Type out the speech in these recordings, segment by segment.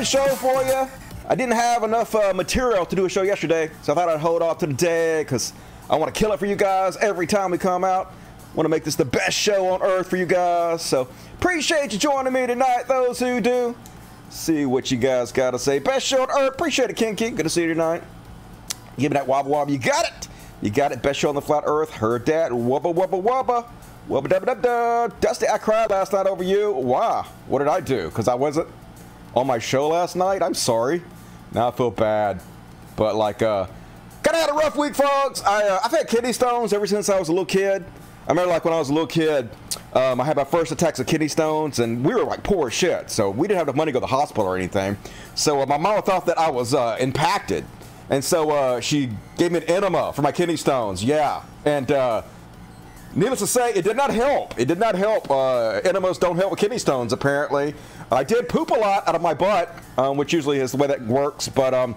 good show for you. I didn't have enough uh, material to do a show yesterday, so I thought I'd hold off to today because I want to kill it for you guys every time we come out. Want to make this the best show on earth for you guys. So appreciate you joining me tonight, those who do. See what you guys got to say. Best show on earth. Appreciate it, King King. Good to see you tonight. Give me that wobble wobble. You got it. You got it. Best show on the flat earth. Heard that. Wubba wubba wubba. Wubba dubba dub dub. Dusty, I cried last night over you. Why? What did I do? Because I wasn't on my show last night? I'm sorry. Now I feel bad. But like, uh, kind of had a rough week, folks. I, uh, I've had kidney stones ever since I was a little kid. I remember like when I was a little kid, um, I had my first attacks of kidney stones, and we were like poor shit. So we didn't have enough money to go to the hospital or anything. So uh, my mama thought that I was uh, impacted. And so uh, she gave me an enema for my kidney stones. Yeah. And uh, needless to say, it did not help. It did not help. Uh, enemas don't help with kidney stones, apparently. I did poop a lot out of my butt, um, which usually is the way that works. But um,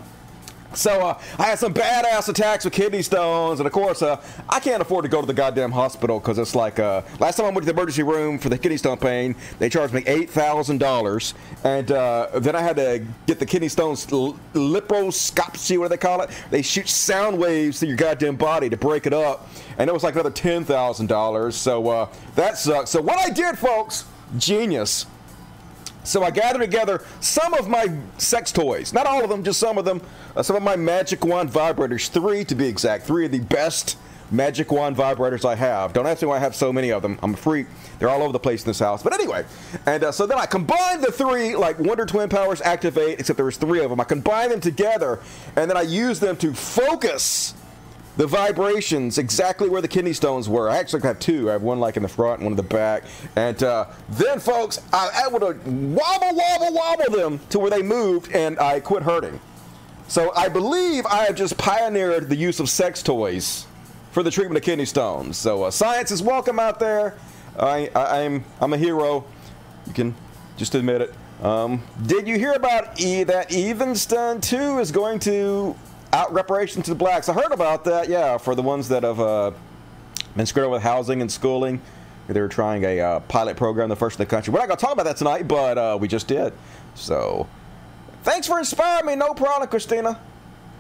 so uh, I had some badass attacks with kidney stones, and of course, uh, I can't afford to go to the goddamn hospital because it's like uh, last time I went to the emergency room for the kidney stone pain, they charged me eight thousand dollars, and uh, then I had to get the kidney stones liposcopy, what do they call it? They shoot sound waves through your goddamn body to break it up, and it was like another ten thousand dollars. So uh, that sucks. So what I did, folks, genius. So I gathered together some of my sex toys, not all of them, just some of them. Uh, some of my Magic Wand vibrators, three to be exact, three of the best Magic Wand vibrators I have. Don't ask me why I have so many of them. I'm a freak. They're all over the place in this house. But anyway, and uh, so then I combined the three, like Wonder Twin Powers Activate, except there was three of them. I combined them together, and then I used them to focus the vibrations exactly where the kidney stones were. I actually have two. I have one like in the front and one in the back. And uh, then, folks, I was able to wobble, wobble, wobble them to where they moved, and I quit hurting. So I believe I have just pioneered the use of sex toys for the treatment of kidney stones. So uh, science is welcome out there. I, am I'm a hero. You can just admit it. Um, did you hear about e- that Evanston 2 is going to out reparations to the blacks. I heard about that, yeah, for the ones that have uh, been screwed with housing and schooling. They were trying a uh, pilot program, the first in the country. We're not going to talk about that tonight, but uh, we just did. So, thanks for inspiring me. No problem, Christina.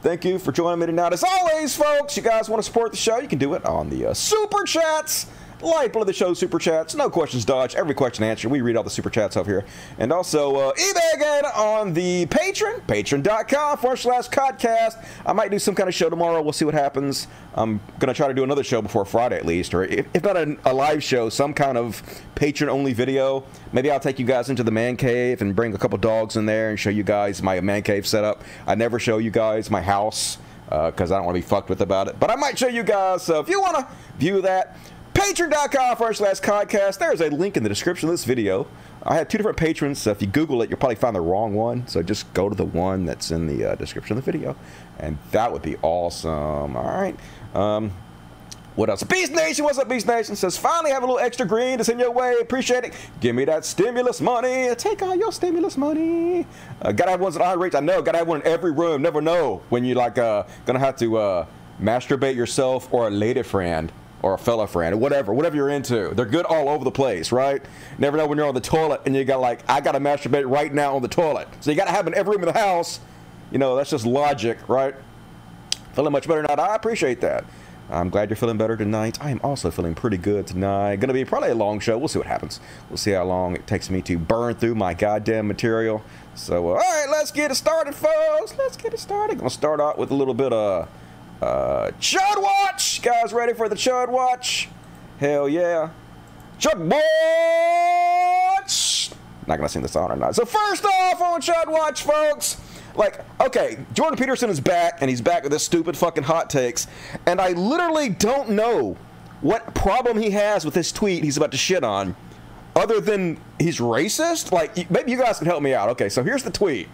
Thank you for joining me tonight. As always, folks, you guys want to support the show, you can do it on the uh, super chats Lifeblood of the show super chats. No questions dodged. Every question answered. We read all the super chats over here. And also, uh, eBay again on the Patreon, patreon.com forward slash podcast. I might do some kind of show tomorrow. We'll see what happens. I'm going to try to do another show before Friday at least, or if, if not a, a, live show, some kind of patron only video. Maybe I'll take you guys into the man cave and bring a couple dogs in there and show you guys my man cave setup. I never show you guys my house because uh, I don't want to be fucked with about it. But I might show you guys. So if you want to view that, Patreon.com forward slash podcast. There's a link in the description of this video. I have two different patrons, so if you Google it, you'll probably find the wrong one. So just go to the one that's in the uh, description of the video, and that would be awesome. All right. Um, what else? Beast Nation, what's up, Beast Nation? Says, finally have a little extra green to send your way. Appreciate it. Give me that stimulus money. Take all your stimulus money. Uh, gotta have ones at high rates. I know. Gotta have one in every room. Never know when you're like uh, gonna have to uh, masturbate yourself or a lady friend or a fella friend or whatever, whatever you're into. They're good all over the place, right? Never know when you're on the toilet and you got like, I got to masturbate right now on the toilet. So you got to have in every room of the house. You know, that's just logic, right? Feeling much better tonight. I appreciate that. I'm glad you're feeling better tonight. I am also feeling pretty good tonight. To be probably a long show. We'll see what happens. We'll see how long it takes me to burn through my goddamn material. So, uh, all right, let's get it started, folks. Let's get it started. To start out with a little bit of uh, Chud Watch! Guys, ready for the Chud Watch? Hell yeah. Chud Watch! Not gonna sing the song or not. So, first off on Chud Watch, folks, like, okay, Jordan Peterson is back, and he's back with his stupid fucking hot takes, and I literally don't know what problem he has with this tweet he's about to shit on, other than he's racist. Like, maybe you guys can help me out. Okay, so here's the tweet.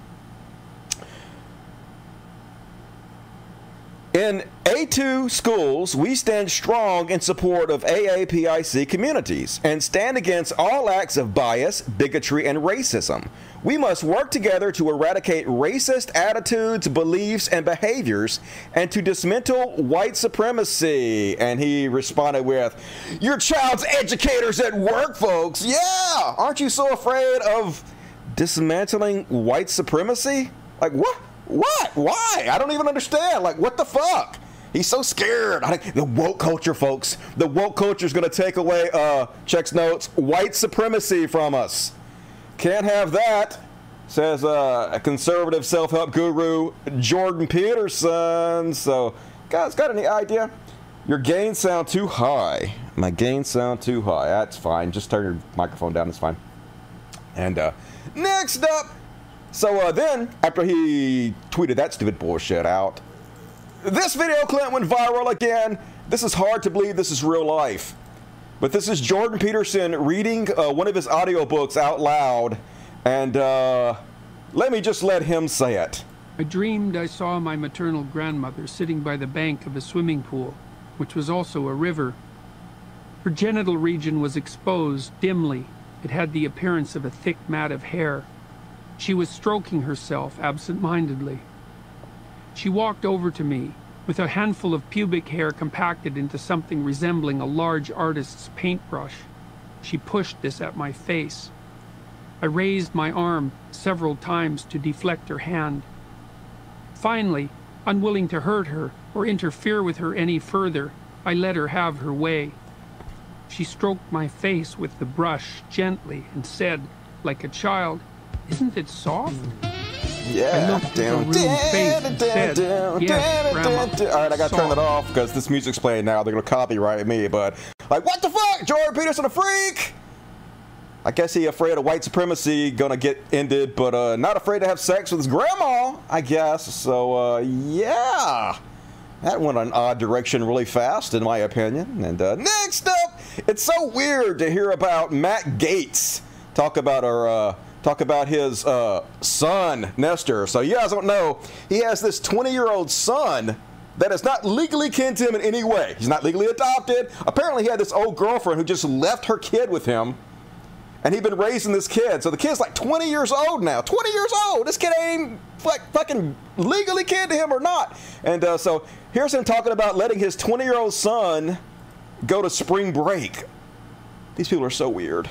In A2 schools, we stand strong in support of AAPIC communities and stand against all acts of bias, bigotry, and racism. We must work together to eradicate racist attitudes, beliefs, and behaviors and to dismantle white supremacy. And he responded with, Your child's educators at work, folks. Yeah! Aren't you so afraid of dismantling white supremacy? Like, what? What? Why? I don't even understand. Like, what the fuck? He's so scared. I, the woke culture, folks. The woke culture is going to take away, uh, checks notes, white supremacy from us. Can't have that, says uh, a conservative self help guru, Jordan Peterson. So, guys, got any idea? Your gains sound too high. My gains sound too high. That's fine. Just turn your microphone down. It's fine. And uh, next up, so uh, then, after he tweeted that stupid bullshit out, this video clip went viral again. This is hard to believe this is real life. But this is Jordan Peterson reading uh, one of his audiobooks out loud. And uh, let me just let him say it. I dreamed I saw my maternal grandmother sitting by the bank of a swimming pool, which was also a river. Her genital region was exposed dimly. It had the appearance of a thick mat of hair. She was stroking herself absent mindedly. She walked over to me, with a handful of pubic hair compacted into something resembling a large artist's paintbrush. She pushed this at my face. I raised my arm several times to deflect her hand. Finally, unwilling to hurt her or interfere with her any further, I let her have her way. She stroked my face with the brush gently and said, like a child, isn't it soft? Yeah. Down, down, down, down, All right, I gotta turn that off because this music's playing now. They're gonna copyright me. But like, what the fuck? Jordan Peterson a freak? I guess he afraid of white supremacy gonna get ended, but uh, not afraid to have sex with his grandma. I guess. So uh, yeah, that went an odd direction really fast, in my opinion. And uh, next up, it's so weird to hear about Matt Gaetz talk about our uh, talk about his uh, son, Nestor. So, you guys don't know, he has this 20 year old son that is not legally kin to him in any way. He's not legally adopted. Apparently, he had this old girlfriend who just left her kid with him. And he'd been raising this kid. So the kid's like 20 years old now. 20 years old. This kid ain't like fucking legally kin to him or not. And uh, so here's him talking about letting his 20 year old son go to spring break. These people are so weird.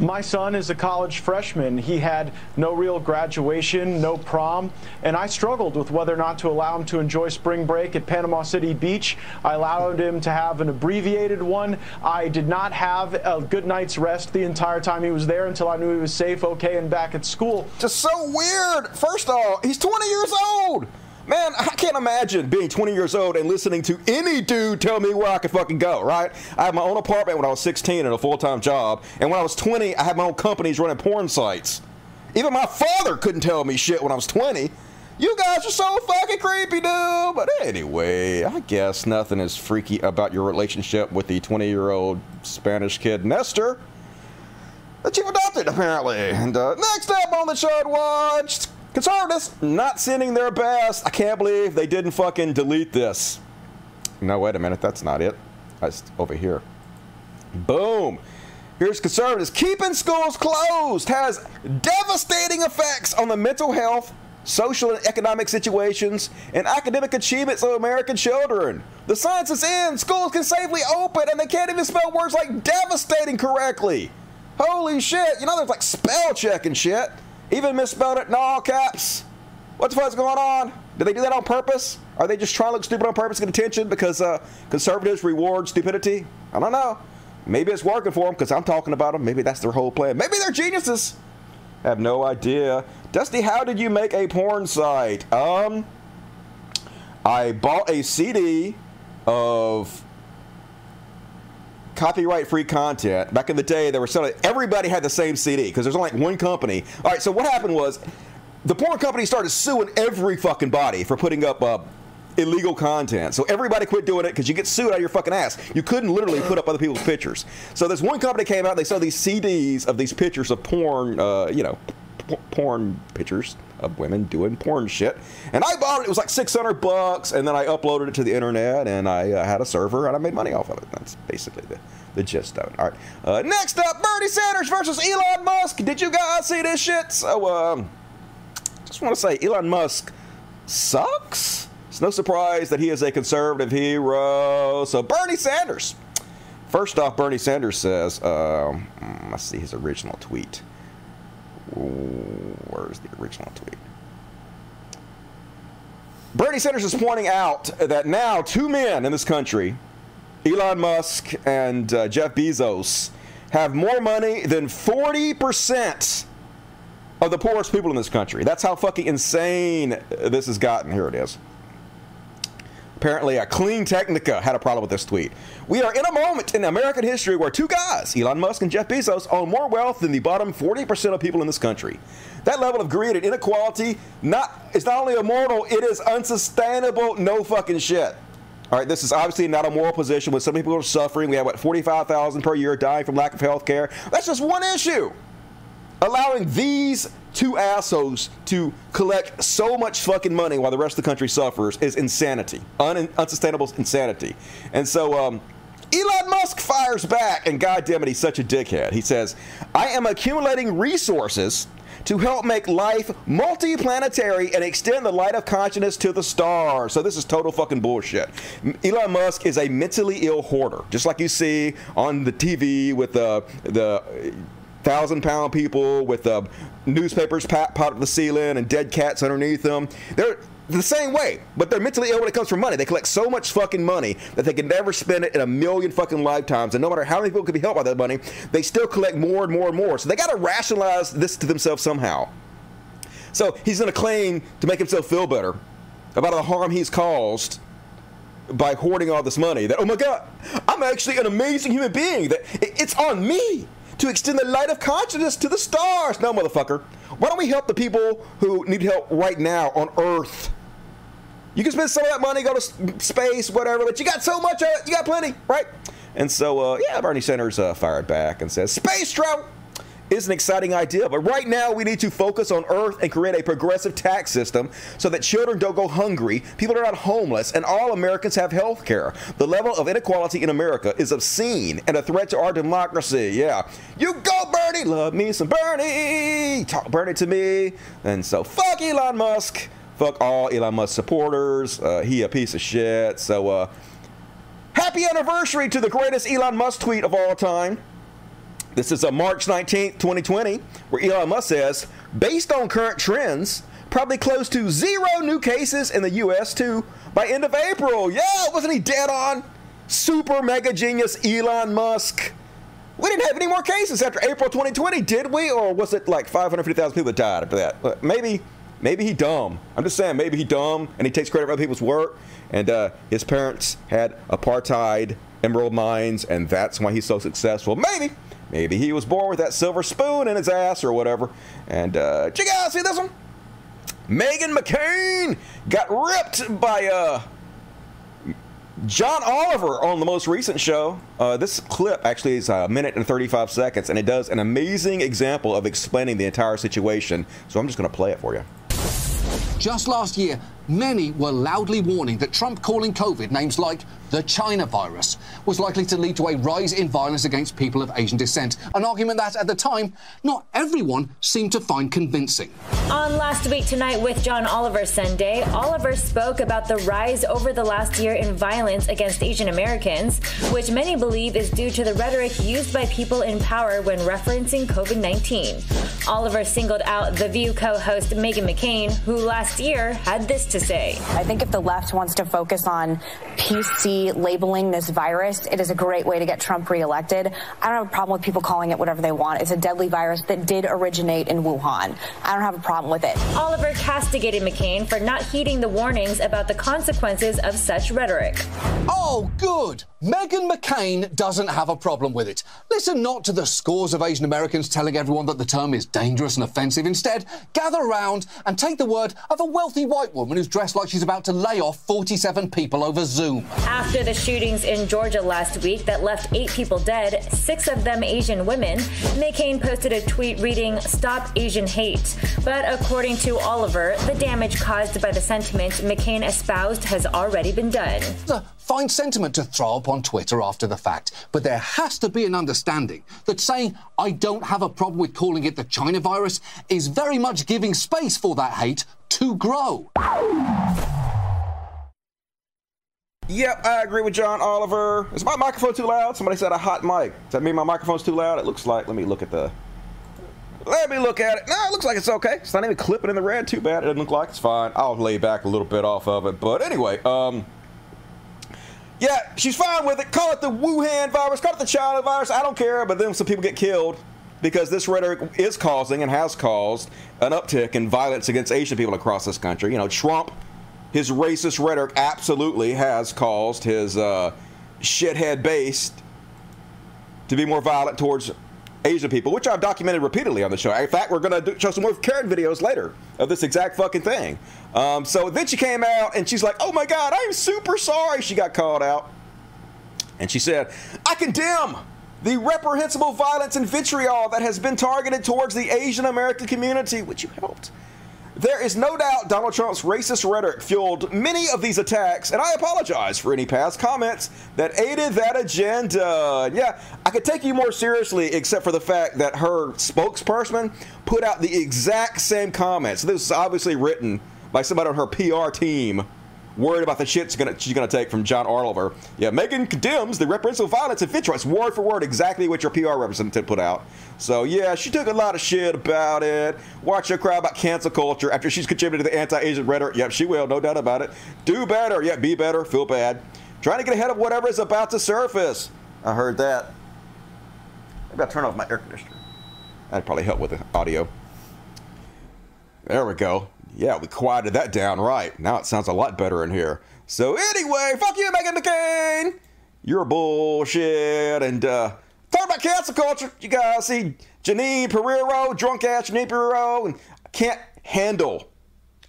My son is a college freshman. He had no real graduation, no prom, and I struggled with whether or not to allow him to enjoy spring break at Panama City Beach. I allowed him to have an abbreviated one. I did not have a good night's rest the entire time he was there until I knew he was safe, okay, and back at school. Just so weird. First of all, he's 20 years old. Man, I can't imagine being 20 years old and listening to any dude tell me where I can fucking go, right? I had my own apartment when I was 16 and a full time job. And when I was 20, I had my own companies running porn sites. Even my father couldn't tell me shit when I was 20. You guys are so fucking creepy, dude. But anyway, I guess nothing is freaky about your relationship with the 20 year old Spanish kid, Nestor. That you've adopted, apparently. And uh, next up on the show, watched Conservatives not sending their best. I can't believe they didn't fucking delete this. No, wait a minute. That's not it. That's over here. Boom. Here's conservatives. Keeping schools closed has devastating effects on the mental health, social and economic situations, and academic achievements of American children. The science is in. Schools can safely open, and they can't even spell words like devastating correctly. Holy shit. You know, there's like spell check and shit. Even misspelled it in all caps. What the fuck's going on? Did they do that on purpose? Are they just trying to look stupid on purpose, to get attention because uh, conservatives reward stupidity? I don't know. Maybe it's working for them because I'm talking about them. Maybe that's their whole plan. Maybe they're geniuses. I have no idea. Dusty, how did you make a porn site? Um, I bought a CD of copyright free content. Back in the day, there were selling, everybody had the same CD because there's only like one company. All right, so what happened was the porn company started suing every fucking body for putting up uh, illegal content. So everybody quit doing it because you get sued out of your fucking ass. You couldn't literally put up other people's pictures. So this one company came out, they sell these CDs of these pictures of porn, uh, you know, p- porn pictures of women doing porn shit. And I bought it. It was like 600 bucks, and then I uploaded it to the internet, and I uh, had a server, and I made money off of it. That's basically the, the gist of it. All right. Uh, next up, Bernie Sanders versus Elon Musk. Did you guys see this shit? So, um, just want to say, Elon Musk sucks. It's no surprise that he is a conservative hero. So, Bernie Sanders. First off, Bernie Sanders says, um, let's see his original tweet. Where's the original tweet? Bernie Sanders is pointing out that now two men in this country, Elon Musk and uh, Jeff Bezos, have more money than 40% of the poorest people in this country. That's how fucking insane this has gotten. Here it is. Apparently, a CleanTechnica had a problem with this tweet. We are in a moment in American history where two guys, Elon Musk and Jeff Bezos, own more wealth than the bottom 40% of people in this country. That level of greed and inequality not is not only immoral, it is unsustainable. No fucking shit. All right, this is obviously not a moral position when so many people are suffering. We have what 45,000 per year dying from lack of health care. That's just one issue. Allowing these two assholes to collect so much fucking money while the rest of the country suffers is insanity, Un- unsustainable insanity. And so, um, Elon Musk fires back, and goddamn it, he's such a dickhead. He says, "I am accumulating resources." To help make life multiplanetary and extend the light of consciousness to the stars. So, this is total fucking bullshit. Elon Musk is a mentally ill hoarder, just like you see on the TV with the, the thousand pound people with uh, newspapers pot up the ceiling and dead cats underneath them. They're the same way, but they're mentally ill when it comes from money. They collect so much fucking money that they can never spend it in a million fucking lifetimes. And no matter how many people could be helped by that money, they still collect more and more and more. So they got to rationalize this to themselves somehow. So he's going to claim to make himself feel better about the harm he's caused by hoarding all this money. That, oh my God, I'm actually an amazing human being. That it's on me to extend the light of consciousness to the stars. No, motherfucker. Why don't we help the people who need help right now on Earth? You can spend some of that money, go to space, whatever, but you got so much of it, you got plenty, right? And so, uh, yeah, Bernie Sanders uh, fired back and says, Space travel is an exciting idea, but right now we need to focus on Earth and create a progressive tax system so that children don't go hungry, people are not homeless, and all Americans have health care. The level of inequality in America is obscene and a threat to our democracy. Yeah. You go, Bernie! Love me some Bernie! Talk Bernie to me. And so, fuck Elon Musk. Fuck all Elon Musk supporters. Uh, he a piece of shit. So, uh, happy anniversary to the greatest Elon Musk tweet of all time. This is a March 19th, 2020, where Elon Musk says, based on current trends, probably close to zero new cases in the U.S. too by end of April. Yeah, wasn't he dead on? Super mega genius Elon Musk. We didn't have any more cases after April 2020, did we? Or was it like 550,000 people that died after that? Maybe, maybe he dumb. I'm just saying, maybe he dumb and he takes credit for other people's work. And uh, his parents had apartheid, emerald mines, and that's why he's so successful. Maybe. Maybe he was born with that silver spoon in his ass or whatever. And uh, did you guys see this one? Meghan McCain got ripped by uh, John Oliver on the most recent show. Uh, this clip actually is a minute and 35 seconds, and it does an amazing example of explaining the entire situation. So I'm just going to play it for you. Just last year, many were loudly warning that Trump calling COVID names like the China virus was likely to lead to a rise in violence against people of Asian descent, an argument that at the time not everyone seemed to find convincing. On Last Week Tonight with John Oliver Sunday, Oliver spoke about the rise over the last year in violence against Asian Americans, which many believe is due to the rhetoric used by people in power when referencing COVID 19. Oliver singled out The View co host Meghan McCain, who last year had this to say I think if the left wants to focus on PC labeling this virus, it is a great way to get Trump reelected. I don't have a problem with people calling it whatever they want. It's a deadly virus that did originate in Wuhan. I don't have a problem with it. Oliver castigated McCain for not heeding the warnings about the consequences of such rhetoric. Oh, good. Meghan McCain doesn't have a problem with it. Listen not to the scores of Asian Americans telling everyone that the term is dangerous and offensive. Instead, gather around and take the word of a wealthy white woman who's dressed like she's about to lay off 47 people over Zoom. After the shootings in Georgia last week that left eight people dead, six of them Asian women, McCain posted a tweet reading, Stop Asian Hate. But according to Oliver, the damage caused by the sentiment McCain espoused has already been done. Fine sentiment to throw up on Twitter after the fact, but there has to be an understanding that saying, I don't have a problem with calling it the China virus is very much giving space for that hate to grow. Yep, I agree with John Oliver. Is my microphone too loud? Somebody said a hot mic. Does that mean my microphone's too loud? It looks like. Let me look at the. Let me look at it. No, it looks like it's okay. It's not even clipping in the red. Too bad. It doesn't look like it's fine. I'll lay back a little bit off of it. But anyway, um, yeah, she's fine with it. Call it the Wuhan virus. Call it the China virus. I don't care. But then some people get killed because this rhetoric is causing and has caused an uptick in violence against Asian people across this country. You know, Trump, his racist rhetoric absolutely has caused his uh, shithead base to be more violent towards Asian people, which I've documented repeatedly on the show. In fact, we're going to show some more Karen videos later of this exact fucking thing. Um, so then she came out and she's like, oh my God, I'm super sorry she got called out. And she said, I condemn the reprehensible violence and vitriol that has been targeted towards the Asian American community, which you helped. There is no doubt Donald Trump's racist rhetoric fueled many of these attacks, and I apologize for any past comments that aided that agenda. Yeah, I could take you more seriously, except for the fact that her spokesperson put out the exact same comments. This is obviously written by somebody on her PR team worried about the shit she's gonna, she's gonna take from John Oliver. Yeah, Meghan condemns the reprehensible violence and. It's word for word exactly what your PR representative put out. So yeah, she took a lot of shit about it. Watch her cry about cancel culture after she's contributed to the anti-Asian rhetoric. Yep, she will, no doubt about it. Do better. Yep, be better. Feel bad. Trying to get ahead of whatever is about to surface. I heard that. Maybe I'll turn off my air conditioner. That'd probably help with the audio. There we go. Yeah, we quieted that down right. Now it sounds a lot better in here. So anyway, fuck you, Meghan McCain. You're bullshit. And uh, talk about cancel culture. You guys see Jeanine Pirro, drunk ass Jeanine Pirro, and can't handle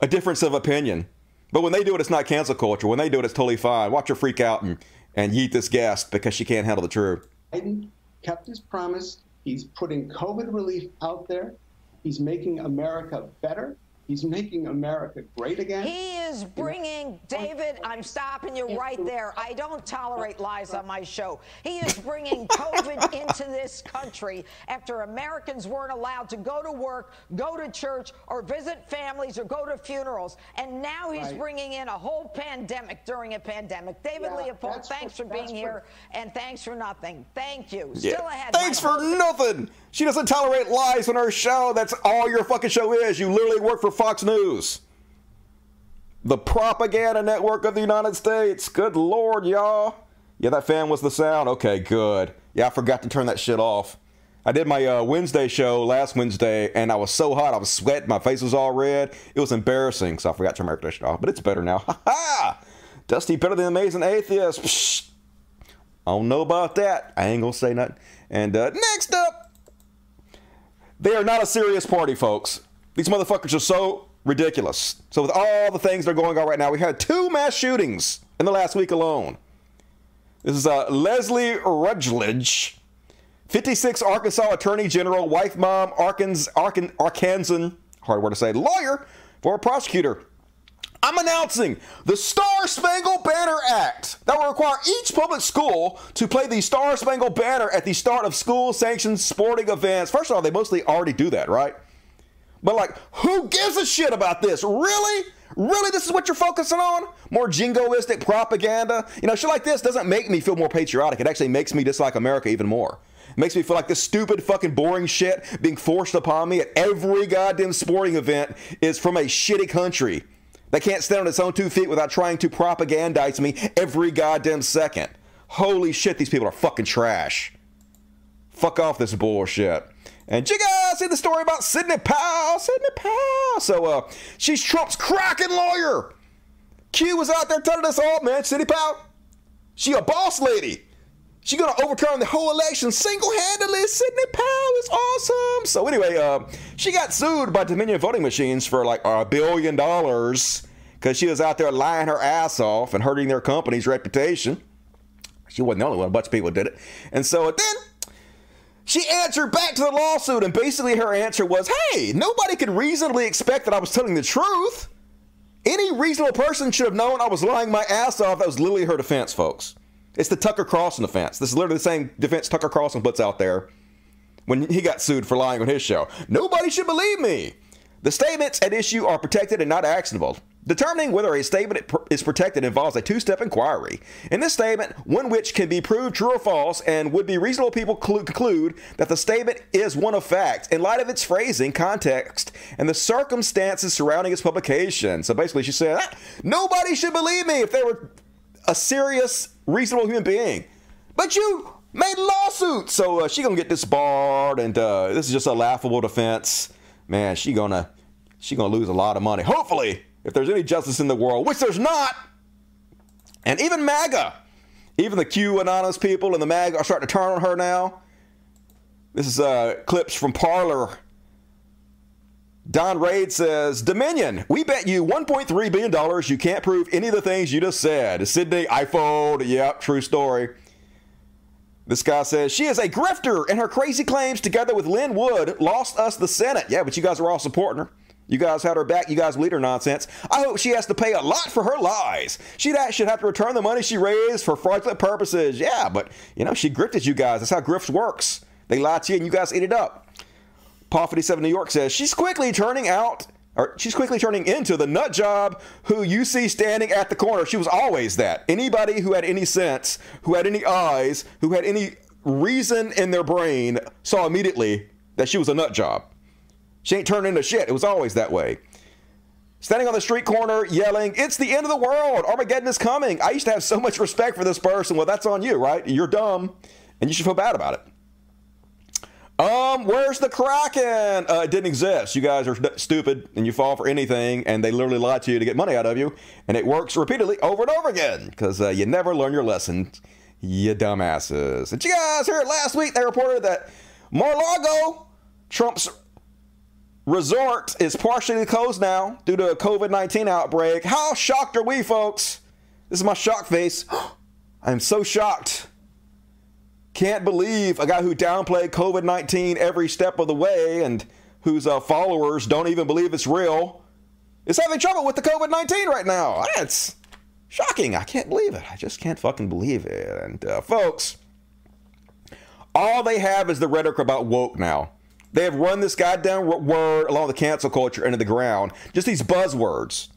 a difference of opinion. But when they do it, it's not cancel culture. When they do it, it's totally fine. Watch her freak out and, and yeet this guest because she can't handle the truth. Biden kept his promise. He's putting COVID relief out there. He's making America better. He's making America great again. He is bringing, David, I'm stopping you right there. I don't tolerate lies on my show. He is bringing COVID into this country after Americans weren't allowed to go to work, go to church, or visit families, or go to funerals. And now he's Right. bringing in a whole pandemic during a pandemic. David Yeah, Leopold, thanks for what- being here, what- and thanks for nothing. Thank you. Yeah. Still ahead. Thanks for host- nothing. She doesn't tolerate lies on her show. That's all your fucking show is. You literally work for Fox News, the propaganda network of the United States. Good lord, y'all. Yeah, that fan was the sound. Okay, good. Yeah, I forgot to turn that shit off. I did my uh, Wednesday show last Wednesday, and I was so hot, I was sweating, my face was all red. It was embarrassing, so I forgot to turn my air conditioner off. But it's better now. Ha ha! Dusty better than Amazing Atheist. Psh. I don't know about that. I ain't gonna say nothing. And uh, next up, they are not a serious party, folks. These motherfuckers are so ridiculous. So with all the things that are going on right now, we had two mass shootings in the last week alone. This is uh, Leslie Rutledge, 56 Arkansas Attorney General, wife, mom, Arkans, Arkan, Arkansan, hard word to say, lawyer, for a prosecutor. I'm announcing the Star Spangled Banner Act that will require each public school to play the Star Spangled Banner at the start of school sanctioned sporting events. First of all, they mostly already do that, right? But like, who gives a shit about this? Really? Really, this is what you're focusing on? More jingoistic propaganda? You know, shit like this doesn't make me feel more patriotic. It actually makes me dislike America even more. It makes me feel like this stupid, fucking boring shit being forced upon me at every goddamn sporting event is from a shitty country that can't stand on its own two feet without trying to propagandize me every goddamn second. Holy shit, these people are fucking trash. Fuck off this bullshit. And you guys see the story about Sidney Powell? Sidney Powell. So, uh, she's Trump's Kraken lawyer. Q was out there telling us all, man, Sidney Powell, she a boss lady. She gonna overturn the whole election single-handedly. Sidney Powell is awesome. So anyway, uh, she got sued by Dominion voting machines for like a billion dollars because she was out there lying her ass off and hurting their company's reputation. She wasn't the only one, a bunch of people did it. And so then she answered back to the lawsuit, and basically her answer was hey, nobody could reasonably expect that I was telling the truth. Any reasonable person should have known I was lying my ass off. That was literally her defense, folks. It's the Tucker Carlson defense. This is literally the same defense Tucker Carlson puts out there when he got sued for lying on his show. Nobody should believe me. The statements at issue are protected and not actionable. Determining whether a statement is protected involves a two step inquiry. In this statement, one which can be proved true or false, and would be reasonable people conclude that the statement is one of fact in light of its phrasing, context, and the circumstances surrounding its publication. So basically, she said, ah, nobody should believe me if they were a serious, reasonable human being. But you made lawsuits, so uh, gonna get disbarred, and uh, this is just a laughable defense. Man, she gonna she gonna lose a lot of money. Hopefully if there's any justice in the world, which there's not. And even MAGA, even the Q anonymous people and the MAGA are starting to turn on her now. This is uh, clips from Parler. Don Raid says, Dominion, we bet you $1.3 billion you can't prove any of the things you just said. Sidney, I. Yep, true story. This guy says, she is a grifter, and her crazy claims, together with Lin Wood, lost us the Senate. Yeah, but you guys are all supporting her. You guys had her back. You guys lead her nonsense. I hope she has to pay a lot for her lies. She should have to return the money she raised for fraudulent purposes. Yeah, but you know she grifted you guys. That's how grift works. They lie to you and you guys eat it up. Paul 57 New York says she's quickly turning out, or she's quickly turning into the nut job who you see standing at the corner. She was always that. Anybody who had any sense, who had any eyes, who had any reason in their brain saw immediately that she was a nut job. She ain't turned into shit. It was always that way. Standing on the street corner yelling, It's the end of the world. Armageddon is coming. I used to have so much respect for this person. Well, that's on you, right? You're dumb and you should feel bad about it. Um, where's the Kraken? Uh, it didn't exist. You guys are stupid and you fall for anything, and they literally lie to you to get money out of you, and it works repeatedly over and over again because uh, you never learn your lesson, you dumbasses. Did you guys hear it last week? They reported that Mar-Lago, Trump's resort is partially closed now due to a COVID 19 outbreak. How shocked are we, folks? This is my shock face. I'm so shocked. Can't believe a guy who downplayed COVID 19 every step of the way and whose uh, followers don't even believe it's real is having trouble with the COVID 19 right now. It's shocking. I can't believe it. I just can't fucking believe it. And, uh, folks, all they have is the rhetoric about woke now. They have run this goddamn word along the cancel culture into the ground. Just these buzzwords.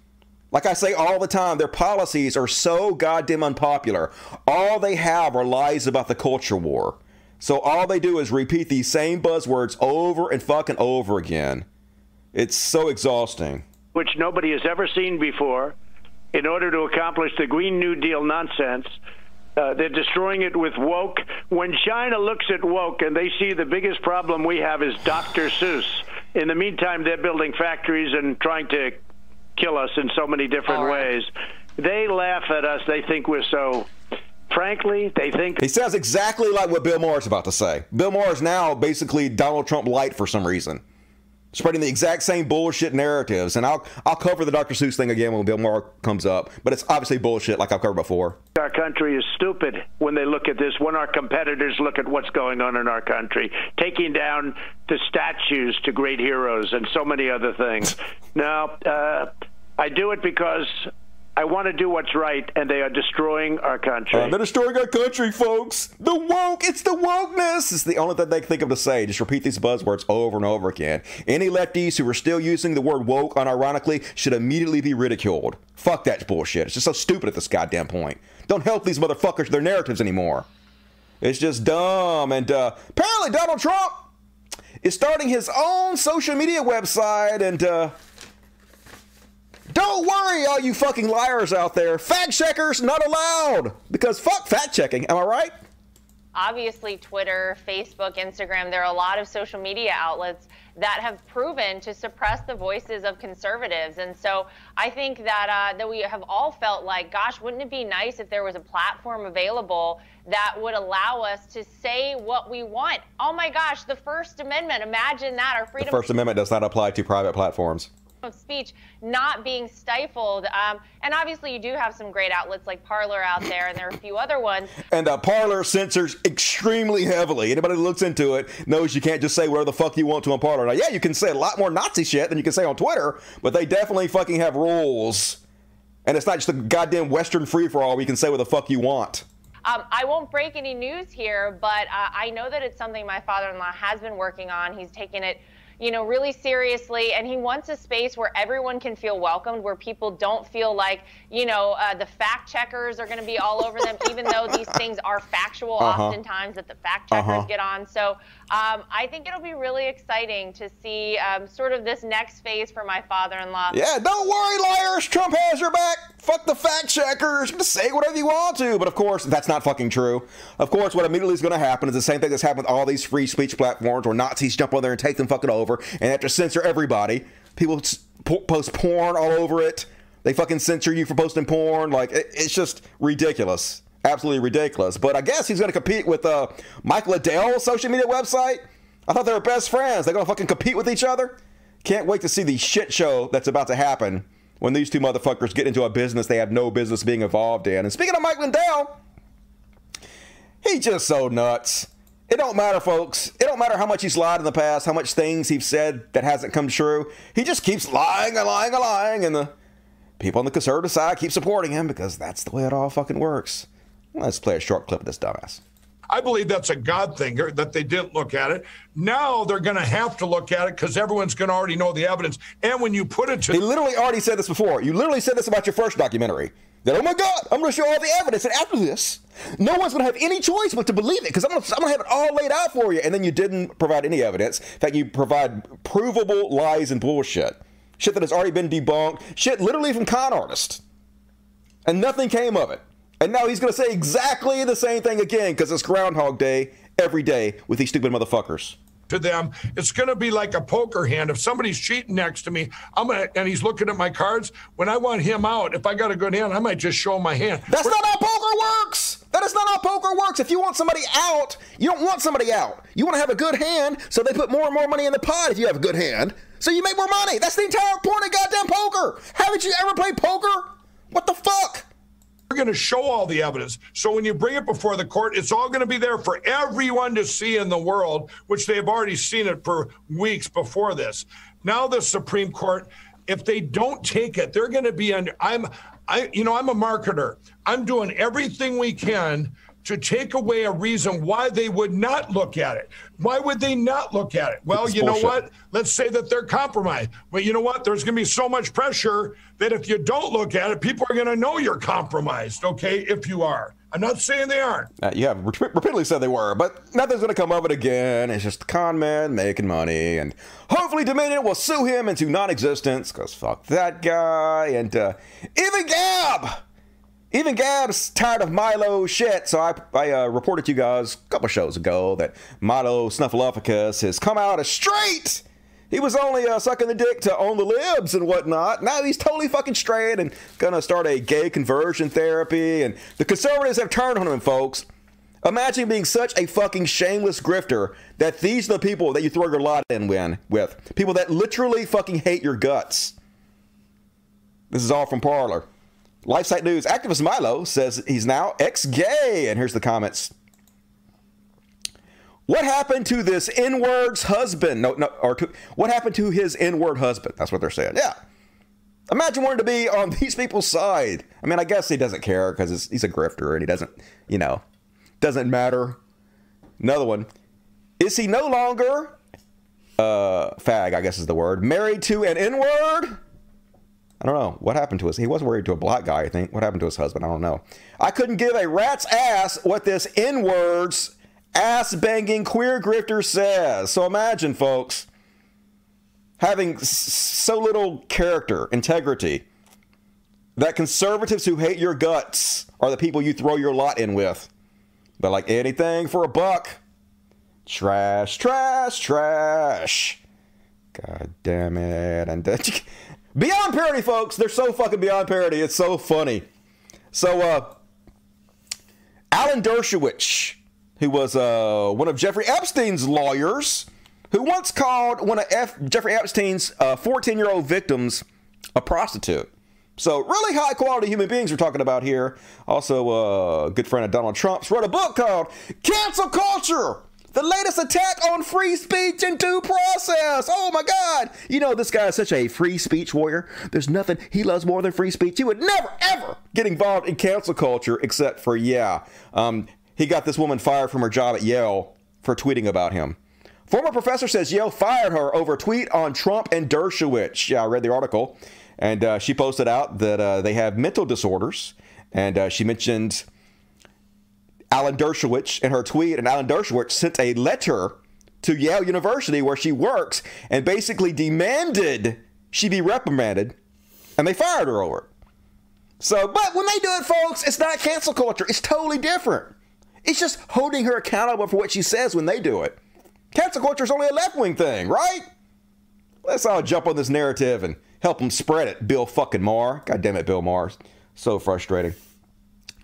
Like I say all the time, their policies are so goddamn unpopular. All they have are lies about the culture war. So all they do is repeat these same buzzwords over and fucking over again. It's so exhausting. Which nobody has ever seen before in order to accomplish the Green New Deal nonsense uh, they're destroying it with woke. When China looks at woke and they see the biggest problem we have is Dr. Seuss, in the meantime, they're building factories and trying to kill us in so many different right. ways. They laugh at us. They think we're so. Frankly, they think. He sounds exactly like what Bill Maher is about to say. Bill Maher is now basically Donald Trump light for some reason spreading the exact same bullshit narratives. And I'll I'll cover the Dr. Seuss thing again when Bill Maher comes up, but it's obviously bullshit, like I've covered before. Our country is stupid when they look at this. When our competitors look at what's going on in our country, taking down the statues to great heroes and so many other things. now, uh, I do it because I want to do what's right, and they are destroying our country. Uh, they're destroying our country, folks. The woke, it's the wokeness. It's the only thing they can think of to say. Just repeat these buzzwords over and over again. Any lefties who are still using the word woke unironically should immediately be ridiculed. Fuck that bullshit. It's just so stupid at this goddamn point. Don't help these motherfuckers their narratives anymore. It's just dumb. And uh, apparently, Donald Trump is starting his own social media website and. Uh, don't worry, all you fucking liars out there. Fact checkers not allowed because fuck fact checking. Am I right? Obviously, Twitter, Facebook, Instagram, there are a lot of social media outlets that have proven to suppress the voices of conservatives. And so I think that uh, that we have all felt like, gosh, wouldn't it be nice if there was a platform available that would allow us to say what we want? Oh my gosh, the First Amendment! Imagine that. Our freedom. The First Amendment does not apply to private platforms. Of speech not being stifled. Um, and obviously, you do have some great outlets like Parler out there, and there are a few other ones. And uh, Parler censors extremely heavily. Anybody who looks into it knows you can't just say whatever the fuck you want to on Parler. Now, yeah, you can say a lot more Nazi shit than you can say on Twitter, but they definitely fucking have rules. And it's not just a goddamn Western free for all where you can say what the fuck you want. Um, I won't break any news here, but uh, I know that it's something my father in law has been working on. He's taken it you know, really seriously. And he wants a space where everyone can feel welcomed, where people don't feel like, you know, uh, the fact checkers are going to be all over them, even though these things are factual uh-huh. oftentimes that the fact checkers uh-huh. get on. So um, I think it'll be really exciting to see um, sort of this next phase for my father in law. Yeah, don't worry, liars. Trump has your back. Fuck the fact checkers. Just say whatever you want to. But of course, that's not fucking true. Of course, what immediately is going to happen is the same thing that's happened with all these free speech platforms where Nazis jump on there and take them fucking over and have to censor everybody. People post porn all over it. They fucking censor you for posting porn. Like, it's just ridiculous. Absolutely ridiculous. But I guess he's going to compete with uh, Mike Lindell's social media website. I thought they were best friends. They're going to fucking compete with each other. Can't wait to see the shit show that's about to happen when these two motherfuckers get into a business they have no business being involved in. And speaking of Mike Lindell, he's just so nuts. It don't matter, folks. It don't matter how much he's lied in the past, how much things he's said that hasn't come true. He just keeps lying and lying and lying, and the people on the conservative side keep supporting him because that's the way it all fucking works. Let's play a short clip of this dumbass. I believe that's a God thing that they didn't look at it. Now they're going to have to look at it because everyone's going to already know the evidence. And when you put it to. They literally already said this before. You literally said this about your first documentary. That, oh my God, I'm going to show all the evidence. And after this, no one's going to have any choice but to believe it because I'm going to have it all laid out for you. And then you didn't provide any evidence. In fact, you provide provable lies and bullshit. Shit that has already been debunked. Shit literally from con artists. And nothing came of it. And now he's going to say exactly the same thing again because it's Groundhog Day every day with these stupid motherfuckers. To them, it's going to be like a poker hand. If somebody's cheating next to me, I'm gonna, and he's looking at my cards. When I want him out, if I got a good hand, I might just show my hand. That's not how poker works. That is not how poker works. If you want somebody out, you don't want somebody out. You want to have a good hand, so they put more and more money in the pot if you have a good hand. So you make more money. That's the entire point of goddamn poker. Haven't you ever played poker? What the fuck? We're going to show all the evidence. So when you bring it before the court, it's all going to be there for everyone to see in the world, which they have already seen it for weeks before this. Now the Supreme Court, if they don't take it, they're going to be under. I'm, I, you know, I'm a marketer. I'm doing everything we can to take away a reason why they would not look at it. Why would they not look at it? Well, it's you bullshit. know what? Let's say that they're compromised. But you know what? There's going to be so much pressure that if you don't look at it, people are going to know you're compromised, okay? If you are. I'm not saying they aren't. Uh, yeah, repeatedly said they were, but nothing's going to come of it again. It's just a con man making money, and hopefully Dominion will sue him into non-existence because fuck that guy. And uh, even Gab, even Gab's tired of Milo shit. So I, I uh, reported to you guys a couple shows ago that Milo Snuffleupagus has come out as straight. He was only uh, sucking the dick to own the libs and whatnot. Now he's totally fucking straight and gonna start a gay conversion therapy. And the conservatives have turned on him, folks. Imagine being such a fucking shameless grifter that these are the people that you throw your lot in with. People that literally fucking hate your guts. This is all from Parler. LifeSite News activist Milo says he's now ex gay. And here's the comments. What happened to this N word's husband? No, no, or to, what happened to his N word husband? That's what they're saying. Yeah. Imagine wanting to be on these people's side. I mean, I guess he doesn't care because he's a grifter and he doesn't, you know, doesn't matter. Another one. Is he no longer, uh, fag, I guess is the word, married to an N word? I don't know. What happened to us? He was married to a black guy, I think. What happened to his husband? I don't know. I couldn't give a rat's ass what this N words ass banging queer grifter says. So imagine, folks, having so little character, integrity, that conservatives who hate your guts are the people you throw your lot in with. But like anything for a buck. Trash, trash, trash. God damn it. And Beyond parody, folks. They're so fucking beyond parody. It's so funny. So, uh, Alan Dershowitz, who was uh, one of Jeffrey Epstein's lawyers, who once called one of F. Jeffrey Epstein's 14 uh, year old victims a prostitute. So, really high quality human beings we're talking about here. Also, uh, a good friend of Donald Trump's wrote a book called Cancel Culture the latest attack on free speech and due process. Oh my God. You know, this guy is such a free speech warrior. There's nothing he loves more than free speech. He would never, ever get involved in cancel culture except for, yeah, um, he got this woman fired from her job at Yale for tweeting about him. Former professor says Yale fired her over a tweet on Trump and Dershowitz. Yeah, I read the article. And uh, she posted out that uh, they have mental disorders. And uh, she mentioned Alan Dershowitz in her tweet, and Alan Dershowitz sent a letter to Yale University where she works and basically demanded she be reprimanded, and they fired her over it. So, but when they do it, folks, it's not cancel culture. It's totally different. It's just holding her accountable for what she says when they do it. Cancel culture is only a left wing thing, right? Let's all jump on this narrative and help them spread it, Bill fucking Maher. God damn it, Bill Maher. So frustrating.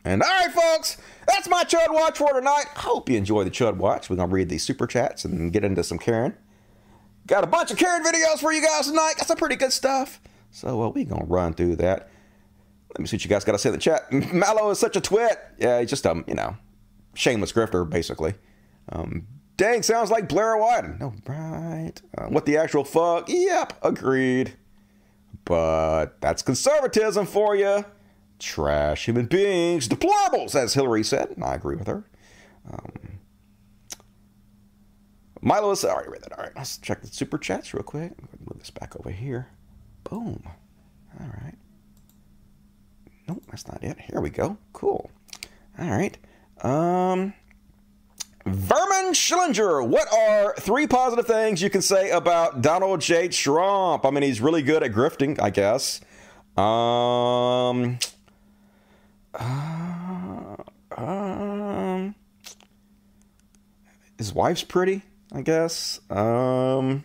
And all right, folks, that's my Chud Watch for tonight. I hope you enjoy the Chud Watch. We're going to read these super chats and get into some Karen. Got a bunch of Karen videos for you guys tonight. Got some pretty good stuff. So uh, we're going to run through that. Let me see what you guys got to say in the chat. Mallow is such a twit. Yeah, he's just a, you know, shameless grifter, basically. Um, dang, sounds like Blair White. No, right. Uh, what the actual fuck? Yep, agreed. But that's conservatism for you. Trash human beings, deplorables, as Hillary said. And I agree with her. Um, Milo is, already read that. All right, let's check the super chats real quick. Move this back over here. Boom. All right. Nope, that's not it. Here we go. Cool. All right. Um, Vermin Schillinger, what are three positive things you can say about Donald J. Trump? I mean, he's really good at grifting, I guess. Um, uh, um, his wife's pretty, I guess. Um,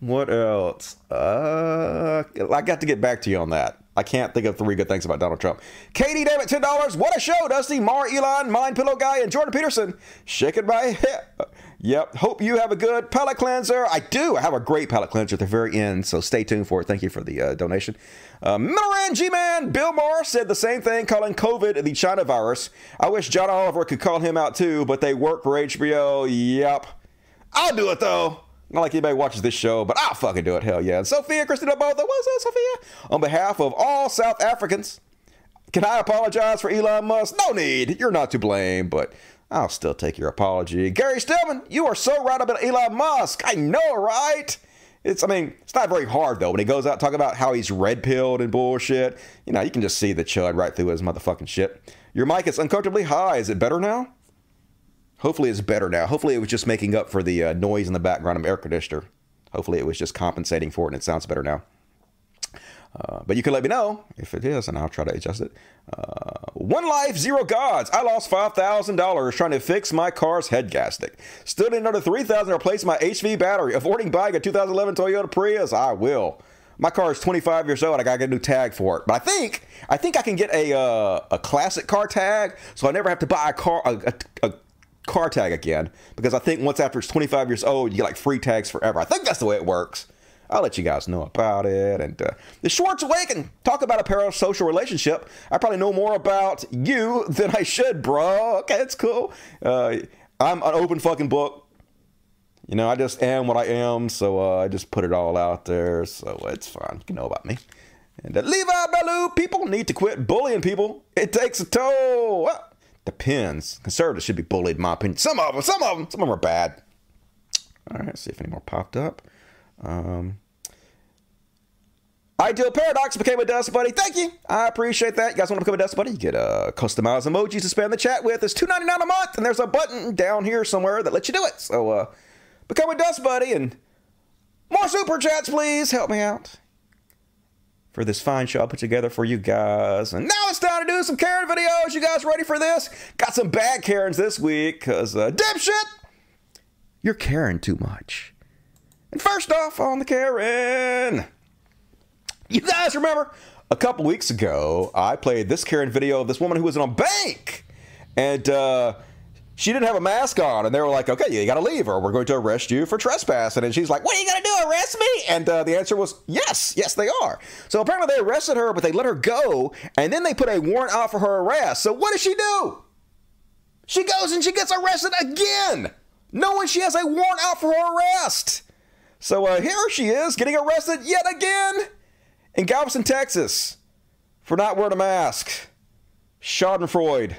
what else? Uh, I got to get back to you on that. I can't think of three good things about Donald Trump. Katie, damn it, ten dollars. What a show, Dusty, Maher, Elon, MyPillow Guy, and Jordan Peterson. Shaking my head. Yep. Hope you have a good palate cleanser. I do. I have a great palate cleanser at the very end, so stay tuned for it. Thank you for the uh, donation. Uh, Middleman G-Man Bill Maher said the same thing, calling COVID the China virus. I wish John Oliver could call him out too, but they work for HBO. Yep. I'll do it though. Not like anybody watches this show, but I'll fucking do it. Hell yeah. And Sophia Christina Botha, what's up, Sophia? On behalf of all South Africans, can I apologize for Elon Musk? No need. You're not to blame, but I'll still take your apology. Gary Stillman, you are so right about Elon Musk. I know, right? It's, I mean, it's not very hard though. When he goes out talking about how he's red pilled and bullshit, you know, you can just see the chud right through his motherfucking shit. Your mic is uncomfortably high. Is it better now? Hopefully, it's better now. Hopefully, it was just making up for the uh, noise in the background of air conditioner. Hopefully, it was just compensating for it and it sounds better now. Uh, but you can let me know if it is, and I'll try to adjust it. Uh, one life, zero gods. I lost five thousand dollars trying to fix my car's head gasket. Still need another three thousand to replace my HV battery. Avoiding buying a 2011 Toyota Prius. I will. My car is 25 years old. I gotta get a new tag for it. But I think I think I can get a uh, a classic car tag, so I never have to buy a car a, a, a car tag again. Because I think once after it's 25 years old, you get like free tags forever. I think that's the way it works. I'll let you guys know about it. And uh, the Schwartz Awaken, talk about a parasocial relationship. I probably know more about you than I should, bro. Okay, it's cool. Uh, I'm an open fucking book. You know, I just am what I am, so uh, I just put it all out there, so it's fine. You know about me. And uh, Levi Ballou, people need to quit bullying people. It takes a toll. Depends. Conservatives should be bullied, in my opinion. Some of them, some of them, some of them are bad. All right, see if any more popped up. Um, Ideal Paradox became a Dust Buddy. Thank you. I appreciate that. You guys want to become a Dust Buddy? You get uh, customized emojis to spam the chat with. It's $2.99 a month, and there's a button down here somewhere that lets you do it. So uh, become a Dust Buddy and more super chats, please. Help me out for this fine show I put together for you guys. And now it's time to do some Karen videos. You guys ready for this? Got some bad Karens this week because, uh, dipshit, you're caring too much. And first off on the Karen. You guys remember a couple weeks ago, I played this Karen video of this woman who was in a bank. And uh, she didn't have a mask on, and they were like, "Okay, you got to leave, or we're going to arrest you for trespassing." And she's like, "What are you going to do? Arrest me?" And uh, the answer was, "Yes, yes, they are." So apparently, they arrested her, but they let her go, and then they put a warrant out for her arrest. So what does she do? She goes and she gets arrested again, knowing she has a warrant out for her arrest. So uh, here she is getting arrested yet again in Galveston, Texas, for not wearing a mask. Schadenfreude.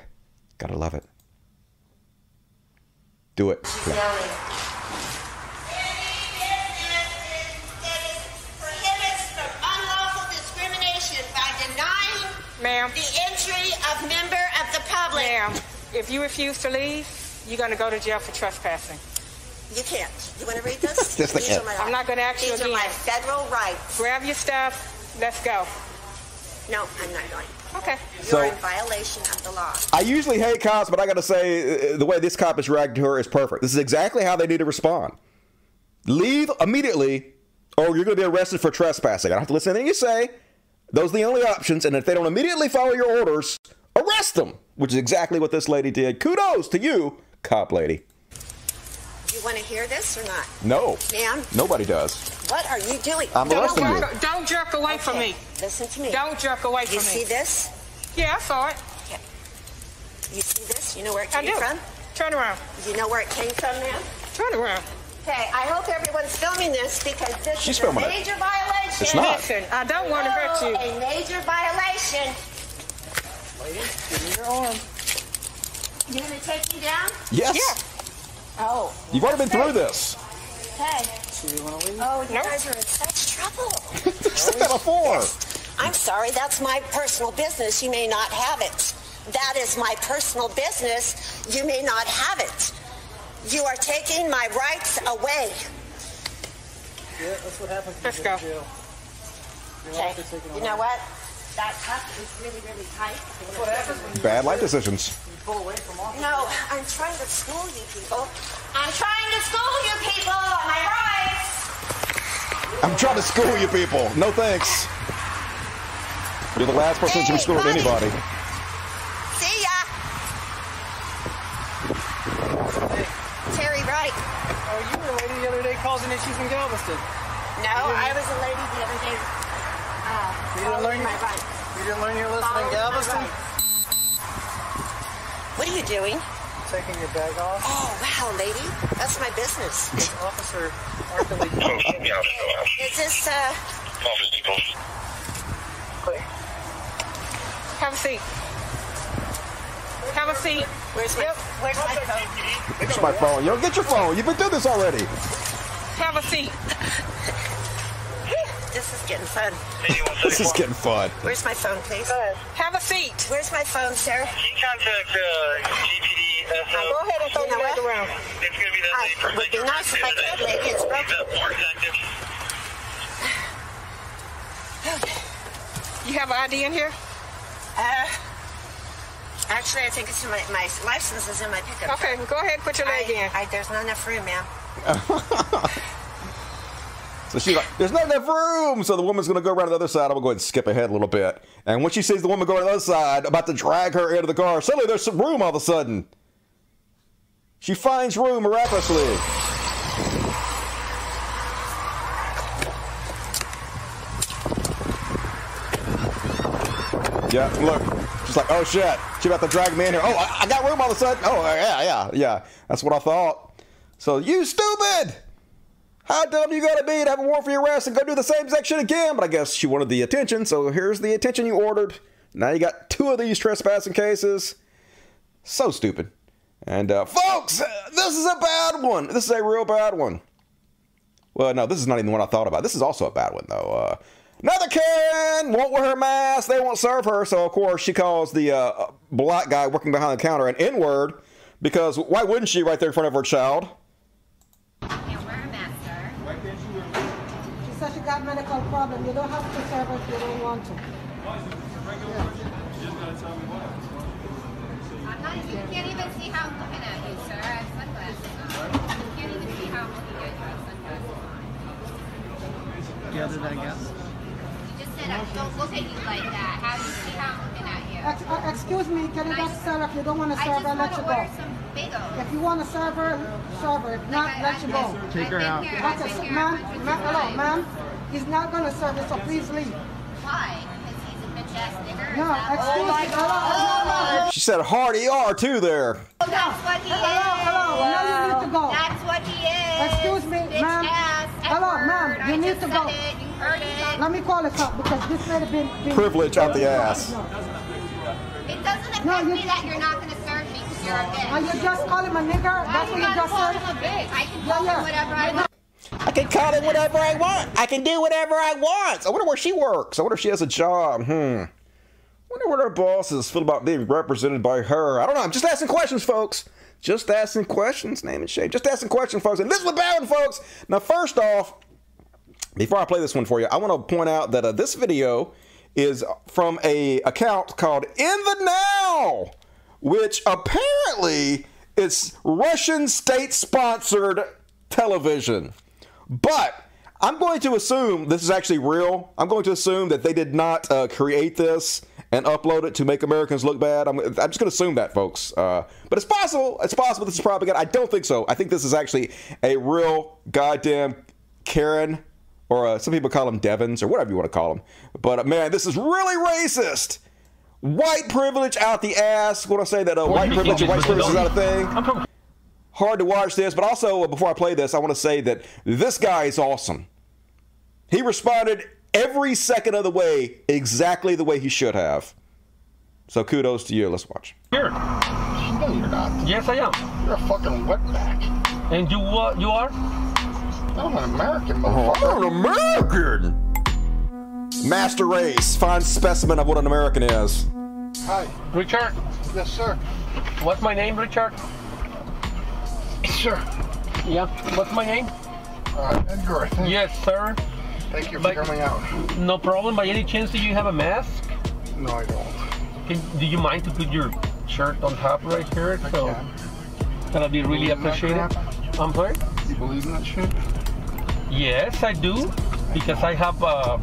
Gotta love it. Do it. Ma'am. The entry of member of the public. Ma'am, if you refuse to leave, you're going to go to jail for trespassing. You can't. You want to read this? Just These the are my I'm not going to ask you again. These again. are my federal rights. Grab your stuff. Let's go. No, I'm not going. Okay. You're So- in violation of the law. I usually hate cops, but I gotta say, uh, the way this cop is reacting to her is perfect. This is exactly how they need to respond. Leave immediately, or you're gonna be arrested for trespassing. I don't have to listen to anything you say. Those are the only options, and if they don't immediately follow your orders, arrest them, which is exactly what this lady did. Kudos to you, cop lady. You want to hear this or not? No, Ma'am, nobody does. what are you doing? I'm Don't arresting you. don't jerk away from me. Listen to me. Don't jerk away You from me. You see this? Yeah, I saw it. Yeah. You see this? You know where it I came do. from? Turn around. You know where it came from, ma'am? Turn around. Okay, I hope everyone's filming this because this She's is filming a it. major violation. It's not. Listen, I don't want to hurt oh, you. Oh, A major violation. Give me your arm. You gonna take me down? Yes. Oh. You've already been through this. Hey. So you want to leave? Oh, you guys are in such trouble. Said that before. I'm sorry, that's my personal business. You may not have it. That is my personal business. You may not have it. You are taking my rights away. Yeah, that's what happens when Let's you go go. to jail. You're Okay. allowed to take it You know what? That cuff is really, really tight. That's what happens when Bad life decisions. Pull away from office. No, I'm trying to school you people. I'm trying to school you people on my rights. I'm trying to school you people. No thanks. You're the last person to be schooling anybody. See ya. Terry Wright. Oh, you were a lady the other day causing issues in Galveston. No, I was a lady the other day. Uh, You didn't learn, my rights. you didn't learn your lesson in Following my Galveston? Rights. What are you doing? Taking your bag off. Oh, wow, lady. That's my business. It's Officer Arkley. Is this, uh, Have a seat. Have a seat. where's my, where's my phone? It's my phone. Yo, get your phone. You've been through this already. Have a seat. This is getting fun. This is getting fun. Where's my phone, please? Have a seat. Where's my phone, sir? Can you contact uh, GPD. Uh, Now go ahead and throw You know your bag what? around. it's going to be that I, same it would be nice if I could. Maybe it's broken. More active. You have an ID in here? Uh, actually, I think it's in my, my license is in my pickup. Okay, go ahead, put your leg in. I, I, there's not enough room, ma'am. So she's like, there's not enough room. So the woman's going to go around to the other side. I'm going to go ahead and skip ahead a little bit. And when she sees the woman going to the other side, about to drag her into the car, suddenly there's some room all of a sudden. She finds room miraculously. Yeah, look. She's like, oh shit. She about to drag me in here. Oh, I, I got room all of a sudden. Oh, yeah, yeah, yeah. That's what I thought. So, you stupid! How dumb you gotta be to have a warrant for your arrest and go do the same exact shit again? But I guess she wanted the attention, so here's the attention you ordered. Now you got two of these trespassing cases. So stupid. And uh, folks, this is a bad one. This is a real bad one. Well, no, this is not even one I thought about. This is also a bad one, though. Uh, another Karen won't wear her mask. They won't serve her. So, of course, she calls the uh, black guy working behind the counter an N word because why wouldn't she right there in front of her child? She said she got medical problem. You don't have to serve if you don't want to. You can't even see how I'm looking at you, sir. I have sunglasses on. You can't even see how I'm looking at you. I have sunglasses on. Yeah, did I guess? You just said I don't look at you like that. How do you see how I'm looking at you? Ex- uh, excuse me, can you just serve if you don't want to serve just her, let you go. If you want to a server, server. If not, let you go. Take her out. I've Okay, been so, here, ma'am, ma'am, hello, ma'am. He's not gonna serve it, so please leave. Why? Because he's a bitch ass nigger. No, excuse me. Hello, hello, hello. She said hard ER too there. That's what he Hello, is. hello. hello. Now you need to go. That's what he is. Excuse me, ma'am. Hello, ma'am, you I need to go. It. You heard it. Let me call a cop because this may have been, been Privilege out the ass. It doesn't affect No, you- me that you're not going to serve me because you're a bitch. Are you just calling him a nigger? That's what you just said? him a bitch. I can Yeah, yeah. him whatever I want. I can call it whatever I want. I can do whatever I want. I wonder where she works. I wonder if she has a job. Hmm. wonder what her bosses feel about being represented by her. I don't know. I'm just asking questions, folks. Just asking questions. Name and shame. Just asking questions, folks. And this is what happened, folks. Now, first off, before I play this one for you, I want to point out that uh, this video is from a account called In the Now, which apparently is Russian state-sponsored television. But I'm going to assume this is actually real. I'm going to assume that they did not uh, create this and upload it to make Americans look bad. I'm, I'm just going to assume that, folks. Uh, but it's possible. It's possible this is propaganda. I don't think so. I think this is actually a real goddamn Karen, or uh, some people call them Devons, or whatever you want to call them. But uh, man, this is really racist. White privilege out the ass. Want to say that uh, white privilege and white privilege is not a thing? Hard to watch this, but also uh, before I play this, I want to say that this guy is awesome. He responded every second of the way exactly the way he should have. So kudos to you. Let's watch. Here. No, you're not. Yes, I am. You're a fucking wetback. And you what? You are? I'm an American, Oh, motherfucker. I'm an American. Master race, fine specimen of what an American is. Hi. Richard? Yes, sir. What's my name, Richard? Sure. Yeah. What's my name? Uh, Edgar, Yes, sir. Thank you for By- coming out. No problem. By any chance, do you have a mask? No, I don't. Can, do you mind to put your shirt on top right here? I so that'll be really Believe in that appreciated. I'm sorry. You believe in that shit? Yes, I do, because I have uh,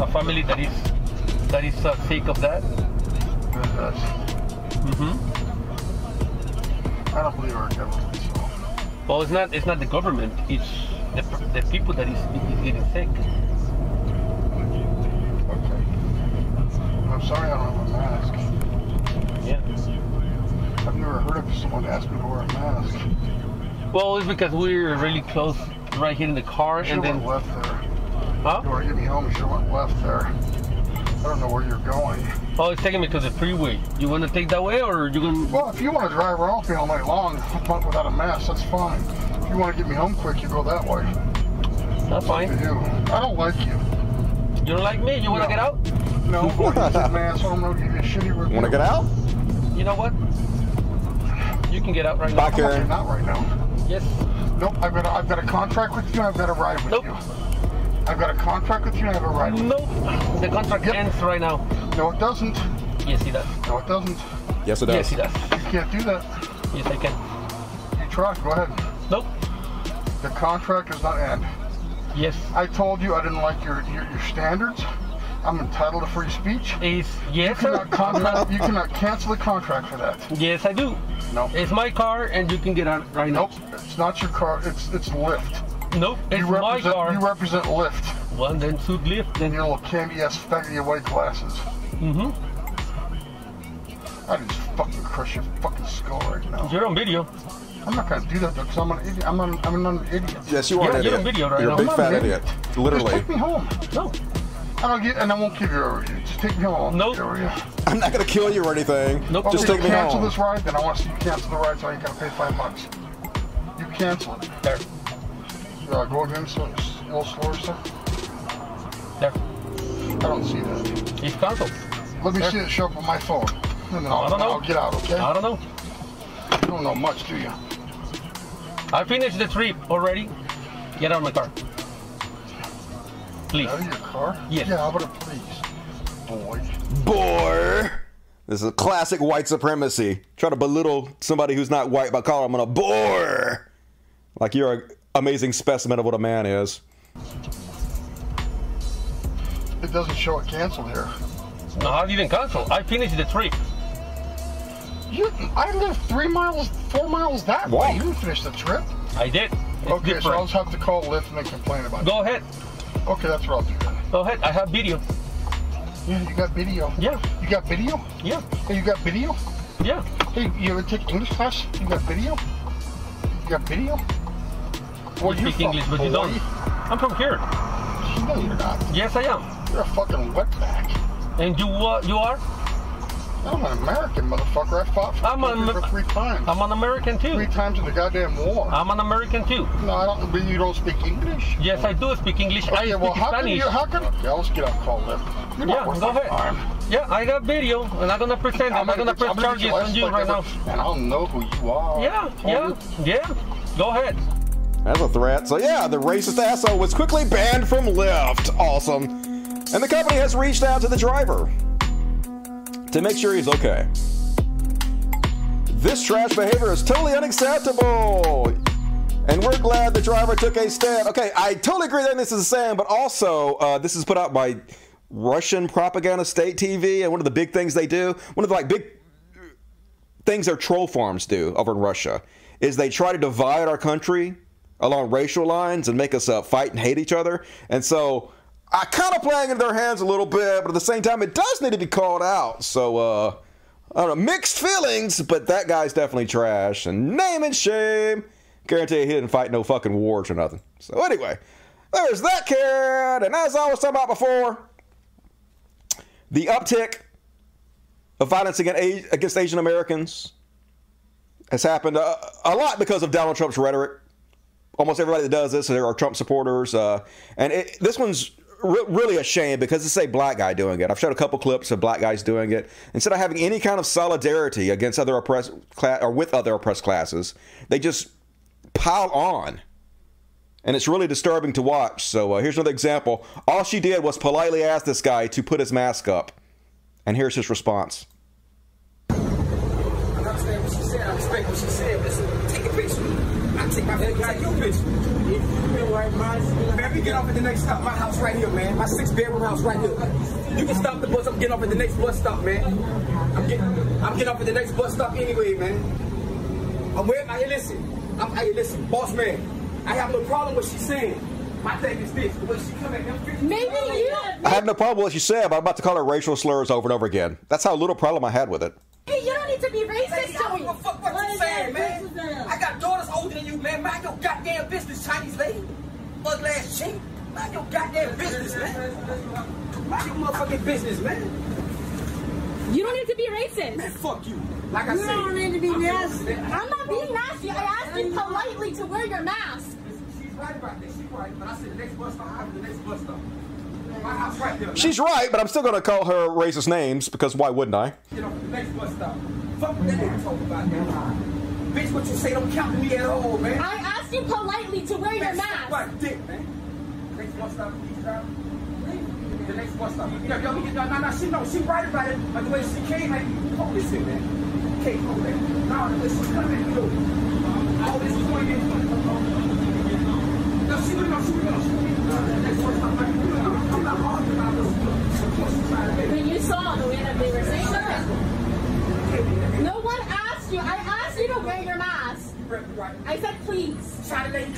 a family that is that is uh, sick of that. Mm-hmm. I don't believe our government. Well, it's not it's not the government. It's the, the people that is, is getting sick. I'm sorry I don't have a mask. Yeah. I've never heard of someone asking me to wear a mask. Well, it's because we're really close right here in the car, You and then left there. Huh? You want to get me home, you should have went left there. I don't know where you're going. Oh, it's taking me to the freeway. You want to take that way, or you gonna? Well, if you want to drive around with me all night long without a mask, that's fine. If you want to get me home quick, you go that way. That's fine. To you. I don't like you. You don't like me? You want to No. get out? No, boy, you said man, so I'm gonna give you a shitty review. Want to get out? You know what? You can get out right Bye, now. Karen. Not right now. Yes. Nope, I've got a, I've got a contract with you. I've got a ride with Nope. you. I've got a contract with you. I have a ride with Nope. The contract ends right now. No, it doesn't. Yes, he does. No, it doesn't. Yes, it does. Yes, does. he does. You can't do that. Yes, I can. You try. Go ahead. Nope. The contract does not end. Yes. I told you I didn't like your your, your standards. I'm entitled to free speech. Is yes, sir. cannot, contract, you cannot cancel the contract for that. Yes, I do. No. It's my car, and you can get out right now. Nope. It's not your car. It's it's Lyft. Nope. It's you my represent car. you represent Lyft. Well, then suit Lyft. And Then. your little candy ass faggy white glasses. Mm-hmm. I just fucking crush your fucking skull right now. You're on video. I'm not gonna do that because I'm an idiot. I'm an, I'm an idiot. Yes, you are Yeah, an you're idiot. on video right You're now. a big I'm not fat an idiot. Just Literally. take me home. No. I don't get, and I won't give you a review. Just take me home. I won't Nope. give you a review. I'm not gonna kill you or anything. Nope. Just take me you cancel home. this ride, then I want to see you cancel the ride, so I ain't gotta pay five bucks. You cancel it. There. Uh, go again, so it's a little slower, sir. There. I don't see that. It's canceled. Let me There. see it show up on my phone, and then I'll, I don't know. I'll get out. Okay? I don't know. You don't know much, do you? I finished the trip already. Get out of my car. Please. Out of your car? Yes. Yeah, but please, boy. Boy. This is a classic white supremacy. Try to belittle somebody who's not white by calling them a boy. Like you're an amazing specimen of what a man is. It doesn't show it canceled here. No, I didn't cancel. I finished the trip. You, I live three miles, four miles that Wow. way. You didn't finish the trip. I did. It's okay, so. I'll just have to call Lyft and complain about Go it. Go ahead. Okay, that's what I'll do. Go ahead. I have video. Yeah, you got video. Yeah. You got video? Yeah. Hey, you got video? Yeah. Hey, you ever take English class? You got video? You got video? Where You speak? English, but you don't. I'm from here. No, you're not. Yes, I am. You're a fucking wetback. And you uh, you are? I'm an American motherfucker. I fought for I'm an for three times. I'm an American too. Three times in the goddamn war. I'm an American too. No, I don't. But you don't speak English. Yes, I do speak English. I Okay, speak well, how can Spanish. you? How can? Okay, let's get on call. You're Yeah, go ahead. time. Yeah, I got video, and I'm gonna present it. I'm, gonna, press I'm gonna get charges on you right now. And I'll know who you are. Yeah, yeah, yeah. Go ahead. That's a threat. So yeah, the racist asshole was quickly banned from Lyft. Awesome. And the company has reached out to the driver to make sure he's okay. This trash behavior is totally unacceptable. And we're glad the driver took a stand. Okay, I totally agree that this is the same, but also uh, this is put out by Russian propaganda state TV, and one of the big things they do, one of the like big things their troll farms do over in Russia is they try to divide our country along racial lines and make us uh, fight and hate each other. And so I kind of playing into their hands a little bit, but at the same time, it does need to be called out. So uh, I don't know, mixed feelings, but that guy's definitely trash. And name and shame. Guarantee he didn't fight no fucking wars or nothing. So anyway, there's that kid. And as I was talking about before, the uptick of violence against Asian Americans has happened a, a lot because of Donald Trump's rhetoric. Almost everybody that does this there are Trump supporters, uh, and it, this one's re- really a shame because it's a black guy doing it. I've showed a couple clips of black guys doing it. Instead of having any kind of solidarity against other oppressed class or with other oppressed classes, they just pile on. And it's really disturbing to watch. So uh, here's another example. All she did was politely ask this guy to put his mask up. And here's his response. I understand what she said. I respect what she said. Listen, take a picture. I take my picture. Take your picture. Man, we get off at the next stop. My house right here, man. My six bedroom house right here. You can stop the bus. I'm getting off at the next bus stop, man. I'm getting, I'm getting off at the next bus stop anyway, man. I'm with. Hey, listen. I'm. Hey, listen, boss man. I have no problem with what she's saying. My thing is this: the way she come at them. Maybe you. I have no problem with what you said, but I'm about to call her racial slurs over and over again. That's how little problem I had with it. Hey, you don't need to be racist Lady, I don't give a fuck what you're saying, man. I got daughters older than you, man. Mind your goddamn business, Chinese lady. Ugly ass chick. Mind your goddamn business, man. Mind your motherfucking business, man. You don't need to be racist. Man, fuck you. Like I You said, don't need to be I'm nasty. I'm not being nasty. I asked you politely to wear your mask. She's right about that. She's right. But I said the next bus stop. I'm the next bus stop. My house right there. She's right, but I'm still going to call her racist names because why wouldn't I? Get off the next bus stop. Fuck what that nigga talking about, man. Bitch, what you say don't count me at all, man. I asked you politely to wear your mask. my dick, man. Next bus stop, please, drive. The next bus stop. Yeah, yo, no, no, no, she, no, she right about it. But the way she came, like, hold this in, man. Can't hold that. No, the way she coming, you know. All this is going get No, she would know, she would know. She would know. Next bus stop, like, you know, I'm not arguing about this. Of course, she's trying to make But you saw the way that they were saying that. No one asked you. I asked you to wear your mask. I said please. I don't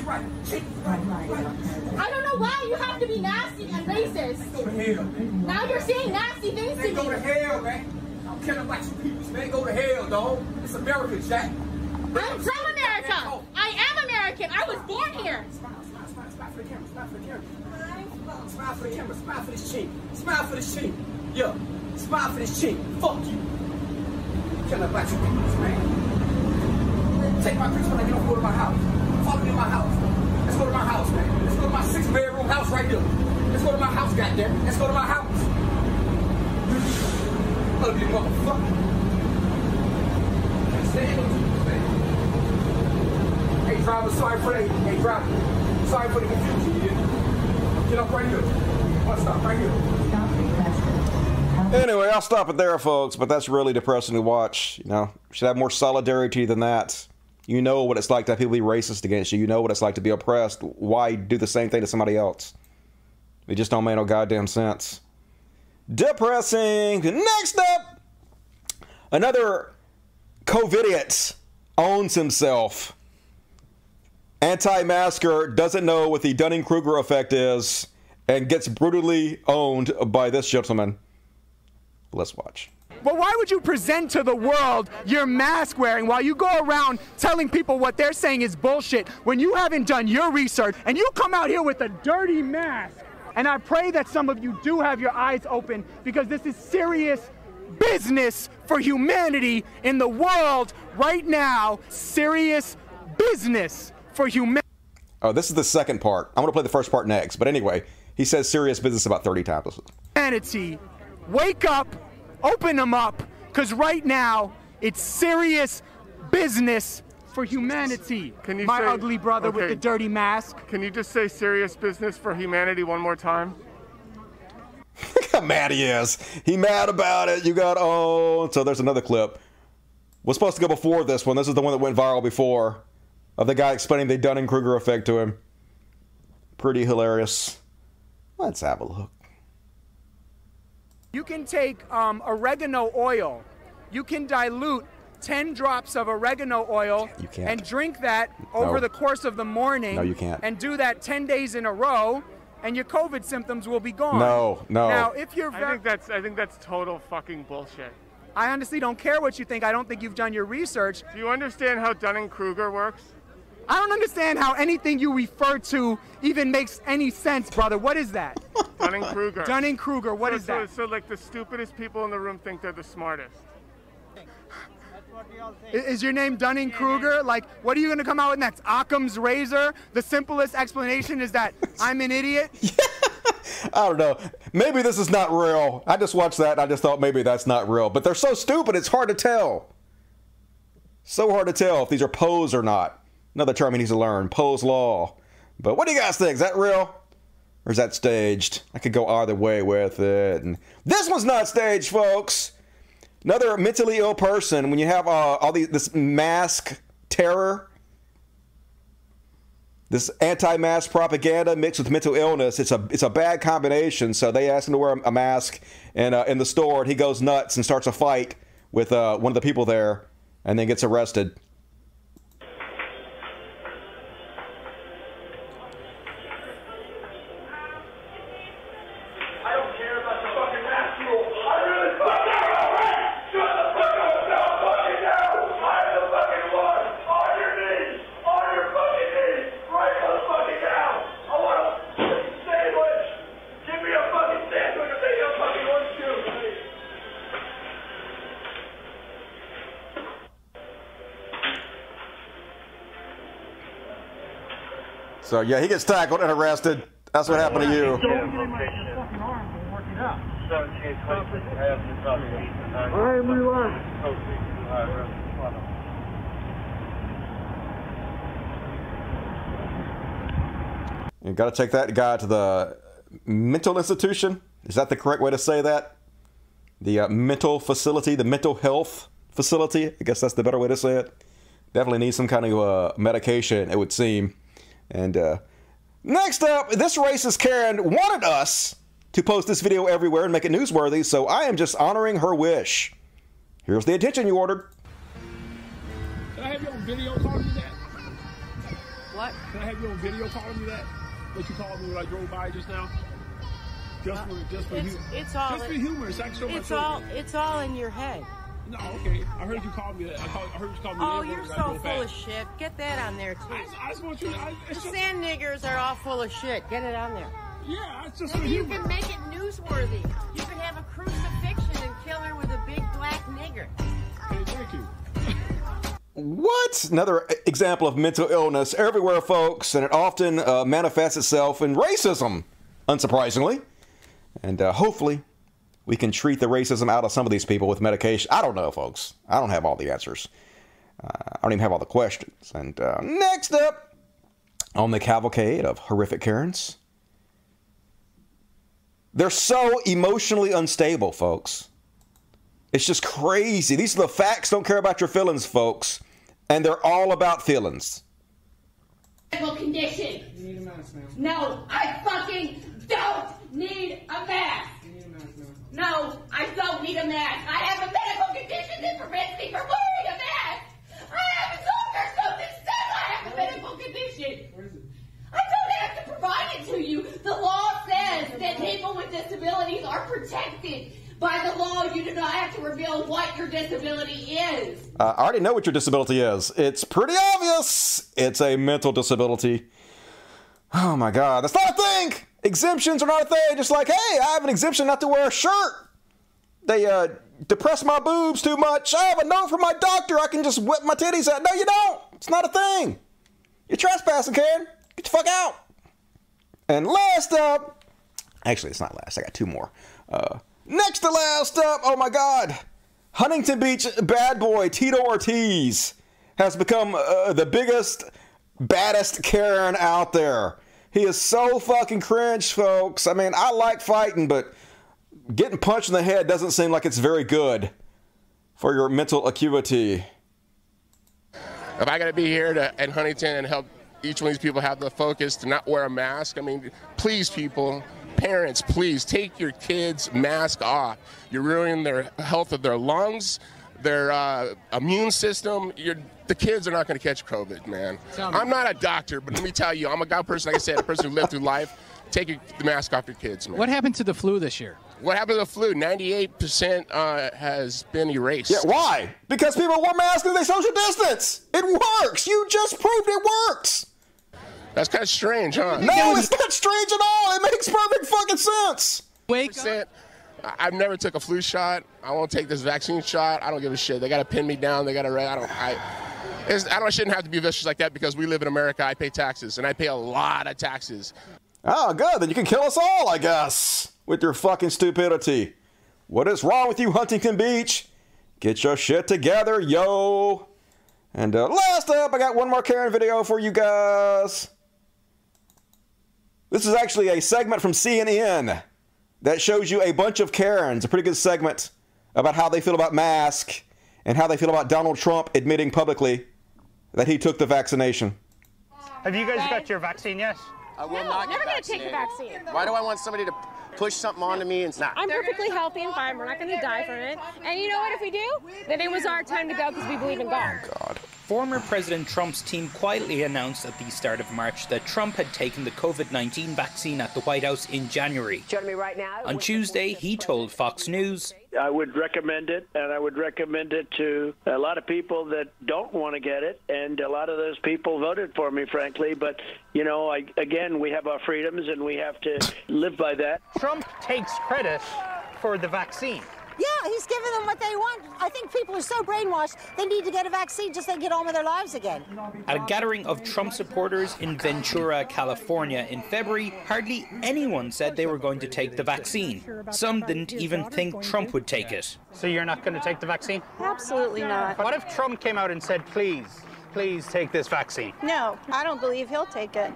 know why you have to be nasty and racist. Go to hell, man. Now you're saying nasty things to Man, go to hell, man. I'm killing about you people, man. Go to hell, dog. It's America, Jack. I'm from America. I am American. I was born here. Smile, smile, smile, smile for the camera, smile for the camera. Smile for the camera, smile for this cheek. Smile for this cheek. Yeah, smile for this cheek. Fuck you. Killing about you people, man. Take my when I get off, go to my house. Follow me to my house. Let's go to my house, man. Let's go to my six bedroom house right here. Let's go to my house, goddamn. Let's go to my house. Ugly motherfucker. Hey, driver, sorry for that. Hey, driver, sorry for the confusion. Did. Get up right here. Bus stop right here. Anyway, I'll stop it there, folks, but that's really depressing to watch. You know, should have more solidarity than that. You know what it's like to have people be racist against you. You know what it's like to be oppressed. Why do the same thing to somebody else? It just don't make no goddamn sense. Depressing. Next up, another COVIDiot owns himself. Anti-masker doesn't know what the Dunning-Kruger effect is and gets brutally owned by this gentleman. Let's watch. But why would you present to the world your mask wearing while you go around telling people what they're saying is bullshit when you haven't done your research and you come out here with a dirty mask? And I pray that some of you do have your eyes open because this is serious business for humanity in the world right now. Serious business for humanity. Oh, this is the second part. I'm going to play the first part next. But anyway, he says serious business about 30 times. humanity. Wake up, open them up, because right now it's serious business for humanity. Can you My say- ugly brother with the dirty mask. Can you just say serious business for humanity one more time? Look how mad he is. He mad about it. You got oh. So there's another clip. Was supposed to go before this one. This is the one that went viral before, of the guy explaining the Dunning Kruger effect to him. Pretty hilarious. Let's have a look. You can take um, oregano oil. You can dilute 10 drops of oregano oil You can't. and drink that over No. the course of the morning. No, you can't. And do that 10 days in a row, and your COVID symptoms will be gone. No, no. Now, if you're I think that's I think that's total fucking bullshit. I honestly don't care what you think. I don't think you've done your research. Do you understand how Dunning Kruger works? I don't understand how anything you refer to even makes any sense, brother. What is that? Dunning Kruger. Dunning Kruger. What so, is so, that? So like the stupidest people in the room think they're the smartest. Is your name Dunning Kruger? Like, what are you going to come out with next? Occam's razor? The simplest explanation is that I'm an idiot. I don't know. Maybe this is not real. I just watched that and I just thought maybe that's not real. But they're so stupid, it's hard to tell. So hard to tell if these are Poe's or not. Another term he needs to learn Poe's Law. But what do you guys think? Is that real? Or is that staged? I could go either way with it. And this one's not staged, folks. Another mentally ill person, when you have uh, all these, this mask terror, this anti-mask propaganda mixed with mental illness it's a it's a bad combination so they ask him to wear a mask and uh, in the store and he goes nuts and starts a fight with uh, one of the people there and then gets arrested so yeah he gets tackled and arrested. That's what happened to you. I am relaxed. you got to take that guy to the mental institution. Is that the correct way to say that? The uh, mental facility the mental health facility? I guess that's the better way to say it. Definitely need some kind of uh, medication it would seem and uh, next up this racist karen wanted us to post this video everywhere and make it newsworthy so i am just honoring her wish here's the attention you ordered Can I have you on video calling me that? What? Can I have you on video calling me that? What you called me when I drove by just now? Just for just for It's, hu- it's all. just for humor. It's like so much. It's all. It's all in your head. No, okay. I heard you call me that. I, called, I heard you call me. Oh, you're so drove full of shit. Get that on there too. I, I just want you. To, I, The sand niggers are all full of shit. Get it on there. Yeah, it's just Maybe for you humor. can make it newsworthy. You can have a crucifixion and kill her with a big black nigger. Okay, thank you. What? Another example of mental illness everywhere, folks, and it often uh, manifests itself in racism, unsurprisingly. And uh, hopefully, we can treat the racism out of some of these people with medication. I don't know, folks. I don't have all the answers. Uh, I don't even have all the questions. And uh, next up on the cavalcade of horrific Karens, they're so emotionally unstable, folks. It's just crazy. These are the facts. Don't care about your feelings, folks. And they're all about feelings. condition. No, I fucking don't need a mask. No, I don't need a mask. I have a medical condition that prevents me from wearing a mask. I have a doctor something says I have a medical condition. I don't have to provide it to you. The law says that people with disabilities are protected. By the law, you do not have to reveal what your disability is. Uh, I already know what your disability is. It's pretty obvious. It's a mental disability. Oh my God, that's not a thing! Exemptions are not a thing. Just like, hey, I have an exemption not to wear a shirt. They uh, depress my boobs too much. I have a note from my doctor. I can just whip my titties out. No, you don't. It's not a thing. You're trespassing, Karen. Get the fuck out. And last up, actually, it's not last. I got two more. Uh, next to last up, oh my God, Huntington Beach bad boy Tito Ortiz has become uh, the biggest, baddest Karen out there. He is so fucking cringe, folks. I mean, I like fighting, but getting punched in the head doesn't seem like it's very good for your mental acuity. If I got to be here to, at Huntington and help each one of these people have the focus to not wear a mask, I mean, please, people, parents, please take your kids' mask off. You're ruining their health of their lungs, their uh, immune system. You're, the kids are not going to catch COVID, man. I'm not a doctor, but let me tell you, I'm a guy person, like I said, a person who lived through life. Take your, the mask off your kids, man. What happened to the flu this year? What happened to the flu? 98% uh, has been erased. Yeah, why? Because people wear masks and they social distance. It works. You just proved it works. That's kind of strange, huh? No, it's not strange at all. It makes perfect fucking sense. Wake up. I've never took a flu shot. I won't take this vaccine shot. I don't give a shit. They got to pin me down. They got to. I don't. I. I don't. I shouldn't have to be vicious like that because we live in America. I pay taxes and I pay a lot of taxes. Oh, good. Then you can kill us all, I guess, with your fucking stupidity. What is wrong with you, Huntington Beach? Get your shit together, yo. And uh, last up, I got one more Karen video for you guys. This is actually a segment from CNN that shows you a bunch of Karens, a pretty good segment about how they feel about mask and how they feel about Donald Trump admitting publicly that he took the vaccination. Have you guys got your vaccine yet? I will No, not never get gonna take the vaccine. Why do I want somebody to push something onto me and it's not? I'm perfectly healthy and fine. We're not going to die from it. And you know what? If we do, then it was our time to go because we believe in God. God. Former President Trump's team quietly announced at the start of March that Trump had taken the COVID 19 vaccine at the White House in January. Joining me right now. On Tuesday, he told Fox News I would recommend it, and I would recommend it to a lot of people that don't want to get it, and a lot of those people voted for me, frankly. But you know, I, again, we have our freedoms, and we have to live by that. Trump takes credit for the vaccine. Yeah, he's giving them what they want. I think people are so brainwashed, they need to get a vaccine just so they get on with their lives again. At a gathering of Trump supporters in Ventura, California in February, hardly anyone said they were going to take the vaccine. Some didn't even think Trump would take it. So you're not going to take the vaccine? Absolutely not. What if Trump came out and said, please, please take this vaccine? No, I don't believe he'll take it.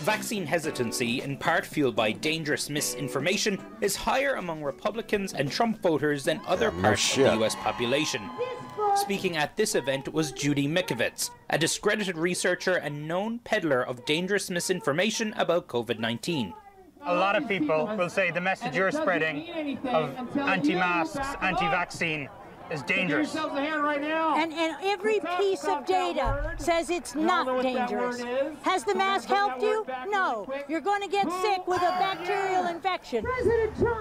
Vaccine hesitancy, in part fueled by dangerous misinformation, is higher among Republicans and Trump voters than other no parts of the US population. Speaking at this event was Judy Mikovits, a discredited researcher and known peddler of dangerous misinformation about COVID 19. A lot of people will say the message you're spreading of anti-masks, anti-vaccine is dangerous. And, and every piece of data says it's not dangerous. Has the mask helped you? No. You're going to get sick with a bacterial infection.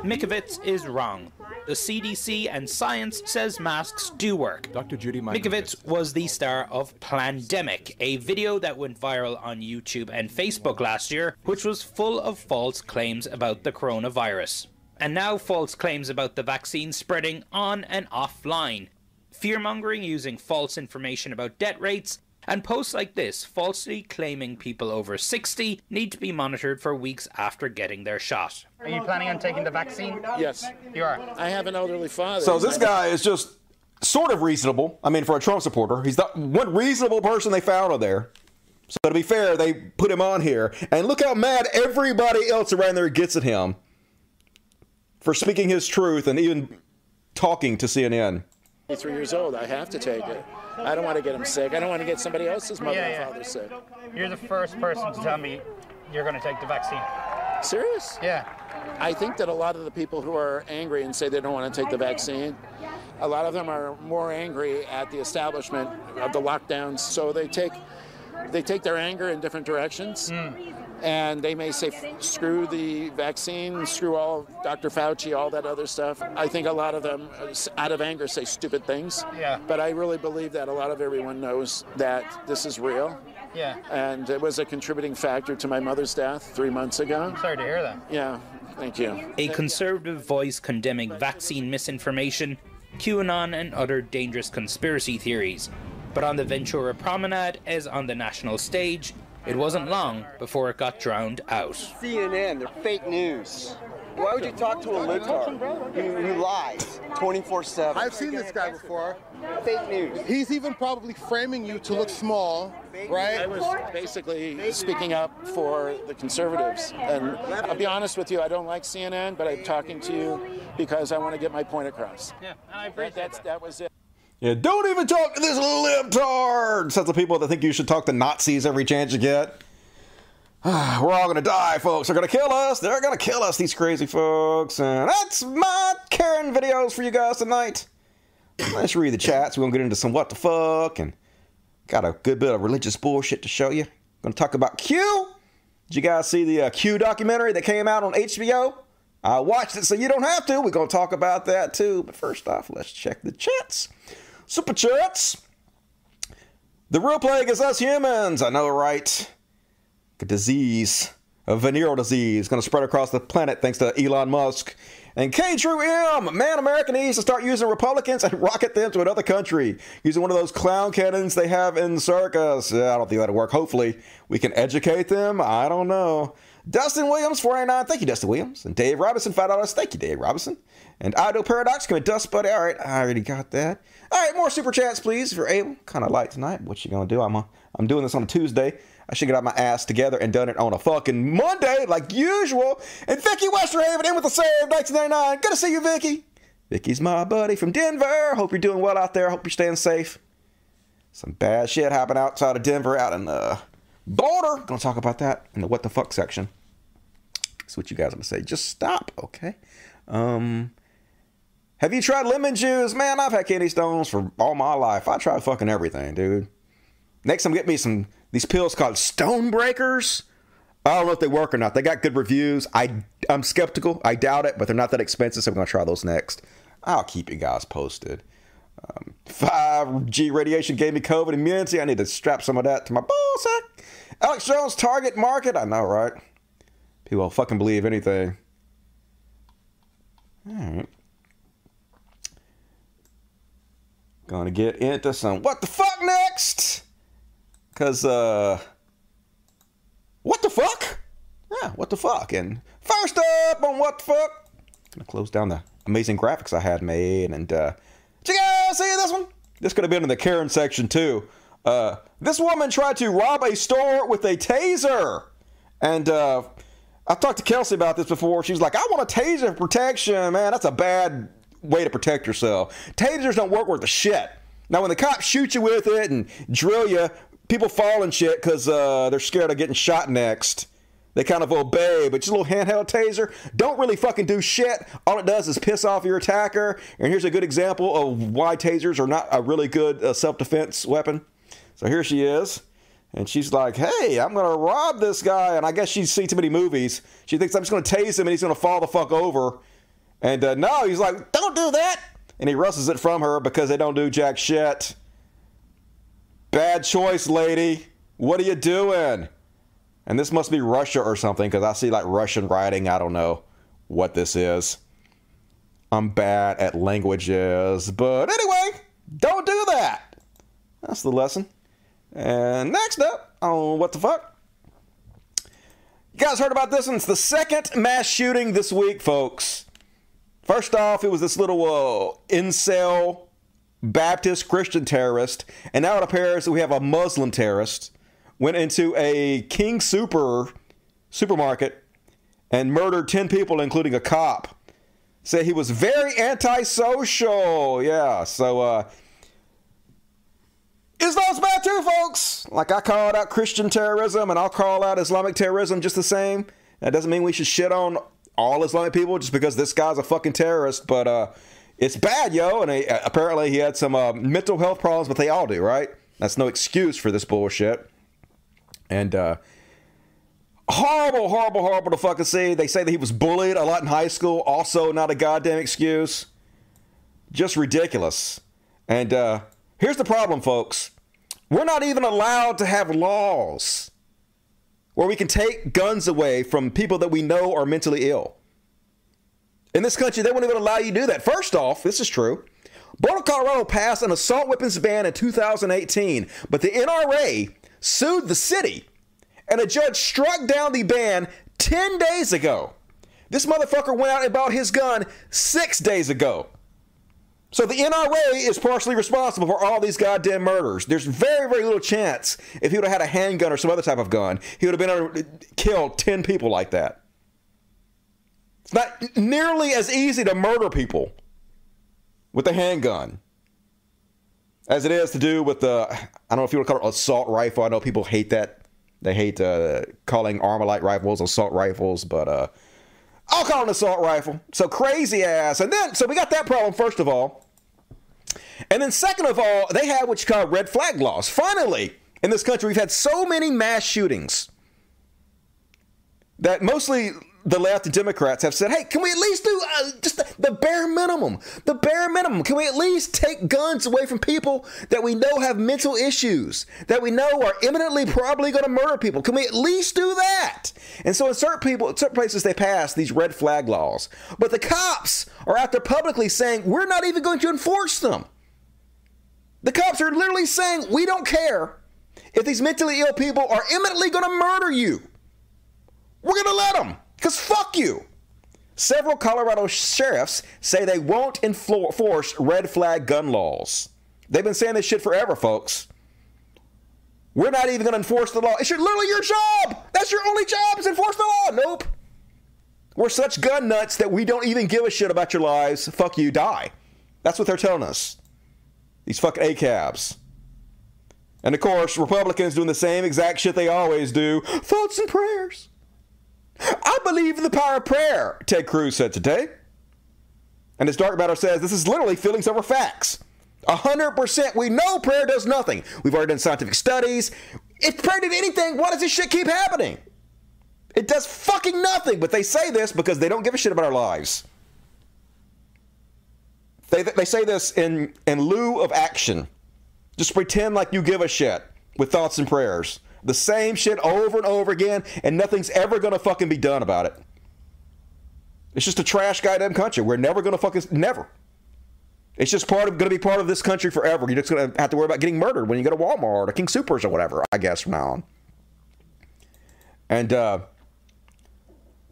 Mikovits is wrong. The CDC and science says masks do work. Dr. Judy Mikovits was the star of Plandemic, a video that went viral on YouTube and Facebook last year, which was full of false claims about the coronavirus. And now false claims about the vaccine spreading on and offline. Fearmongering using false information about debt rates, and posts like this falsely claiming people over 60 need to be monitored for weeks after getting their shot. Are you planning on taking the vaccine? Yes. You are. I have an elderly father. So this guy is just sort of reasonable. I mean, for a Trump supporter, he's the one reasonable person they found on there. So to be fair, they put him on here, and look how mad everybody else around there gets at him for speaking his truth and even talking to CNN. Three years old. I have to take it. I don't want to get him sick. I don't want to get somebody else's mother Yeah, and yeah. father sick. You're the first person to tell me you're going to take the vaccine. Serious? Yeah. I think that a lot of the people who are angry and say they don't want to take the vaccine, a lot of them are more angry at the establishment of the lockdowns. So they take they take their anger in different directions. Mm. And they may say screw the vaccine, screw all Dr. Fauci, all that other stuff. I think a lot of them, uh, out of anger, say stupid things. Yeah. But I really believe that a lot of everyone knows that this is real. Yeah. And it was a contributing factor to my mother's death three months ago. Sorry to hear that. Yeah, thank you. A conservative voice condemning vaccine misinformation, QAnon, and other dangerous conspiracy theories. But on the Ventura Promenade, as on the national stage, it wasn't long before it got drowned out. CNN, they're fake news. Why would you talk to a libtard who, who lies 24 7? I've seen this guy before. Fake news. He's even probably framing you to look small, right? I was basically speaking up for the conservatives. And I'll be honest with you, I don't like CNN, but I'm talking to you because I want to get my point across. Yeah, I appreciate that. That was it. Yeah, don't even talk to this libtard! Says the people that think you should talk to Nazis every chance you get. We're all gonna die, folks. They're gonna kill us. They're gonna kill us, these crazy folks. And that's my Karen videos for you guys tonight. Let's read the chats. We're gonna get into some what the fuck and got a good bit of religious bullshit to show you. Gonna talk about Q. Did you guys see the uh, Q documentary that came out on HBO? I watched it, so you don't have to. We're gonna talk about that too. But first off, let's check the chats. Super chats. The real plague is us humans. I know, right? A disease, a venereal disease, to spread across the planet thanks to Elon Musk. And K. Drew M. Man, America needs to start using Republicans and rocket them to another country using one of those clown cannons they have in circus. Yeah, I don't think that'll work. Hopefully, we can educate them. I don't know. Dustin Williams, 489. Thank you, Dustin Williams. And Dave Robinson, $5. Thank you, Dave Robinson. And Idle Paradox, come Dust Buddy. All right, I already got that. All right, more super chats, please, if you're able. Kind of light tonight. What you gonna do? I'm a, I'm doing this on a Tuesday. I should get out my ass together and done it on a fucking Monday, like usual. And Vicky Westerhaven in with the save, 1999. Good to see you, Vicky. Vicky's my buddy from Denver. Hope you're doing well out there. Hope you're staying safe. Some bad shit happened outside of Denver, out in the border. Gonna talk about that in the what the fuck section. That's what you guys are gonna say. Just stop, okay? Um, have you tried lemon juice? Man, I've had kidney stones for all my life. I tried fucking everything, dude. Next time, get me some these pills called Stone Breakers. I don't know if they work or not. They got good reviews. I I'm skeptical. I doubt it, but they're not that expensive, so I'm gonna try those next. I'll keep you guys posted. Um, 5G radiation gave me COVID immunity. I need to strap some of that to my ball sack. Alex Jones, target market. I know, right? People will fucking believe anything. All right. Gonna get into some what the fuck next? Cause uh what the fuck? Yeah, what the fuck? And first up on what the fuck? Gonna close down the amazing graphics I had made and uh did you guys see this one? This could have been in the Karen section too. Uh this woman tried to rob a store with a taser. And uh I've talked to Kelsey about this before. She's like, I want a taser protection, man. That's a bad way to protect yourself. Tasers don't work worth a shit. Now, when the cops shoot you with it and drill you, people fall and shit because uh, they're scared of getting shot next. They kind of obey, but just a little handheld taser don't really fucking do shit. All it does is piss off your attacker. And here's a good example of why tasers are not a really good uh, self defense weapon. So here she is. And she's like, hey, I'm going to rob this guy. And I guess she's seen too many movies. She thinks I'm just going to tase him and he's going to fall the fuck over. And uh, no, he's like, don't do that. And he wrestles it from her because they don't do jack shit. Bad choice, lady. What are you doing? And this must be Russia or something because I see like Russian writing. I don't know what this is. I'm bad at languages. But anyway, don't do that. That's the lesson. And next up on What the Fuck? You guys heard about this one? It's the second mass shooting this week, folks. First off, it was this little uh, incel Baptist Christian terrorist, and now it appears that we have a Muslim terrorist went into a King Super supermarket and murdered 10 people, including a cop. Said he was very antisocial. Yeah, so uh, Islam's bad too, folks. Like I called out Christian terrorism, and I'll call out Islamic terrorism just the same. That doesn't mean we should shit on all Islamic people just because this guy's a fucking terrorist. But uh, it's bad, yo. And he, apparently he had some uh, mental health problems, but they all do, right? That's no excuse for this bullshit. And uh, horrible, horrible, horrible to fucking see. They say that he was bullied a lot in high school. Also, not a goddamn excuse. Just ridiculous. And uh, here's the problem, folks. We're not even allowed to have laws where we can take guns away from people that we know are mentally ill. In this country, they won't even allow you to do that. First off, this is true. Boulder, Colorado passed an assault weapons ban in 2018, but the NRA sued the city, and a judge struck down the ban 10 days ago. This motherfucker went out and bought his gun six days ago. So the NRA is partially responsible for all these goddamn murders. There's very, very little chance if he would have had a handgun or some other type of gun, he would have been able to kill 10 people like that. It's not nearly as easy to murder people with a handgun as it is to do with the, I don't know if you to call it assault rifle. I know people hate that. They hate uh, calling Armalite rifles assault rifles, but uh, I'll call it an assault rifle. So crazy ass. And then, so we got that problem, first of all. And then, second of all, they have what you call red flag laws. Finally, in this country, we've had so many mass shootings that mostly the left and Democrats have said, hey, can we at least do uh, just the, the, bare minimum? The bare minimum. Can we at least take guns away from people that we know have mental issues, that we know are imminently probably going to murder people? Can we at least do that? And so in certain people, certain places, they pass these red flag laws. But the cops are out there publicly saying, we're not even going to enforce them. The cops are literally saying, we don't care if these mentally ill people are imminently going to murder you. We're going to let them. Because fuck you. Several Colorado sheriffs say they won't enforce red flag gun laws. They've been saying this shit forever, folks. We're not even going to enforce the law. It's your, literally your job. That's your only job is enforce the law. Nope. We're such gun nuts that we don't even give a shit about your lives. Fuck you, die. That's what they're telling us. These fucking ACABs. And of course, Republicans doing the same exact shit they always do. Thoughts and prayers. I believe in the power of prayer, Ted Cruz said today. And as Dark Matter says, this is literally feelings over facts. 100% we know prayer does nothing. We've already done scientific studies. If prayer did anything, why does this shit keep happening? It does fucking nothing, but they say this because they don't give a shit about our lives. They, they say this in, in lieu of action. Just pretend like you give a shit with thoughts and prayers. The same shit over and over again, and nothing's ever gonna fucking be done about it. It's just a trash goddamn country. We're never gonna fucking never. It's just part of gonna be part of this country forever. You're just gonna have to worry about getting murdered when you go to Walmart or King Soopers or whatever, I guess, from now on. And uh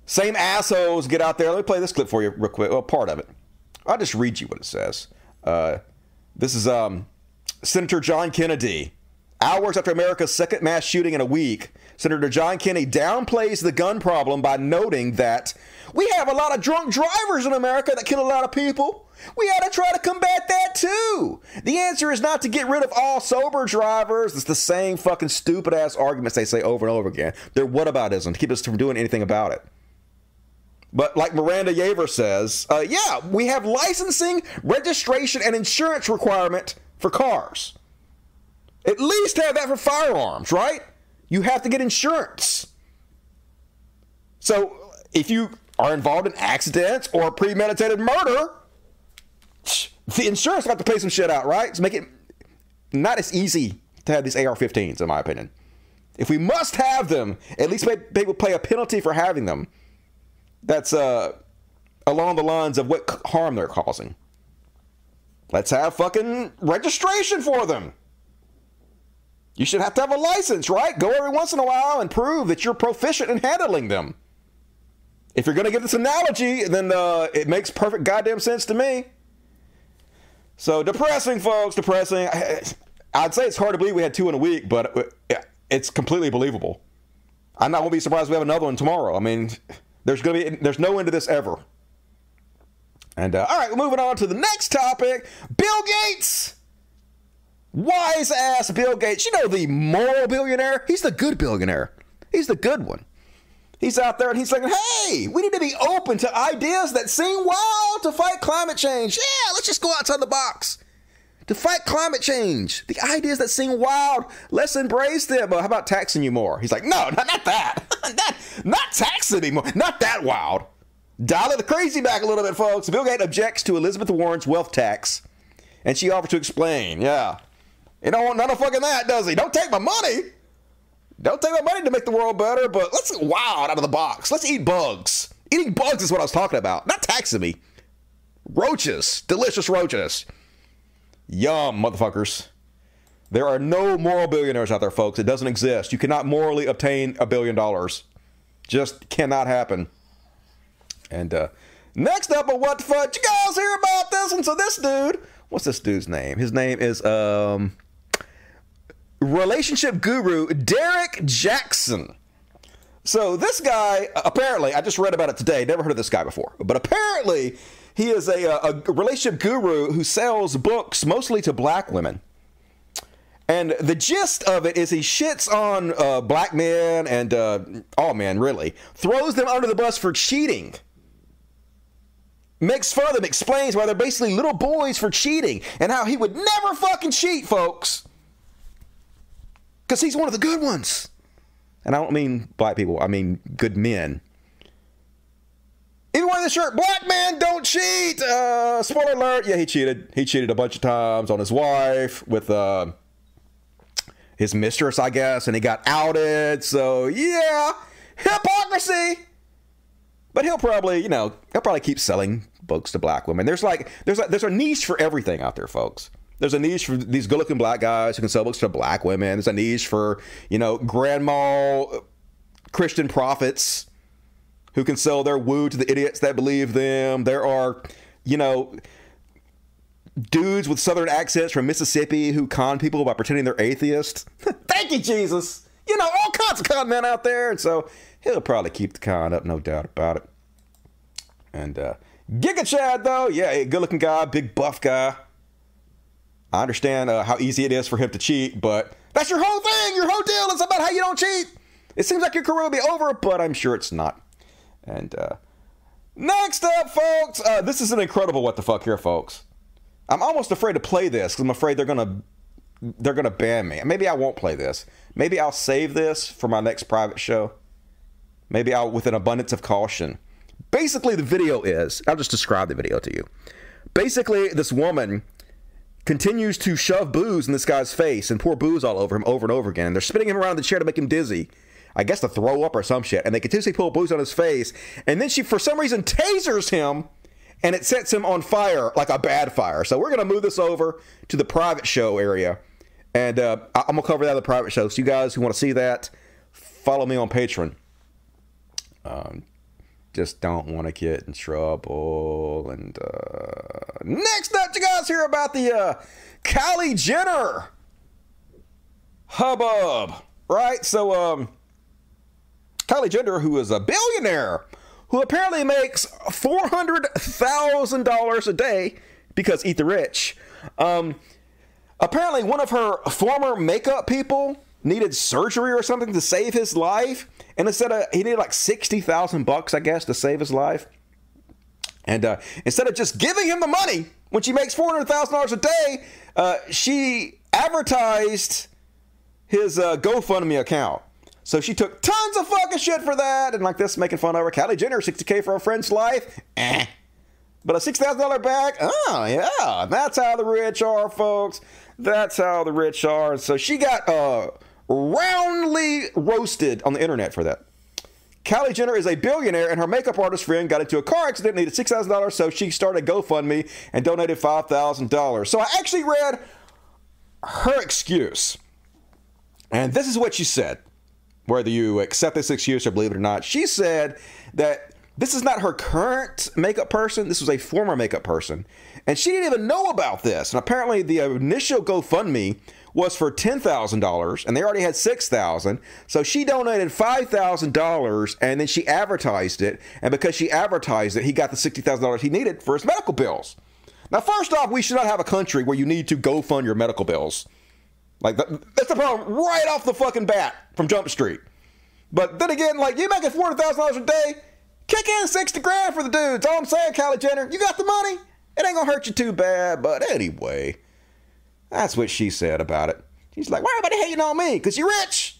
same assholes get out there. Let me play this clip for you real quick. Well, part of it. I'll just read you what it says. Uh, this is um, Senator John Kennedy Hours after America's second mass shooting in a week, Senator John Kennedy downplays the gun problem by noting that we have a lot of drunk drivers in America that kill a lot of people. We ought to try to combat that too. The answer is not to get rid of all sober drivers. It's the same fucking stupid ass arguments they say over and over again. They're whataboutism to keep us from doing anything about it. But like Miranda Yaver says, uh, yeah, we have licensing, registration, and insurance requirement for cars. At least have that for firearms, right? You have to get insurance. So if you are involved in accidents or premeditated murder, the insurance got to pay some shit out, right? To make it not as easy to have these AR-15s, in my opinion. If we must have them, at least they will pay a penalty for having them. That's uh, along the lines of what harm they're causing. Let's have fucking registration for them. You should have to have a license, right? Go every once in a while and prove that you're proficient in handling them. If you're going to give this analogy, then uh, it makes perfect goddamn sense to me. So depressing, folks, depressing. I'd say it's hard to believe we had two in a week, but it's completely believable. I'm not going to be surprised we have another one tomorrow. I mean, there's going to be there's no end to this ever. And uh, all right, moving on to the next topic. Bill Gates wise ass Bill Gates. You know, the moral billionaire? He's the good billionaire. He's the good one. He's out there and he's like, hey, we need to be open to ideas that seem wild to fight climate change. Yeah, let's just go outside the box. to fight climate change. The ideas that seem wild, let's embrace them. But how about taxing you more? He's like, no, not, not that. not, not taxing anymore. Not that wild. Dial the crazy back a little bit, folks. Bill Gates objects to Elizabeth Warren's wealth tax, and she offers to explain. Yeah. He don't want none of fucking that, does he? Don't take my money. Don't take my money to make the world better, but let's get wild out of the box. Let's eat bugs. Eating bugs is what I was talking about. Not taxing me. Roaches. Delicious roaches. Yum, motherfuckers. There are no moral billionaires out there, folks. It doesn't exist. You cannot morally obtain a billion dollars. Just cannot happen. And uh, next up What the Fuck, you guys hear about this? And so this dude, what's this dude's name? His name is um relationship guru Derrick Jaxn. So this guy, apparently, I just read about it today. Never heard of this guy before, but apparently he is a, a relationship guru who sells books mostly to black women. And the gist of it is he shits on uh, black men and uh, all men, really, throws them under the bus for cheating. Makes fun of them, explains why they're basically little boys for cheating and how he would never fucking cheat, folks. Because he's one of the good ones. And I don't mean black people, I mean good men. Even wearing the shirt, black man don't cheat. Uh, spoiler alert, yeah, he cheated. He cheated a bunch of times on his wife with uh, his mistress, I guess, and he got outed. So yeah, hypocrisy. But he'll probably, you know, he'll probably keep selling books to black women. There's like there's like, there's a niche for everything out there, folks. There's a niche for these good-looking black guys who can sell books to black women. There's a niche for you know grandma Christian prophets who can sell their woo to the idiots that believe them. There are, you know, dudes with southern accents from Mississippi who con people by pretending they're atheists. Thank you, Jesus. You know, all kinds of con men out there. And so he'll probably keep the con up, no doubt about it. And uh, Giga Chad, though, yeah, good looking guy, big buff guy. I understand uh, how easy it is for him to cheat, but that's your whole thing. Your whole deal is about how you don't cheat. It seems like your career will be over, but I'm sure it's not. And uh, next up, folks, uh, this is an incredible what the fuck here, folks. I'm almost afraid to play this because I'm afraid they're gonna they're gonna ban me. Maybe I won't play this. Maybe I'll save this for my next private show. Maybe I'll, with an abundance of caution. Basically, the video is I'll just describe the video to you. Basically, this woman continues to shove booze in this guy's face and pour booze all over him over and over again. And they're spinning him around the chair to make him dizzy. I guess to throw up or some shit. And they continuously pull booze on his face. And then she, for some reason, tasers him and it sets him on fire like a bad fire. So we're going to move this over to the private show area. And uh, I'm going to cover that in the private show. So you guys who want to see that, follow me on Patreon. Um, just don't want to get in trouble. And uh, next up, you guys hear about the uh, Kylie Jenner hubbub, right? So, um, Kylie Jenner, who is a billionaire, who apparently makes four hundred thousand dollars a day because eat the rich. Um, apparently, one of her former makeup people needed surgery or something to save his life, and instead of he needed like sixty thousand bucks, I guess, to save his life. And uh, instead of just giving him the money when she makes four hundred thousand dollars a day, uh, she advertised his uh, GoFundMe account. So she took tons of fucking shit for that, and like this, making fun of her. Kylie Jenner, 60k for a friend's life, eh. But a six thousand dollar bag, oh yeah, that's how the rich are, folks. That's how the rich are. So she got uh, roundly roasted on the internet for that. Kylie Jenner is a billionaire, and her makeup artist friend got into a car accident, and needed six thousand dollars, so she started GoFundMe and donated five thousand dollars. So I actually read her excuse, and this is what she said whether you accept this excuse or believe it or not. She said that this is not her current makeup person. This was a former makeup person. And she didn't even know about this. And apparently the initial GoFundMe was for $10,000 and they already had 6,000. So she donated $5,000 and then she advertised it. And because she advertised it, he got the $60,000 he needed for his medical bills. Now, first off, we should not have a country where you need to go fund your medical bills. Like that's the problem right off the fucking bat from Jump Street. But then again, like you making four hundred thousand dollars a day, kick in sixty grand for the dudes. All I'm saying, Kylie Jenner, you got the money. It ain't gonna hurt you too bad. But anyway, That's what she said about it. She's like, why everybody hating on me? Because you're rich.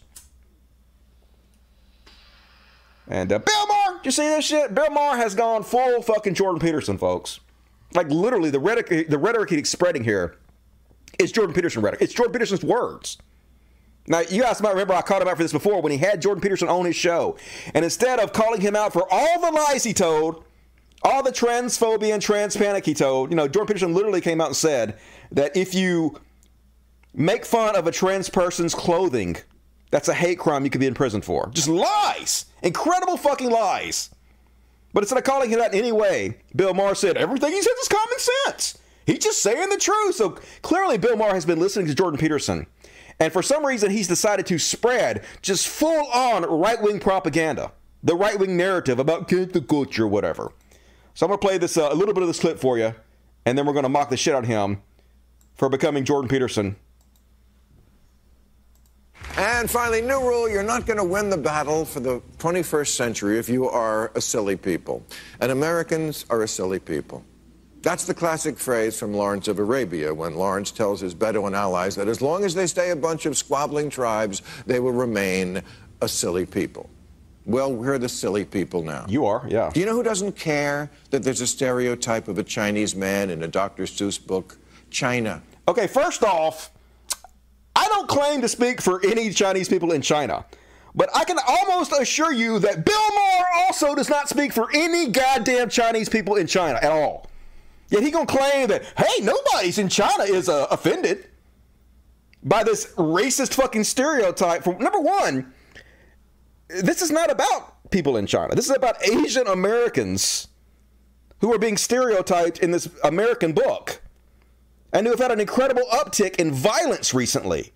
And uh, Bill Maher, you see this shit? Bill Maher has gone full fucking Jordan Peterson, folks. Like literally, the rhetoric, the rhetoric he's spreading here is Jordan Peterson rhetoric. It's Jordan Peterson's words. Now, you guys might remember I called him out for this before when he had Jordan Peterson on his show. And instead of calling him out for all the lies he told, all the transphobia and trans panic he told, you know, Jordan Peterson literally came out and said that if you make fun of a trans person's clothing, that's a hate crime you could be in prison for. Just lies. Incredible fucking lies. But instead of calling him out in any way, Bill Maher said everything he says is common sense. He's just saying the truth. So clearly, Bill Maher has been listening to Jordan Peterson. And for some reason, he's decided to spread just full on right wing propaganda, the right wing narrative about cancel culture, whatever. So I'm going to play this uh, a little bit of this clip for you, and then we're going to mock the shit out of him for becoming Jordan Peterson. And finally, new rule you're not going to win the battle for the 21st century if you are a silly people. And Americans are a silly people. That's the classic phrase from Lawrence of Arabia when Lawrence tells his Bedouin allies that as long as they stay a bunch of squabbling tribes, they will remain a silly people. Well, we're the silly people now. You are, yeah. Do you know who doesn't care that there's a stereotype of a Chinese man in a Dr. Seuss book? China. Okay, first off, I don't claim to speak for any Chinese people in China. But I can almost assure you that Bill Maher also does not speak for any goddamn Chinese people in China at all. Yet he gonna claim that, hey, nobody's in China is uh, offended by this racist fucking stereotype. For number one, this is not about people in China. This is about Asian Americans who are being stereotyped in this American book and who have had an incredible uptick in violence recently.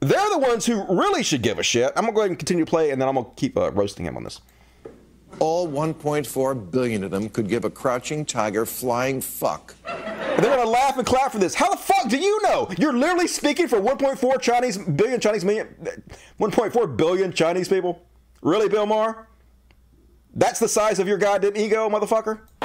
They're the ones who really should give a shit. I'm gonna go ahead and continue to play, and then I'm gonna keep uh, roasting him on this. All 1.4 billion of them could give a crouching tiger flying fuck. And they're gonna laugh and clap for this. How the fuck do you know? You're literally speaking for 1.4 Chinese billion Chinese million, 1.4 billion Chinese people. Really, Bill Maher? That's the size of your goddamn ego, motherfucker.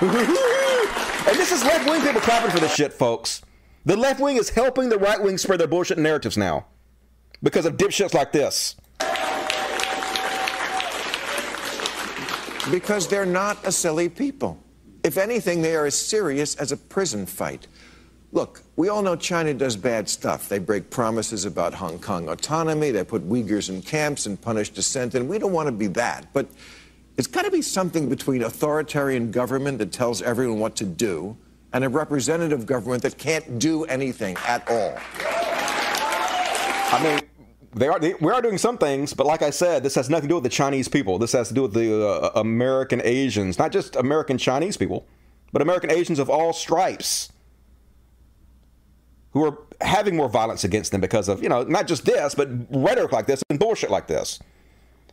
and this is left wing people clapping for this shit, folks. The left wing is helping the right wing spread their bullshit narratives now because of dipshits like this. Because they're not a silly people. If anything, they are as serious as a prison fight. Look, we all know China does bad stuff. They break promises about Hong Kong autonomy, they put Uyghurs in camps and punish dissent, and we don't want to be that. But it's got to be something between authoritarian government that tells everyone what to do and a representative government that can't do anything at all. I mean, they are they, we are doing some things, but like I said, this has nothing to do with the Chinese people. This has to do with the uh, American Asians, not just American Chinese people, but American Asians of all stripes who are having more violence against them because of, you know, not just this, but rhetoric like this and bullshit like this.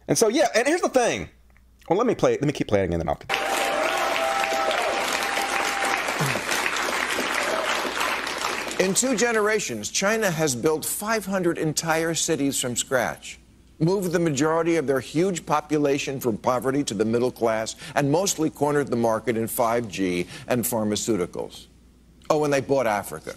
And so, yeah, and here's the thing. Well, let me play. Let me keep playing and then I'll. In two generations, China has built 500 entire cities from scratch, moved the majority of their huge population from poverty to the middle class, and mostly cornered the market in 5G and pharmaceuticals. Oh, and they bought Africa.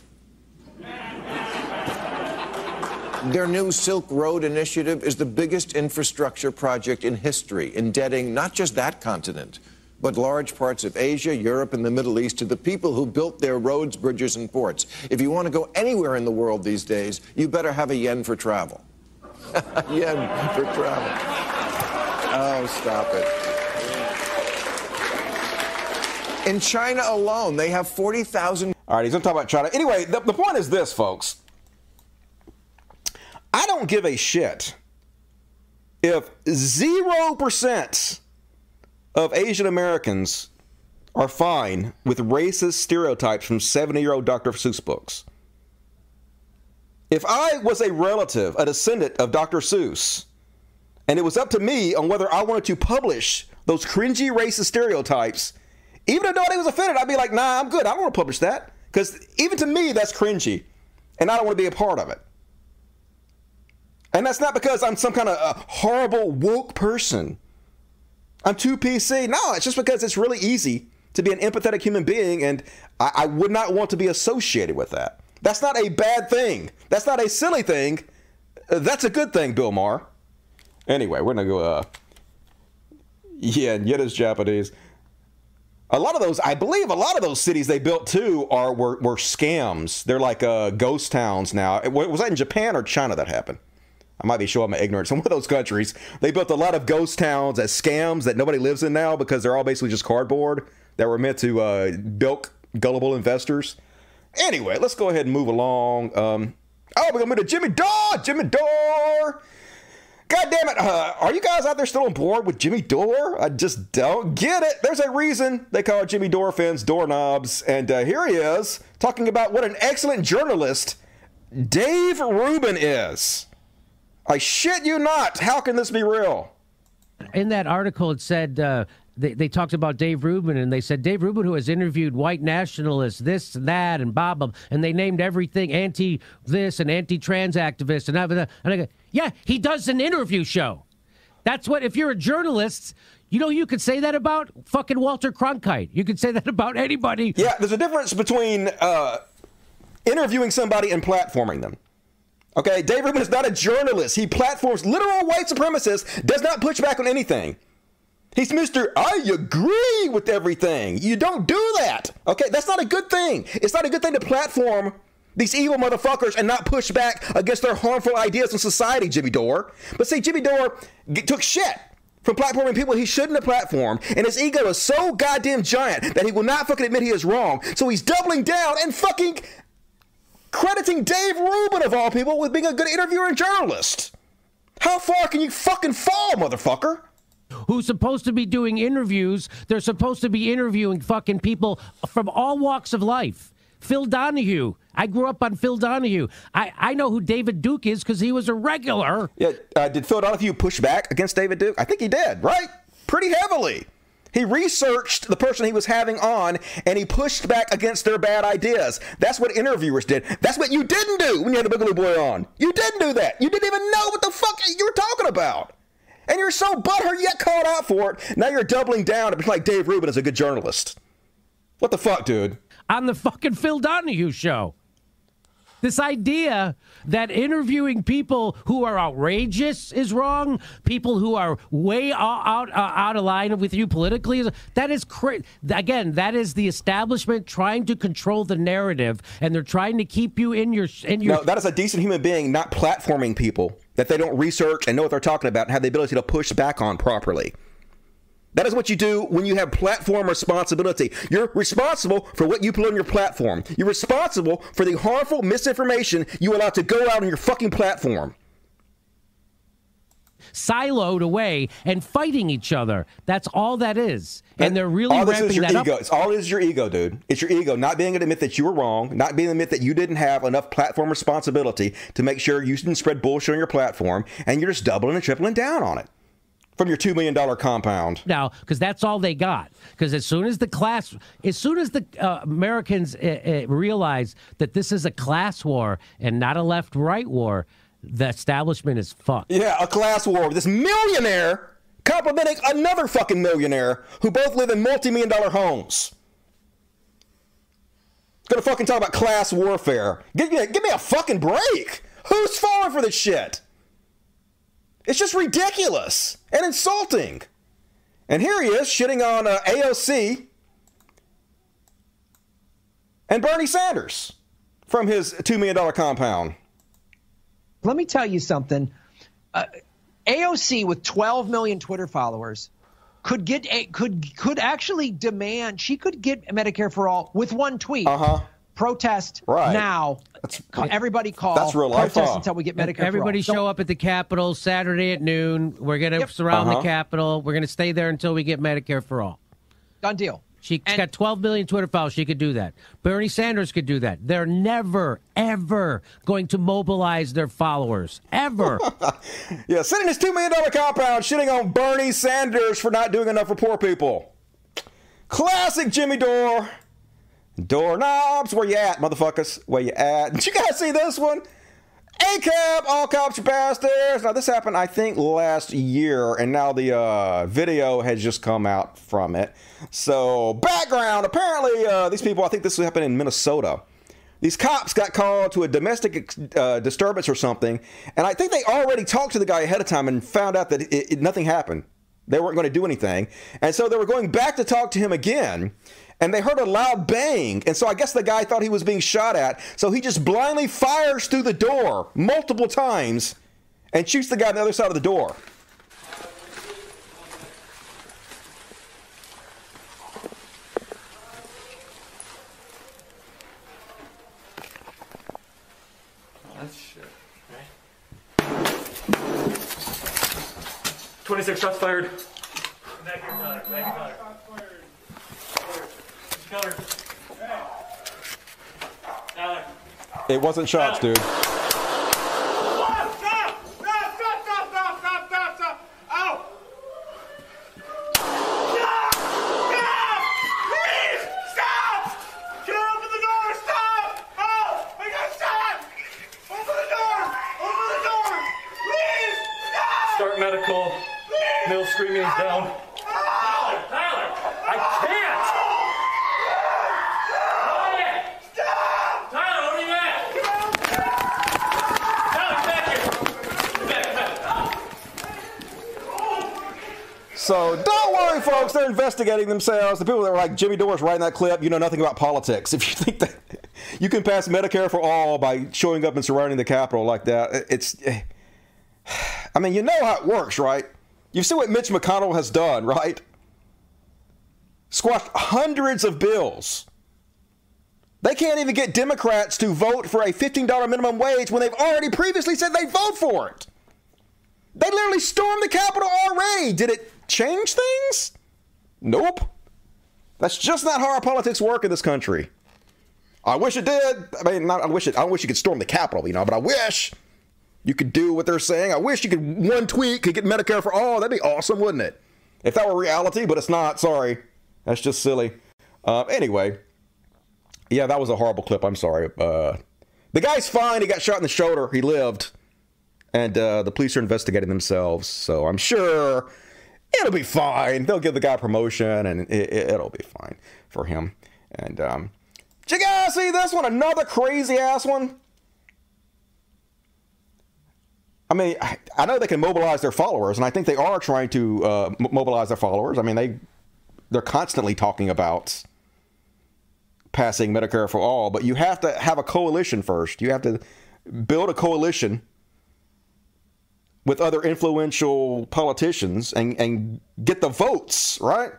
Their new Silk Road initiative is the biggest infrastructure project in history, indebting not just that continent, but large parts of Asia, Europe, and the Middle East to the people who built their roads, bridges, and ports. If you want to go anywhere in the world these days, you better have a yen for travel. yen for travel. Oh, stop it. In China alone, they have 40,000. All right, he's going to talk about China. Anyway, the, the point is this, folks. I don't give a shit if 0% of Asian Americans are fine with racist stereotypes from 70 year old Dr. Seuss books. If I was a relative, a descendant of Dr. Seuss, and it was up to me on whether I wanted to publish those cringy racist stereotypes, even if nobody was offended, I'd be like, nah, I'm good. I don't want to publish that. Because even to me, that's cringy. And I don't want to be a part of it. And that's not because I'm some kind of a horrible woke person. I'm too PC. No, it's just because it's really easy to be an empathetic human being, and I, I would not want to be associated with that. That's not a bad thing. That's not a silly thing. Uh, That's a good thing, Bill Maher. Anyway, we're gonna go. Uh, yeah, and yet it's Japanese. A lot of those, I believe, a lot of those cities they built too are were, were scams. They're like uh, ghost towns now. Was that in Japan or China that happened? I might be showing my ignorance. In one of those countries, they built a lot of ghost towns as scams that nobody lives in now because they're all basically just cardboard that were meant to uh, bilk gullible investors. Anyway, let's go ahead and move along. Um, oh, we're gonna move to Jimmy Dore. Jimmy Dore. God damn it! Uh, are you guys out there still on board with Jimmy Dore? I just don't get it. There's a reason they call Jimmy Dore fans doorknobs, and uh, here he is talking about what an excellent journalist Dave Rubin is. I shit you not. How can this be real? in that article, it said uh, they, they talked about Dave Rubin, and they said Dave Rubin, who has interviewed white nationalists, this and that, and Bob, and they named everything anti this and anti trans activists, and. And I go, yeah, he does an interview show. That's what, if you're a journalist, you know, you could say that about fucking Walter Cronkite. You could say that about anybody. Yeah, there's a difference between uh, interviewing somebody and platforming them. Okay, Dave Rubin is not a journalist. He platforms literal white supremacists, does not push back on anything. He's Mr. I agree with everything. You don't do that. Okay, that's not a good thing. It's not a good thing to platform these evil motherfuckers and not push back against their harmful ideas in society, Jimmy Dore. But see, Jimmy Dore took shit from platforming people he shouldn't have platformed, and his ego is so goddamn giant that he will not fucking admit he is wrong. So he's doubling down and fucking crediting Dave Rubin of all people with being a good interviewer and journalist. How far can you fucking fall, motherfucker? who's supposed to be doing interviews. They're supposed to be interviewing fucking people from all walks of life. Phil Donahue. I grew up on Phil Donahue. I, I know who David Duke is because he was a regular. Yeah, uh, did Phil Donahue push back against David Duke? I think he did, right? Pretty heavily. He researched the person he was having on and he pushed back against their bad ideas. That's what interviewers did. That's what you didn't do when you had the Boogaloo Boy on. You didn't do that. You didn't even know what the fuck you were talking about. And you're so butthurt yet called out for it. Now you're doubling down and like Dave Rubin is a good journalist. What the fuck, dude? On the fucking Phil Donahue show. This idea that interviewing people who are outrageous is wrong, people who are way out out, uh, out of line with you politically. That is again, that is the establishment trying to control the narrative, and they're trying to keep you in your in your. No, that is a decent human being not platforming people that they don't research and know what they're talking about and have the ability to push back on properly. That is what you do when you have platform responsibility. You're responsible for what you put on your platform. You're responsible for the harmful misinformation you allow to go out on your fucking platform. siloed away and fighting each other. That's all that is. And they're really all this is your ego. up. It's all is your ego, dude. It's your ego not being able to admit that you were wrong, not being able to admit that you didn't have enough platform responsibility to make sure you didn't spread bullshit on your platform, and you're just doubling and tripling down on it from your two million dollar compound. now because that's all they got. Because as soon as the class, as soon as the uh, Americans uh, uh, realize that this is a class war and not a left-right war, the establishment is fucked. Yeah, a class war with this millionaire complimenting another fucking millionaire who both live in multi-million dollar homes. Gonna fucking talk about class warfare. Give me a, give me a fucking break. Who's falling for this shit? It's just ridiculous and insulting. And here he is shitting on uh, AOC and Bernie Sanders from his $2 million compound. Let me tell you something. Uh, AOC with 12 million Twitter followers could get a, could could actually demand she could get Medicare for all with one tweet. Uh-huh. Protest Right. now. Ca- Everybody call. That's real life, Protest huh? until we get Medicare Everybody for all. show up at the Capitol Saturday at noon. We're going to surround Uh-huh. the Capitol. We're going to stay there until we get Medicare for all. Done deal. She's got 12 million Twitter followers. She could do that. Bernie Sanders could do that. They're never, ever going to mobilize their followers. Ever. Yeah, sitting his $2 million compound shitting on Bernie Sanders for not doing enough for poor people. Classic Jimmy Dore. Doorknobs, where you at, motherfuckers? Where you at? Did you guys see this one? ACAB, all cops are bastards. Now, this happened, I think, last year, and now the uh, video has just come out from it. So, background apparently, uh, these people, I think this happened in Minnesota. these cops got called to a domestic uh, disturbance or something, and I think they already talked to the guy ahead of time and found out that it, it, nothing happened. They weren't going to do anything, and so they were going back to talk to him again. And they heard a loud bang, and so I guess the guy thought he was being shot at. So he just blindly fires through the door multiple times and shoots the guy on the other side of the door. That's shit. 26 shots fired. It wasn't shots, dude. medical. Nail screaming is down. So don't worry, folks. They're investigating themselves. The people that were like Jimmy Dores writing that clip, you know nothing about politics. If you think that you can pass Medicare for all by showing up and surrounding the Capitol like that, it's. I mean, you know how it works, right? You see what Mitch McConnell has done, right? Squashed hundreds of bills. They can't even get Democrats to vote for a $15 minimum wage when they've already previously said they'd vote for it. They literally stormed the Capitol already. Did it change things? Nope. That's just not how our politics work in this country. I wish it did. I mean, not, I wish it. I wish you could storm the Capitol, you know, but I wish you could do what they're saying. I wish you could one tweet could get Medicare for all. That'd be awesome, wouldn't it? If that were reality, but it's not. Sorry, that's just silly. Uh, anyway, yeah, that was a horrible clip. I'm sorry. Uh, the guy's fine. He got shot in the shoulder. He lived, and uh, the police are investigating themselves. So I'm sure it'll be fine. They'll give the guy promotion, and it, will be fine for him. And um, did you guys see this one? Another crazy ass one. I mean, I know they can mobilize their followers, and I think they are trying to uh, mobilize their followers. I mean, they they're constantly talking about passing Medicare for all, but you have to have a coalition first. You have to build a coalition with other influential politicians and, and get the votes, right?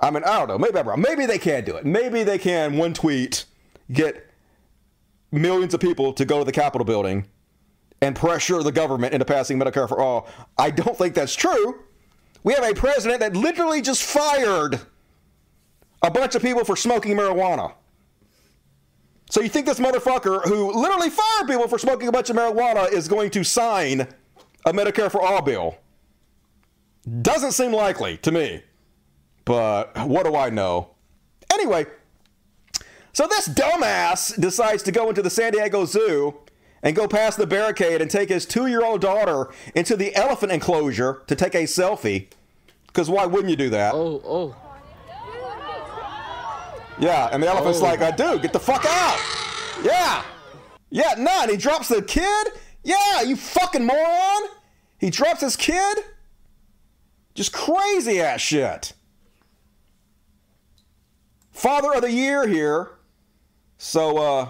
I mean, I don't know. Maybe. Maybe they can do it. Maybe they can, one tweet, get millions of people to go to the Capitol building and pressure the government into passing Medicare for all. I don't think that's true. We have a president that literally just fired a bunch of people for smoking marijuana. So you think this motherfucker who literally fired people for smoking a bunch of marijuana is going to sign a Medicare for all bill? Doesn't seem likely to me. But what do I know? Anyway, so this dumbass decides to go into the San Diego Zoo and go past the barricade and take his two year old daughter into the elephant enclosure to take a selfie. Because why wouldn't you do that? Oh, oh. Yeah, and the elephant's Oh. like, uh, dude, get the fuck out. Yeah. Yeah, none. He drops the kid. Yeah, you fucking moron. He drops his kid. Just crazy ass shit. Father of the year here. So, uh,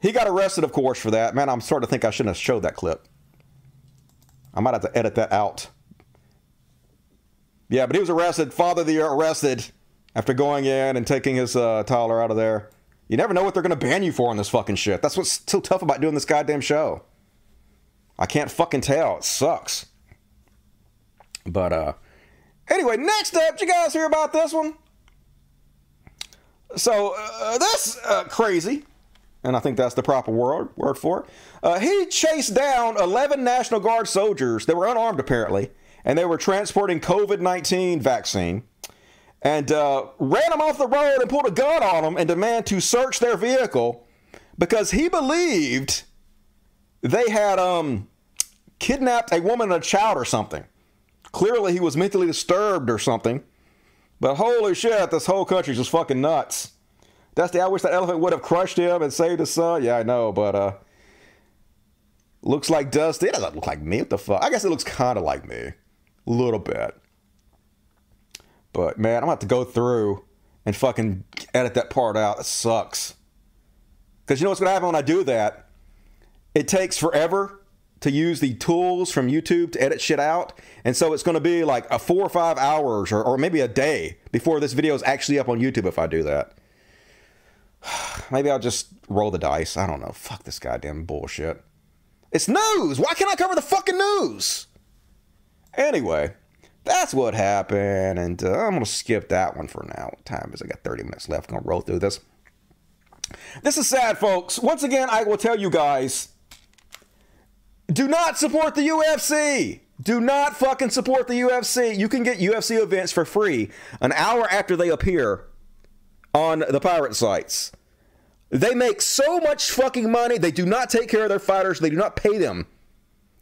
he got arrested, of course, for that. Man, I'm starting to think I shouldn't have showed that clip. I might have to edit that out. Yeah, but he was arrested. Father of the year arrested after going in and taking his uh, toddler out of there. You never know what they're going to ban you for on this fucking shit. That's what's so tough about doing this goddamn show. I can't fucking tell. It sucks. But uh anyway, next up, did you guys hear about this one? So uh, that's uh, crazy, and I think that's the proper word word for it. Uh, he chased down 11 National Guard soldiers that were unarmed apparently, and they were transporting COVID 19 vaccine, and uh, ran them off the road and pulled a gun on them and demanded to search their vehicle because he believed they had um, kidnapped a woman and a child or something. Clearly, he was mentally disturbed or something. But holy shit, this whole country's just fucking nuts. Dusty, I wish that elephant would have crushed him and saved his son. Yeah, I know, but uh looks like Dusty. It doesn't look like me. What the fuck? I guess it looks kind of like me. Little bit. But man, I'm have to go through and fucking edit that part out. It sucks. Because you know what's gonna happen when I do that? It takes forever to use the tools from YouTube to edit shit out. And so it's gonna be like a four or five hours or, or maybe a day before this video is actually up on YouTube if I do that. Maybe I'll just roll the dice. I don't know. Fuck this goddamn bullshit. It's news. Why can't I cover the fucking news? Anyway, that's what happened, and uh, I'm gonna skip that one for now. What time is? I got 30 minutes left. I'm Gonna roll through this. This is sad, folks. Once again, I will tell you guys: do not support the UFC. Do not fucking support the UFC. You can get UFC events for free an hour after they appear on the pirate sites. They make so much fucking money. They do not take care of their fighters. They do not pay them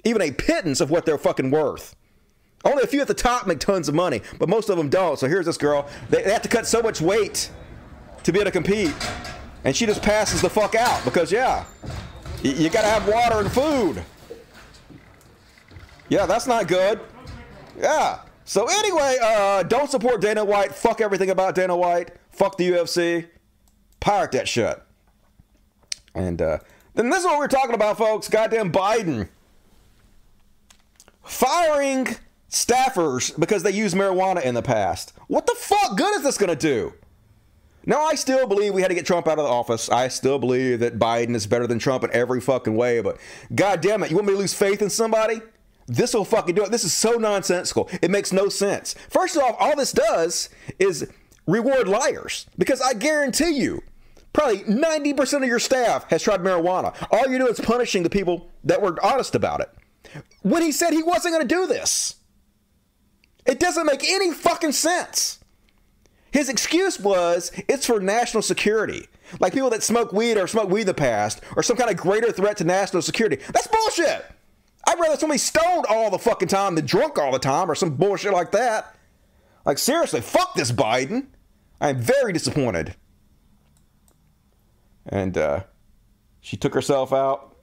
even a pittance of what they're fucking worth. Only a few at the top make tons of money, but most of them don't. So here's this girl. They, they have to cut so much weight to be able to compete. And she just passes the fuck out because, yeah, y- you gotta have water and food. Yeah, that's not good. Yeah. So anyway, uh, don't support Dana White. Fuck everything about Dana White. Fuck the UFC. Pirate that shit. And uh, then this is what we're talking about, folks. Goddamn Biden firing staffers because they used marijuana in the past. What the fuck good is this going to do? Now, I still believe we had to get Trump out of the office. I still believe that Biden is better than Trump in every fucking way. But god damn it, you want me to lose faith in somebody? This will fucking do it. This is so nonsensical. It makes no sense. First off, all all this does is reward liars because I guarantee you, probably 90% of your staff has tried marijuana. All you do is punishing the people that were honest about it. When he said he wasn't going to do this, it doesn't make any fucking sense. His excuse was it's for national security. Like people that smoke weed or smoke weed in the past or some kind of greater threat to national security. That's bullshit. I'd rather somebody stoned all the fucking time than drunk all the time or some bullshit like that. Like, seriously, fuck this Biden. I'm very disappointed. And uh, she took herself out.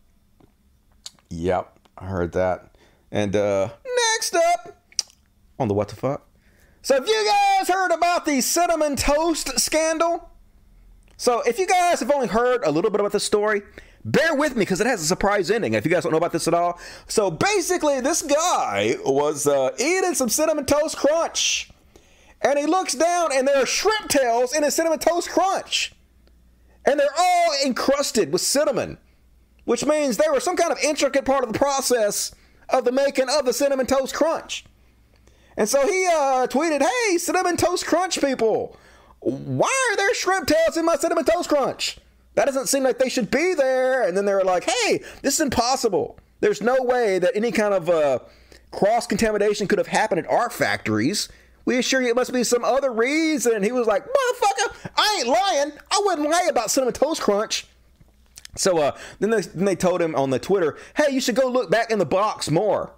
Yep, I heard that. And uh, next up on the what the fuck. So, if you guys heard about the cinnamon toast scandal? So, if you guys have only heard a little bit about this story, bear with me because it has a surprise ending. If you guys don't know about this at all, so basically, this guy was uh, eating some cinnamon toast crunch, and he looks down, and there are shrimp tails in his cinnamon toast crunch, and they're all encrusted with cinnamon, which means they were some kind of intricate part of the process of the making of the cinnamon toast crunch. And so he uh, tweeted, "Hey, cinnamon toast crunch people, why are there shrimp tails in my cinnamon toast crunch? That doesn't seem like they should be there." And then they were like, "Hey, this is impossible. There's no way that any kind of uh, cross contamination could have happened at our factories. We assure you it must be some other reason." He was like, "Motherfucker, I ain't lying. I wouldn't lie about cinnamon toast crunch." So uh, then, they, then they told him on the Twitter, "Hey, you should go look back in the box more."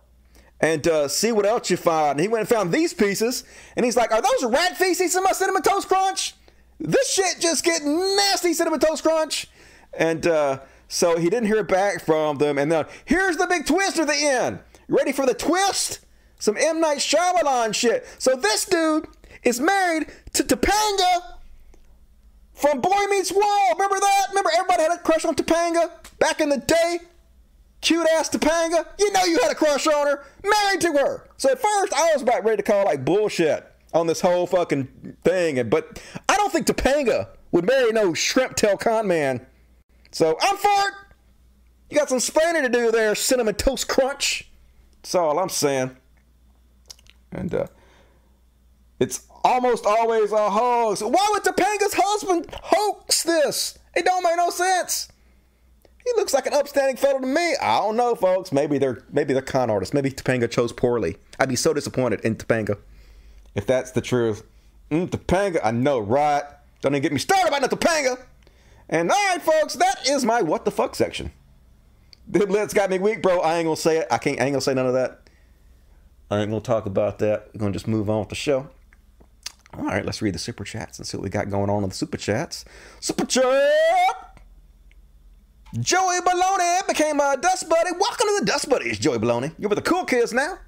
And uh, see what else you find. And he went and found these pieces, and he's like, "Are those rat feces in my cinnamon toast crunch? This shit just getting nasty cinnamon toast crunch." And uh, so he didn't hear back from them. And then here's the big twist at the end. Ready for the twist? Some M Night Shyamalan shit. So this dude is married to Topanga from Boy Meets World. Remember that? Remember everybody had a crush on Topanga back in the day? Cute ass Topanga. You know you had a crush on her, married to her. So at first I was about ready to call like bullshit on this whole fucking thing, but I don't think Topanga would marry no shrimp tail con man. So I'm for it. You got some splaining to do there, cinnamon toast crunch. That's all I'm saying. And uh, it's almost always a hoax. Why would Topanga's husband hoax this? It don't make no sense. He looks like an upstanding fellow to me. I don't know, folks. Maybe they're maybe they're con artists. Maybe Topanga chose poorly. I'd be so disappointed in Topanga if that's the truth. Mm, Topanga, I know, right? Don't even get me started about the Topanga. And all right, folks, that is my what the fuck section. Blitz got me weak, bro. I ain't gonna say it. I can't. I ain't gonna say none of that. I ain't gonna talk about that. We're gonna just move on with the show. All right, let's read the super chats and see what we got going on in the super chats. Super chat! Joey Baloney became a Dust Buddy. Welcome to the Dust Buddies, Joey Baloney. You're with the cool kids now.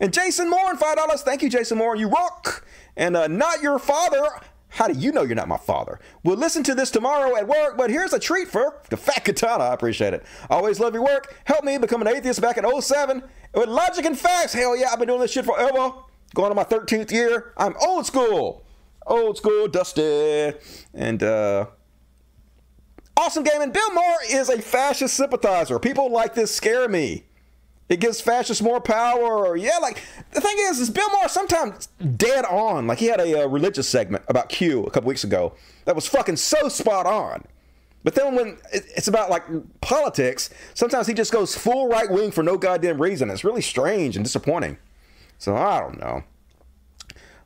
And Jason Moore and $5. Thank you, Jason Moore. You rock. And uh, not your father. How do you know you're not my father? We'll listen to this tomorrow at work, but here's a treat for the fat katana. I appreciate it. Always love your work. Help me become an atheist back in 07 with logic and facts. Hell yeah, I've been doing this shit forever. Going on my 13th year. I'm old school. Old school, dusty. And, uh, Awesome game. And Bill Maher is a fascist sympathizer. People like this scare me. It gives fascists more power. Yeah, like the thing is, is Bill Maher sometimes dead on. Like he had a, uh religious segment about Q a couple weeks ago that was fucking so spot on. But then when it's about like politics, sometimes he just goes full right wing for no goddamn reason. It's really strange and disappointing. So I don't know.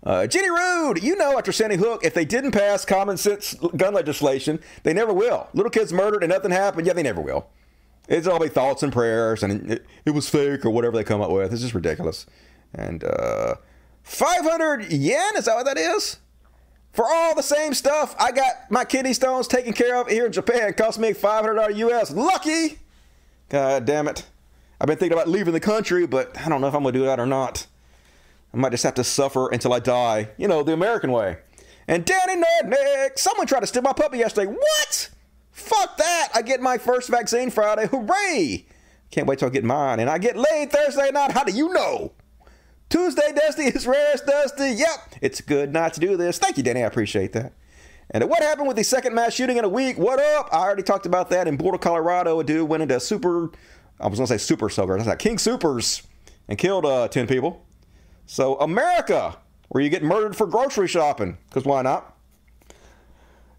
Uh, Jenny Rude, you know, after Sandy Hook, if they didn't pass common sense gun legislation, they never will. Little kids murdered and nothing happened. Yeah, they never will. It's all be thoughts and prayers, and it, it was fake or whatever they come up with. It's just ridiculous. And uh, 500 yen, is that what that is? For all the same stuff, I got my kidney stones taken care of here in Japan. It cost me $500 US. Lucky! God damn it. I've been thinking about leaving the country, but I don't know if I'm going to do that or not. I might just have to suffer until I die. You know, the American way. And Danny Nerdnick, someone tried to steal my puppy yesterday. What? Fuck that! I get my first vaccine Friday. Hooray! Can't wait till I get mine. And I get laid Thursday night. How do you know? Tuesday, Dusty is rare as Dusty. Yep, it's good not to do this. Thank you, Danny. I appreciate that. And what happened with the second mass shooting in a week? What up? I already talked about that in Boulder, Colorado. A dude went into super, I was going to say super soaker. That's not King Soopers and killed uh, 10 people. So, America, where you get murdered for grocery shopping, because why not?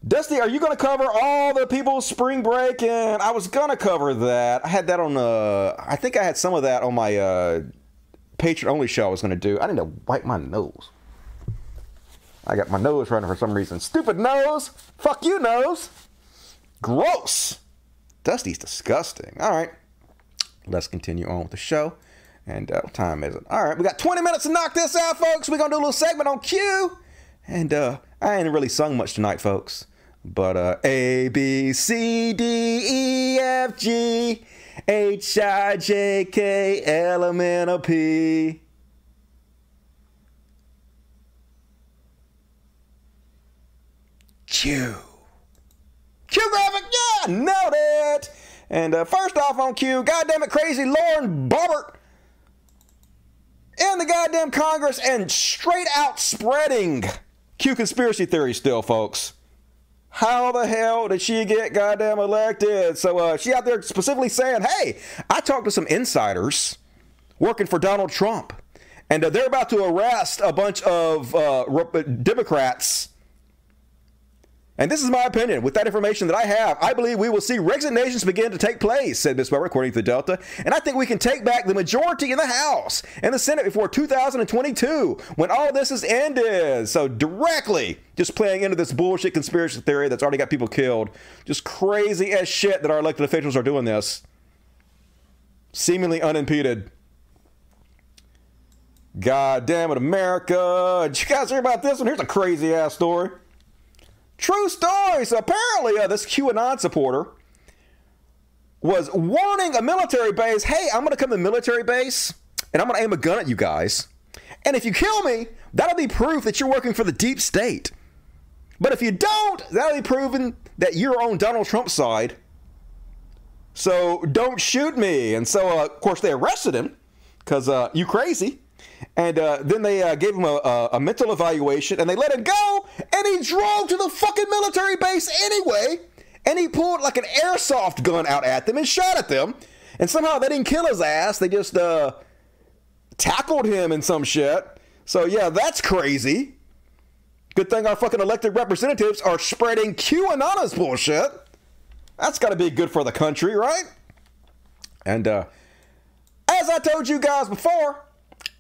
Dusty, are you going to cover all the people's spring break? And I was going to cover that. I had that on, uh, I think I had some of that on my uh, Patreon only show I was going to do. I need to wipe my nose. I got my nose running for some reason. Stupid nose. Fuck you, nose. Gross. Dusty's disgusting. All right. Let's continue on with the show. And uh, time is it? All right, we got 20 minutes to knock this out, folks. We're gonna do a little segment on Q. And uh, I ain't really sung much tonight, folks. But uh, A B C D E F G H I J K L M N O P. Q. Q graphic, yeah, nailed it. And uh, first off on Q, goddamn it, crazy Lauren Boebert in the goddamn Congress and straight out spreading Q conspiracy theory still, folks. How the hell did she get goddamn elected? So uh, she out there specifically saying, "Hey, I talked to some insiders working for Donald Trump, and uh, they're about to arrest a bunch of uh, Democrats." And this is my opinion. With that information that I have, I believe we will see resignations begin to take place, said Ms. Weber, according to the Delta. And I think we can take back the majority in the House and the Senate before 2022, when all this is ended. So, directly just playing into this bullshit conspiracy theory that's already got people killed. Just crazy as shit that our elected officials are doing this, seemingly unimpeded. God damn it, America. Did you guys hear about this one? Here's a crazy ass story. True story. So apparently, uh, this QAnon supporter was warning a military base, "Hey, I'm going to come to the military base and I'm going to aim a gun at you guys, and if you kill me, that'll be proof that you're working for the deep state. But if you don't, that'll be proven that you're on Donald Trump's side. So don't shoot me." And so, uh, of course, they arrested him because uh, you crazy. And uh, then they uh, gave him a, a, a mental evaluation and they let him go. And he drove to the fucking military base anyway. And he pulled like an airsoft gun out at them and shot at them. And somehow they didn't kill his ass. They just uh, tackled him in some shit. So yeah, that's crazy. Good thing our fucking elected representatives are spreading QAnon's bullshit. That's got to be good for the country, right? And uh, as I told you guys before,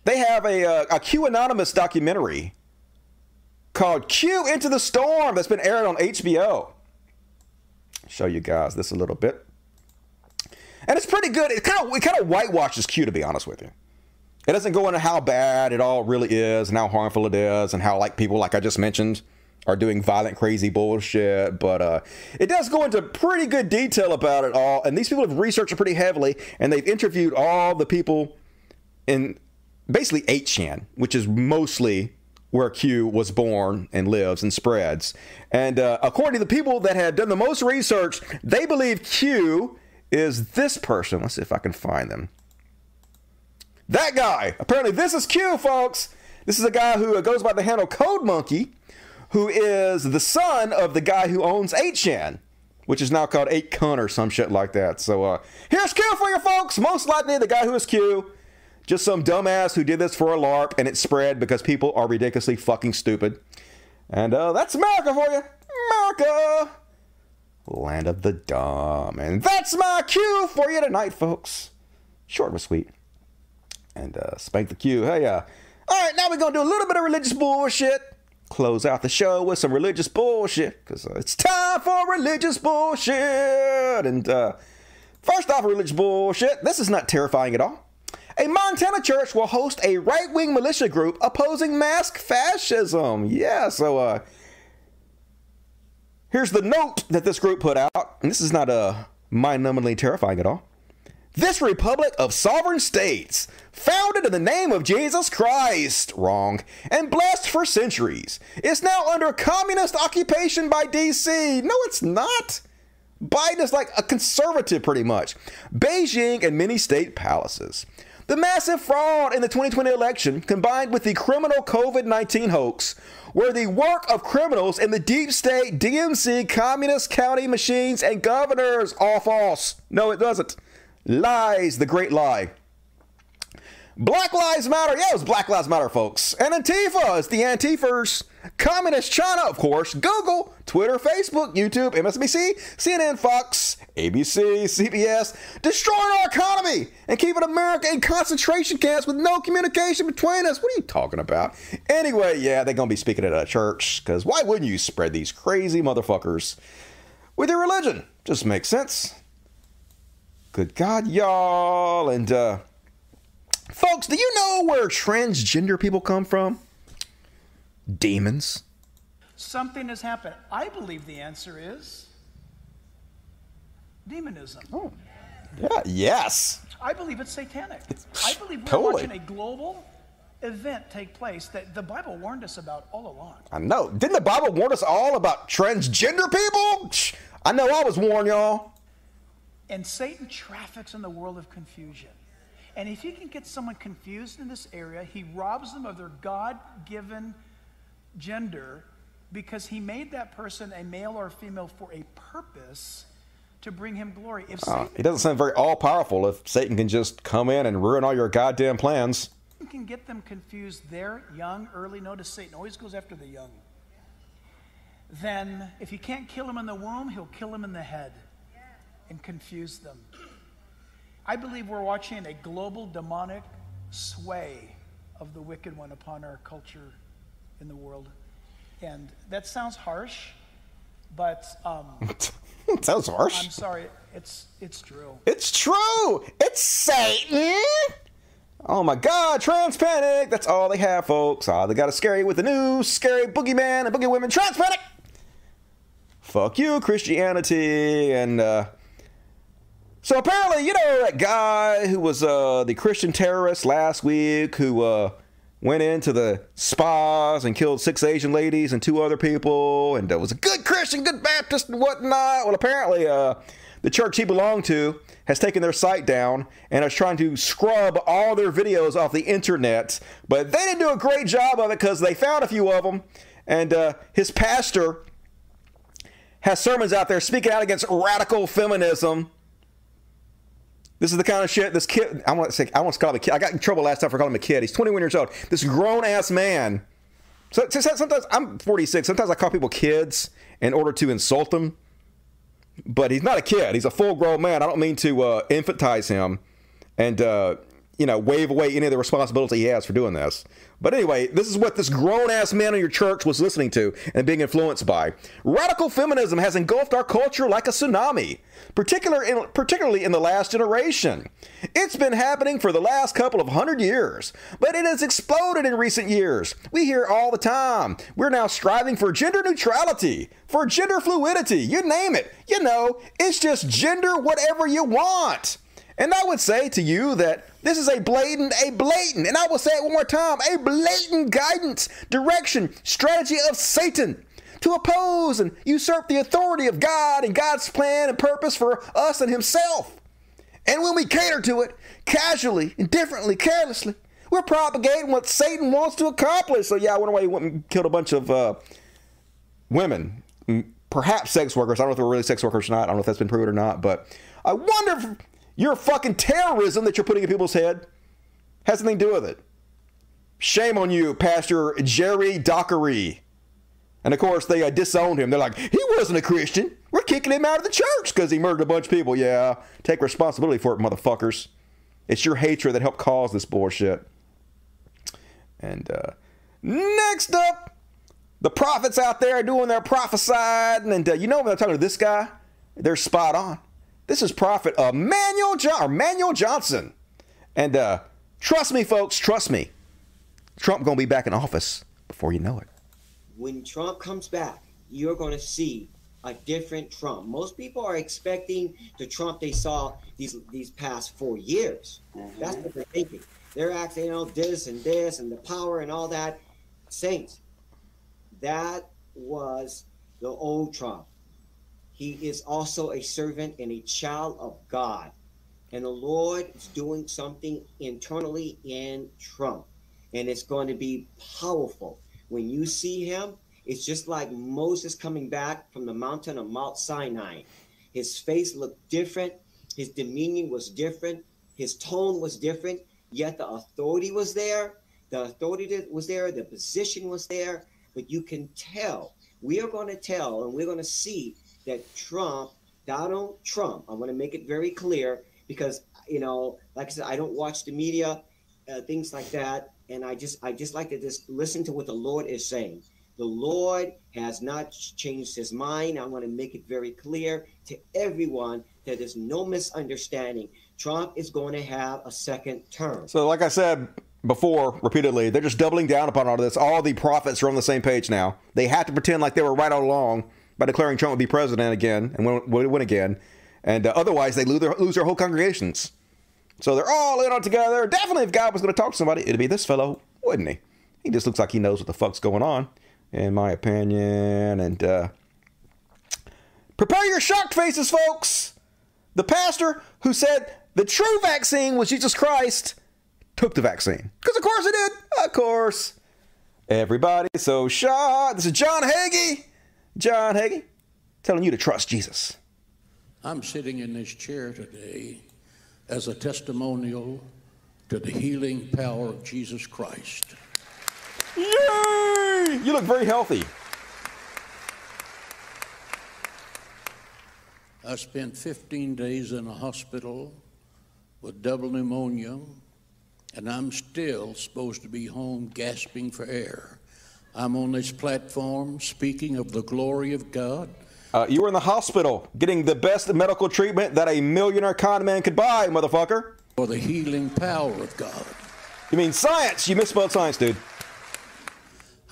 they have a, uh, a Q Anonymous documentary called Q Into the Storm that's been aired on HBO. Show you guys this a little bit. And it's pretty good. It kind of it kind of whitewashes Q to be honest with you. It doesn't go into how bad it all really is and how harmful it is and how like people like I just mentioned are doing violent crazy bullshit but uh, it does go into pretty good detail about it all and these people have researched it pretty heavily and they've interviewed all the people in basically 8chan which is mostly where q was born and lives and spreads and uh, according to the people that have done the most research they believe q is this person let's see if i can find them that guy. Apparently, this is Q, folks. This is a guy who goes by the handle Code Monkey, who is the son of the guy who owns 8chan, which is now called 8kun or some shit like that. So, uh, here's Q for you, folks. Most likely the guy who is Q. Just some dumbass who did this for a LARP and it spread because people are ridiculously fucking stupid. And uh, that's America for you. America! Land of the dumb. And that's my cue for you tonight, folks. Short but sweet and uh, spank the cue. Hey, uh, all right, now we're gonna do a little bit of religious bullshit. Close out the show with some religious bullshit because uh, it's time for religious bullshit. And uh, first off, religious bullshit. This is not terrifying at all. A Montana church will host a right-wing militia group opposing mask fascism. Yeah, so uh, here's the note that this group put out. And this is not uh, mind-numbingly terrifying at all. This republic of sovereign states, founded in the name of Jesus Christ, wrong, and blessed for centuries, is now under communist occupation by DC. No, it's not. Biden is like a conservative, pretty much. Beijing and many state palaces. The massive fraud in the 2020 election, combined with the criminal COVID 19 hoax, were the work of criminals in the deep state DMC communist county machines and governors. All false. No, it doesn't. Lies, the great lie. Black Lives Matter. Yeah, it was Black Lives Matter, folks. And Antifa is the Antifers. Communist China, of course. Google, Twitter, Facebook, YouTube, MSNBC, CNN, Fox, ABC, CBS. Destroying our economy and keeping America in concentration camps with no communication between us. What are you talking about? Anyway, yeah, they're going to be speaking at a church because why wouldn't you spread these crazy motherfuckers with your religion? Just makes sense. Good God, y'all. And, uh, folks, do you know where transgender people come from? Demons. Something has happened. I believe the answer is demonism. Oh. Yeah, yes. I believe it's satanic. I believe we're Totally. watching a global event take place that the Bible warned us about all along. I know. Didn't the Bible warn us all about transgender people? Shh. I know I was warned, y'all. And Satan traffics in the world of confusion. And if he can get someone confused in this area, he robs them of their God given gender because he made that person a male or a female for a purpose to bring him glory. If Uh, he doesn't sound very all powerful if Satan can just come in and ruin all your goddamn plans. Satan can get them confused there, young, early, notice Satan always goes after the young. Then, if he can't kill him in the womb, he'll kill him in the head and confuse them. I believe we're watching a global demonic sway of the wicked one upon our culture in the world. And that sounds harsh, but um, Sounds harsh. I'm sorry, it's, it's true. It's true. It's Satan. Oh my God, trans panic. That's all they have, folks. Ah, they got a scary with the new scary boogeyman and boogie women. Trans panic. Fuck you, Christianity. And uh, so apparently, you know that guy who was uh, the Christian terrorist last week who uh, went into the spas and killed six Asian ladies and two other people, and uh, was a good Christian, good Baptist, and whatnot. Well, apparently, uh, the church he belonged to has taken their site down and is trying to scrub all their videos off the internet. But they didn't do a great job of it because they found a few of them, and uh, his pastor has sermons out there speaking out against radical feminism. This is the kind of shit this kid. I want to say. I want to call him a kid. I got in trouble last time for calling him a kid. He's 21 years old. This grown ass man. So, so- so- sometimes I'm 46. Sometimes I call people kids in order to insult them. But he's not a kid. He's a full grown man. I don't mean to uh, infantize him. And uh, you know, wave away any of the responsibility he has for doing this. But anyway, this is what this grown ass man in your church was listening to and being influenced by. Radical feminism has engulfed our culture like a tsunami, particular in, particularly in the last generation. It's been happening for the last couple of hundred years, but it has exploded in recent years. We hear all the time. We're now striving for gender neutrality, for gender fluidity, you name it. You know, it's just gender whatever you want. And I would say to you that this is a blatant, a blatant, and I will say it one more time, a blatant guidance, direction, strategy of Satan to oppose and usurp the authority of God and God's plan and purpose for us and Himself. And when we cater to it, casually, indifferently, carelessly, we're propagating what Satan wants to accomplish. So, yeah, I wonder why he went and killed a bunch of uh, women, perhaps sex workers. I don't know if they were really sex workers or not. I don't know if that's been proven or not, but I wonder if your fucking terrorism that you're putting in people's head has nothing to do with it. Shame on you, Pastor Jerry Dockery. And of course, they uh, disowned him. They're like, he wasn't a Christian. We're kicking him out of the church because he murdered a bunch of people. Yeah, take responsibility for it, motherfuckers. It's your hatred that helped cause this bullshit. And uh, next up, the prophets out there doing their prophesying. And uh, you know when I'm talking to this guy, they're spot on. This is Prophet Emmanuel, John, Emmanuel Johnson. And uh, trust me, folks, trust me. Trump going to be back in office before you know it. When Trump comes back, you're going to see a different Trump. Most people are expecting the Trump they saw these these past four years. That's what they're thinking. They're acting, you know, this and this and the power and all that. Saints, that was the old Trump. He is also a servant and a child of God. And the Lord is doing something internally in Trump. And it's going to be powerful. When you see him, it's just like Moses coming back from the mountain of Mount Sinai. His face looked different, his demeanor was different, his tone was different, yet the authority was there. The authority was there, the position was there, but you can tell. We are going to tell and we're going to see that Trump, Donald Trump, I want to make it very clear because you know, like I said, I don't watch the media, uh, things like that, and I just I just like to just listen to what the Lord is saying. The Lord has not changed his mind. I want to make it very clear to everyone that there's no misunderstanding. Trump is going to have a second term. So, like I said before, repeatedly, they're just doubling down upon all of this. All the prophets are on the same page now. They have to pretend like they were right all along by declaring Trump would be president again and win, win again. And uh, otherwise, they lose their, lose their whole congregations. So they're all in on together. Definitely, if God was going to talk to somebody, it'd be this fellow, wouldn't he? He just looks like he knows what the fuck's going on, in my opinion. And uh, prepare your shocked faces, folks. The pastor who said the true vaccine was Jesus Christ took the vaccine. Because, of course, he did. Of course. Everybody so shocked. This is John Hagee. John Hagee telling you to trust Jesus. I'm sitting in this chair today as a testimonial to the healing power of Jesus Christ. Yay! You look very healthy. I spent 15 days in a hospital with double pneumonia, and I'm still supposed to be home gasping for air. I'm on this platform speaking of the glory of God. Uh, you were in the hospital getting the best medical treatment that a millionaire con man could buy, motherfucker. For the healing power of God. You mean science? You misspelled science, dude.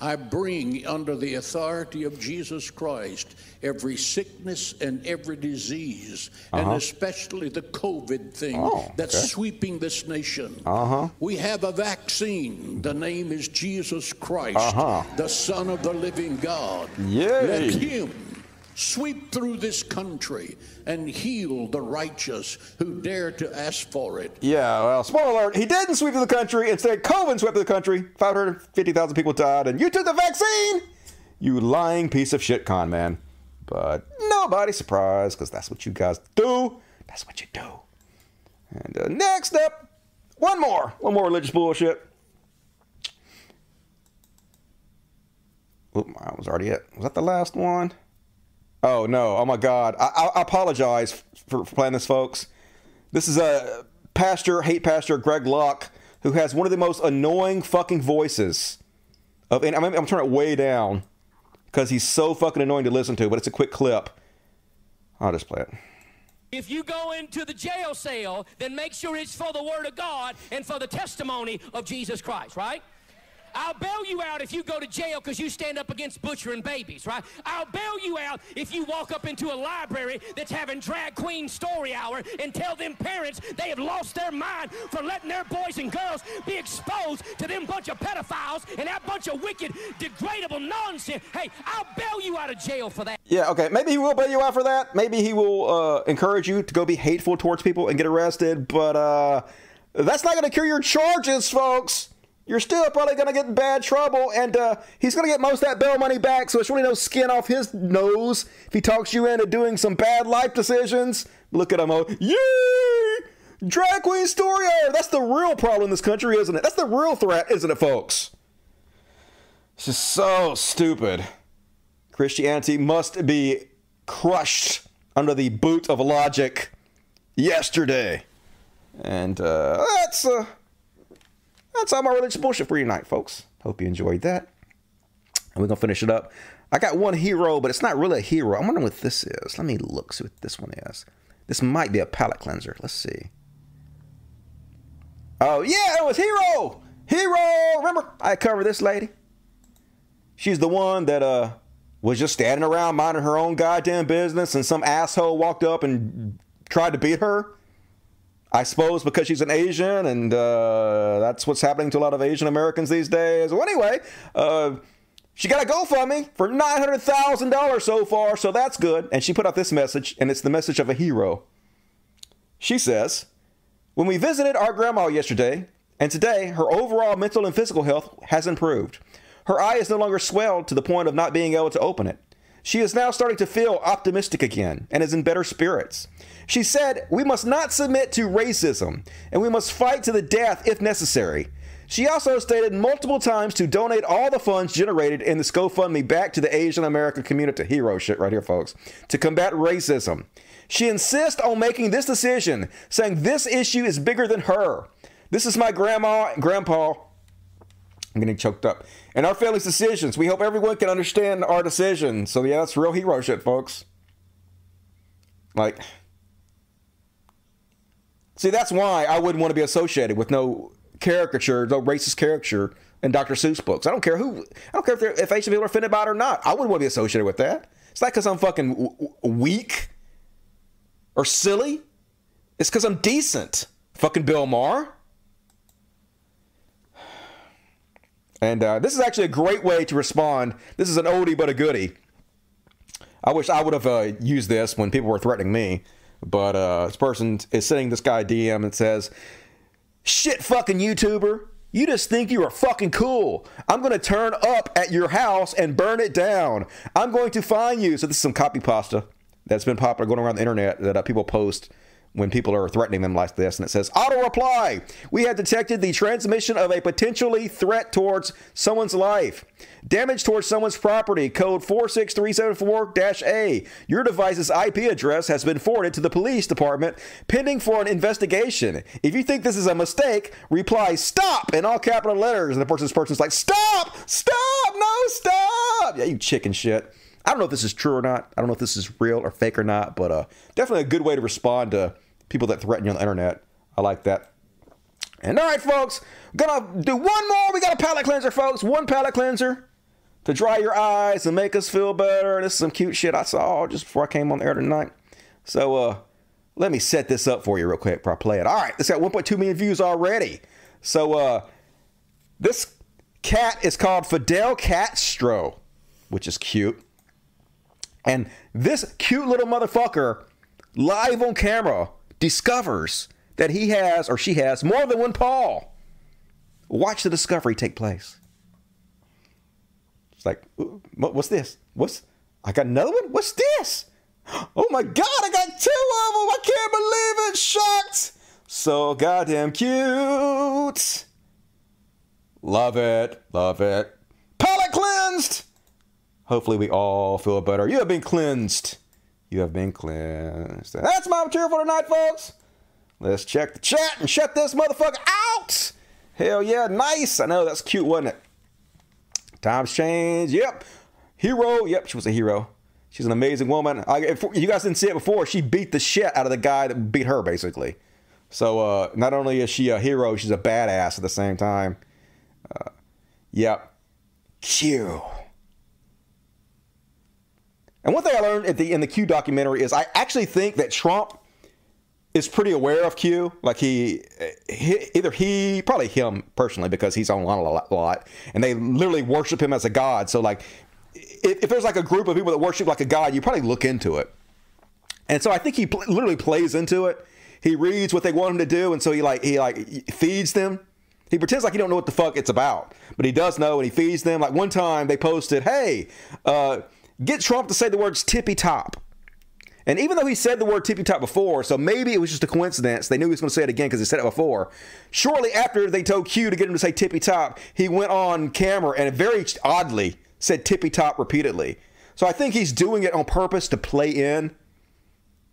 I bring under the authority of Jesus Christ every sickness and every disease, and Uh-huh. especially the COVID thing Oh, that's okay. sweeping this nation. Uh huh. We have a vaccine. The name is Jesus Christ, Uh-huh. the Son of the living God. Yay. Let him sweep through this country and heal the righteous who dare to ask for it. Yeah, well, spoiler alert, he didn't sweep through the country. Instead, COVID swept through the country. 550,000 people died, and you took the vaccine! You lying piece of shit, con man. But nobody surprised, because that's what you guys do. That's what you do. And uh, next up, one more. One more religious bullshit. Oop, I was already at. Was that the last one? Oh no! Oh my God! I, I, apologize for, for playing this, folks. This is a pastor, hate pastor Greg Locke, who has one of the most annoying fucking voices of. And I'm, I'm turning it way down because he's so fucking annoying to listen to. But it's a quick clip. I'll just play it. If you go into the jail cell, then make sure it's for the Word of God and for the testimony of Jesus Christ, right? I'll bail you out if you go to jail because you stand up against butchering babies, right? I'll bail you out if you walk up into a library that's having drag queen story hour and tell them parents they have lost their mind for letting their boys and girls be exposed to them bunch of pedophiles and that bunch of wicked, degradable nonsense. Hey, I'll bail you out of jail for that. Yeah, okay. Maybe he will bail you out for that. Maybe he will uh, encourage you to go be hateful towards people and get arrested. But uh, that's not going to cure your charges, folks. You're still probably going to get in bad trouble, and uh, he's going to get most of that bail money back. So it's really no skin off his nose if he talks you into doing some bad life decisions. Look at him, oh, yay! Drag queen story hour. That's the real problem in this country, isn't it? That's the real threat, isn't it, folks? It's just so stupid. Christianity must be crushed under the boot of logic yesterday. And uh, that's uh, that's all my religious bullshit for tonight, folks. Hope you enjoyed that. And we're gonna finish it up. I got one hero, but it's not really a hero. I'm wondering what this is. Let me look, see what this one is. This might be a palate cleanser. Let's see. Oh yeah, it was Hero! Hero! Remember I covered this lady? She's the one that uh was just standing around minding her own goddamn business and some asshole walked up and tried to beat her. I suppose because she's an Asian, and uh, that's what's happening to a lot of Asian Americans these days. Well, anyway, uh, she got a GoFundMe for nine hundred thousand dollars so far, so that's good. And she put out this message, and it's the message of a hero. She says, "When we visited our grandma yesterday, and today, her overall mental and physical health has improved. Her eye is no longer swelled to the point of not being able to open it." She is now starting to feel optimistic again and is in better spirits. She said, We must not submit to racism and we must fight to the death if necessary. She also stated multiple times to donate all the funds generated in this GoFundMe back to the Asian American community. Hero shit right here, folks. To combat racism. She insists on making this decision, saying this issue is bigger than her. This is my grandma and grandpa. I'm getting choked up. And our family's decisions. We hope everyone can understand our decisions. So yeah, that's real hero shit, folks. Like, see, that's why I wouldn't want to be associated with no caricature, no racist caricature in Dr. Seuss books. I don't care who. I don't care if, if Asian people are offended by it or not. I wouldn't want to be associated with that. It's not because I'm fucking w- weak or silly. It's because I'm decent. Fucking Bill Maher. And uh, this is actually a great way to respond. This is an oldie but a goodie. I wish I would have uh, used this when people were threatening me. But uh, this person is sending this guy DM and says, Shit, fucking YouTuber. You just think you are fucking cool. I'm going to turn up at your house and burn it down. I'm going to find you. So, this is some copy pasta that's been popular going around the internet that uh, people post when people are threatening them like this. And it says, Auto reply. We have detected the transmission of a potentially threat towards someone's life. Damage towards someone's property. Code 46374 A. Your device's IP address has been forwarded to the police department pending for an investigation. If you think this is a mistake, reply stop in all capital letters. And the person's person's like, Stop! Stop! No, stop! Yeah, you chicken shit. I don't know if this is true or not. I don't know if this is real or fake or not, but uh, definitely a good way to respond to people that threaten you on the internet. I like that. And all right, folks, gonna do one more. We got a palate cleanser, folks. One palate cleanser to dry your eyes and make us feel better. This is some cute shit I saw just before I came on the air tonight. So uh, let me set this up for you real quick before I play it. All right, it's got 1.2 million views already. So uh, this cat is called Fidel Castro, which is cute. And this cute little motherfucker, live on camera, discovers that he has or she has more than one paw. Watch the discovery take place. It's like, what's this? What's I got another one? What's this? Oh my god, I got two of them! I can't believe it! Shocked! So goddamn cute! Love it, love it. Palate cleansed! Hopefully, we all feel better. You have been cleansed. You have been cleansed. That's my material for tonight, folks. Let's check the chat and shut this motherfucker out. Hell yeah, nice. I know that's cute, wasn't it? Times change. Yep. Hero. Yep, she was a hero. She's an amazing woman. I, if you guys didn't see it before, she beat the shit out of the guy that beat her, basically. So uh, not only is she a hero, she's a badass at the same time. Uh, yep. Q. And one thing I learned at the in the Q documentary is I actually think that Trump is pretty aware of Q. Like he, he either he, probably him personally, because he's online a lot, a lot, and they literally worship him as a god. So like, if, if there's like a group of people that worship like a god, you probably look into it. And so I think he pl- literally plays into it. He reads what they want him to do, and so he like he like feeds them. He pretends like he don't know what the fuck it's about, but he does know, and he feeds them. Like one time they posted, "Hey, uh, get Trump to say the words tippy top." And even though he said the word tippy top before, so maybe it was just a coincidence, they knew he was going to say it again because he said it before. Shortly after they told Q to get him to say tippy top, he went on camera and very oddly said tippy top repeatedly. So I think he's doing it on purpose to play in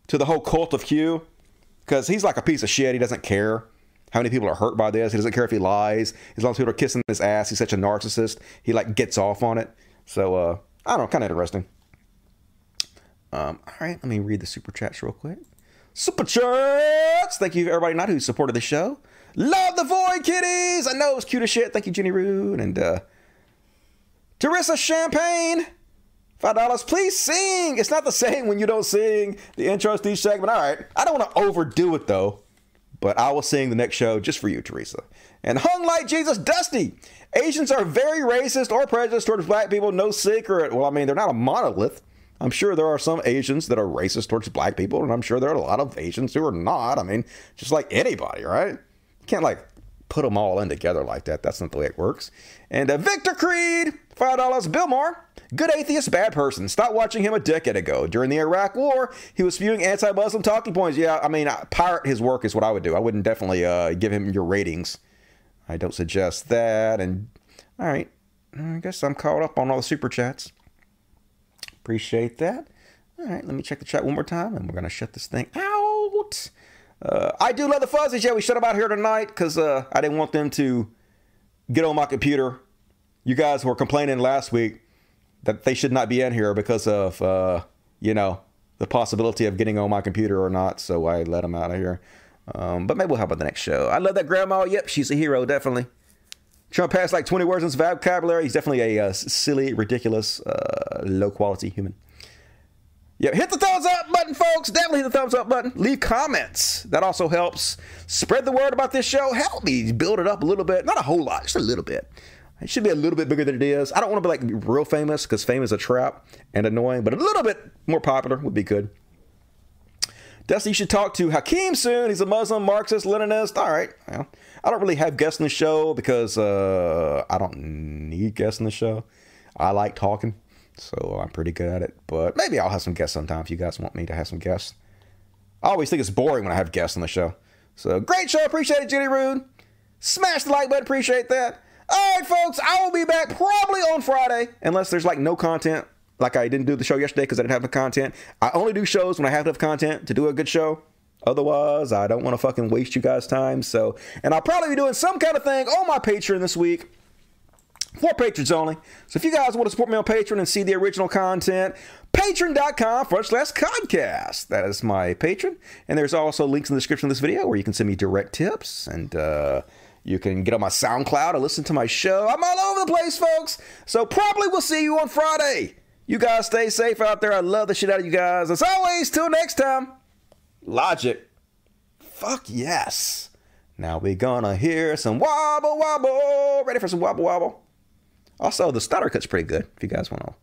to the whole cult of Q because he's like a piece of shit. He doesn't care how many people are hurt by this. He doesn't care if he lies. As long as people are kissing his ass, he's such a narcissist. He like gets off on it. So uh, I don't know, kind of interesting. Um, all right, let me read the super chats real quick. Super chats! Thank you, everybody, not who supported the show. Love the Void Kitties! I know it's cute as shit. Thank you, Jenny Rude. And uh, Teresa Champagne, $5. Please sing! It's not the same when you don't sing the intros to each segment. All right, I don't want to overdo it, though. But I will sing the next show just for you, Teresa. And Hung Like Jesus Dusty. Asians are very racist or prejudiced towards black people, no secret. Well, I mean, they're not a monolith. I'm sure there are some Asians that are racist towards black people, and I'm sure there are a lot of Asians who are not. I mean, just like anybody, right? You can't like put them all in together like that. That's not the way it works. And uh, Victor Creed, five dollars. Bill Maher, good atheist, bad person. Stop watching him a decade ago during the Iraq War. He was spewing anti-Muslim talking points. Yeah, I mean, I, pirate his work is what I would do. I wouldn't definitely uh, give him your ratings. I don't suggest that. And all right, I guess I'm caught up on all the super chats. Appreciate that. All right, let me check the chat one more time, and we're gonna shut this thing out. Uh, I do love the fuzzies. Yeah, we shut them out here tonight because uh, I didn't want them to get on my computer. You guys were complaining last week that they should not be in here because of uh, you know the possibility of getting on my computer or not. So I let them out of here. Um, but maybe we'll have on the next show. I love that grandma. Yep, she's a hero, definitely. Trump has like 20 words in his vocabulary. He's definitely a uh, silly, ridiculous, uh, low quality human. Yep, hit the thumbs up button, folks. Definitely hit the thumbs up button. Leave comments. That also helps spread the word about this show. Help me build it up a little bit. Not a whole lot, just a little bit. It should be a little bit bigger than it is. I don't want to be like real famous because fame is a trap and annoying, but a little bit more popular would be good. Dusty, you should talk to Hakeem soon. He's a Muslim, Marxist, Leninist. All right. Well, I don't really have guests in the show because uh, I don't need guests in the show. I like talking, so I'm pretty good at it. But maybe I'll have some guests sometime if you guys want me to have some guests. I always think it's boring when I have guests on the show. So great show. Appreciate it, Jenny Rude. Smash the like button. Appreciate that. All right, folks. I will be back probably on Friday, unless there's like no content. Like I didn't do the show yesterday because I didn't have the content. I only do shows when I have enough content to do a good show. Otherwise, I don't want to fucking waste you guys' time. So, and I'll probably be doing some kind of thing on my Patreon this week for patrons only. So if you guys want to support me on Patreon and see the original content, patreon.com forward slash podcast. That is my patron. And there's also links in the description of this video where you can send me direct tips and uh, you can get on my SoundCloud and listen to my show. I'm all over the place, folks. So probably we'll see you on Friday. You guys stay safe out there. I love the shit out of you guys. As always, till next time, Logic. Fuck yes. Now we gonna hear some wobble wobble. Ready for some wobble wobble? Also, the Snyder Cut's pretty good if you guys want to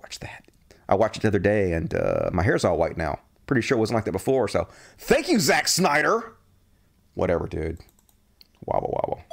watch that. I watched it the other day and uh, my hair's all white now. Pretty sure it wasn't like that before. So thank you, Zack Snyder. Whatever, dude. Wobble wobble.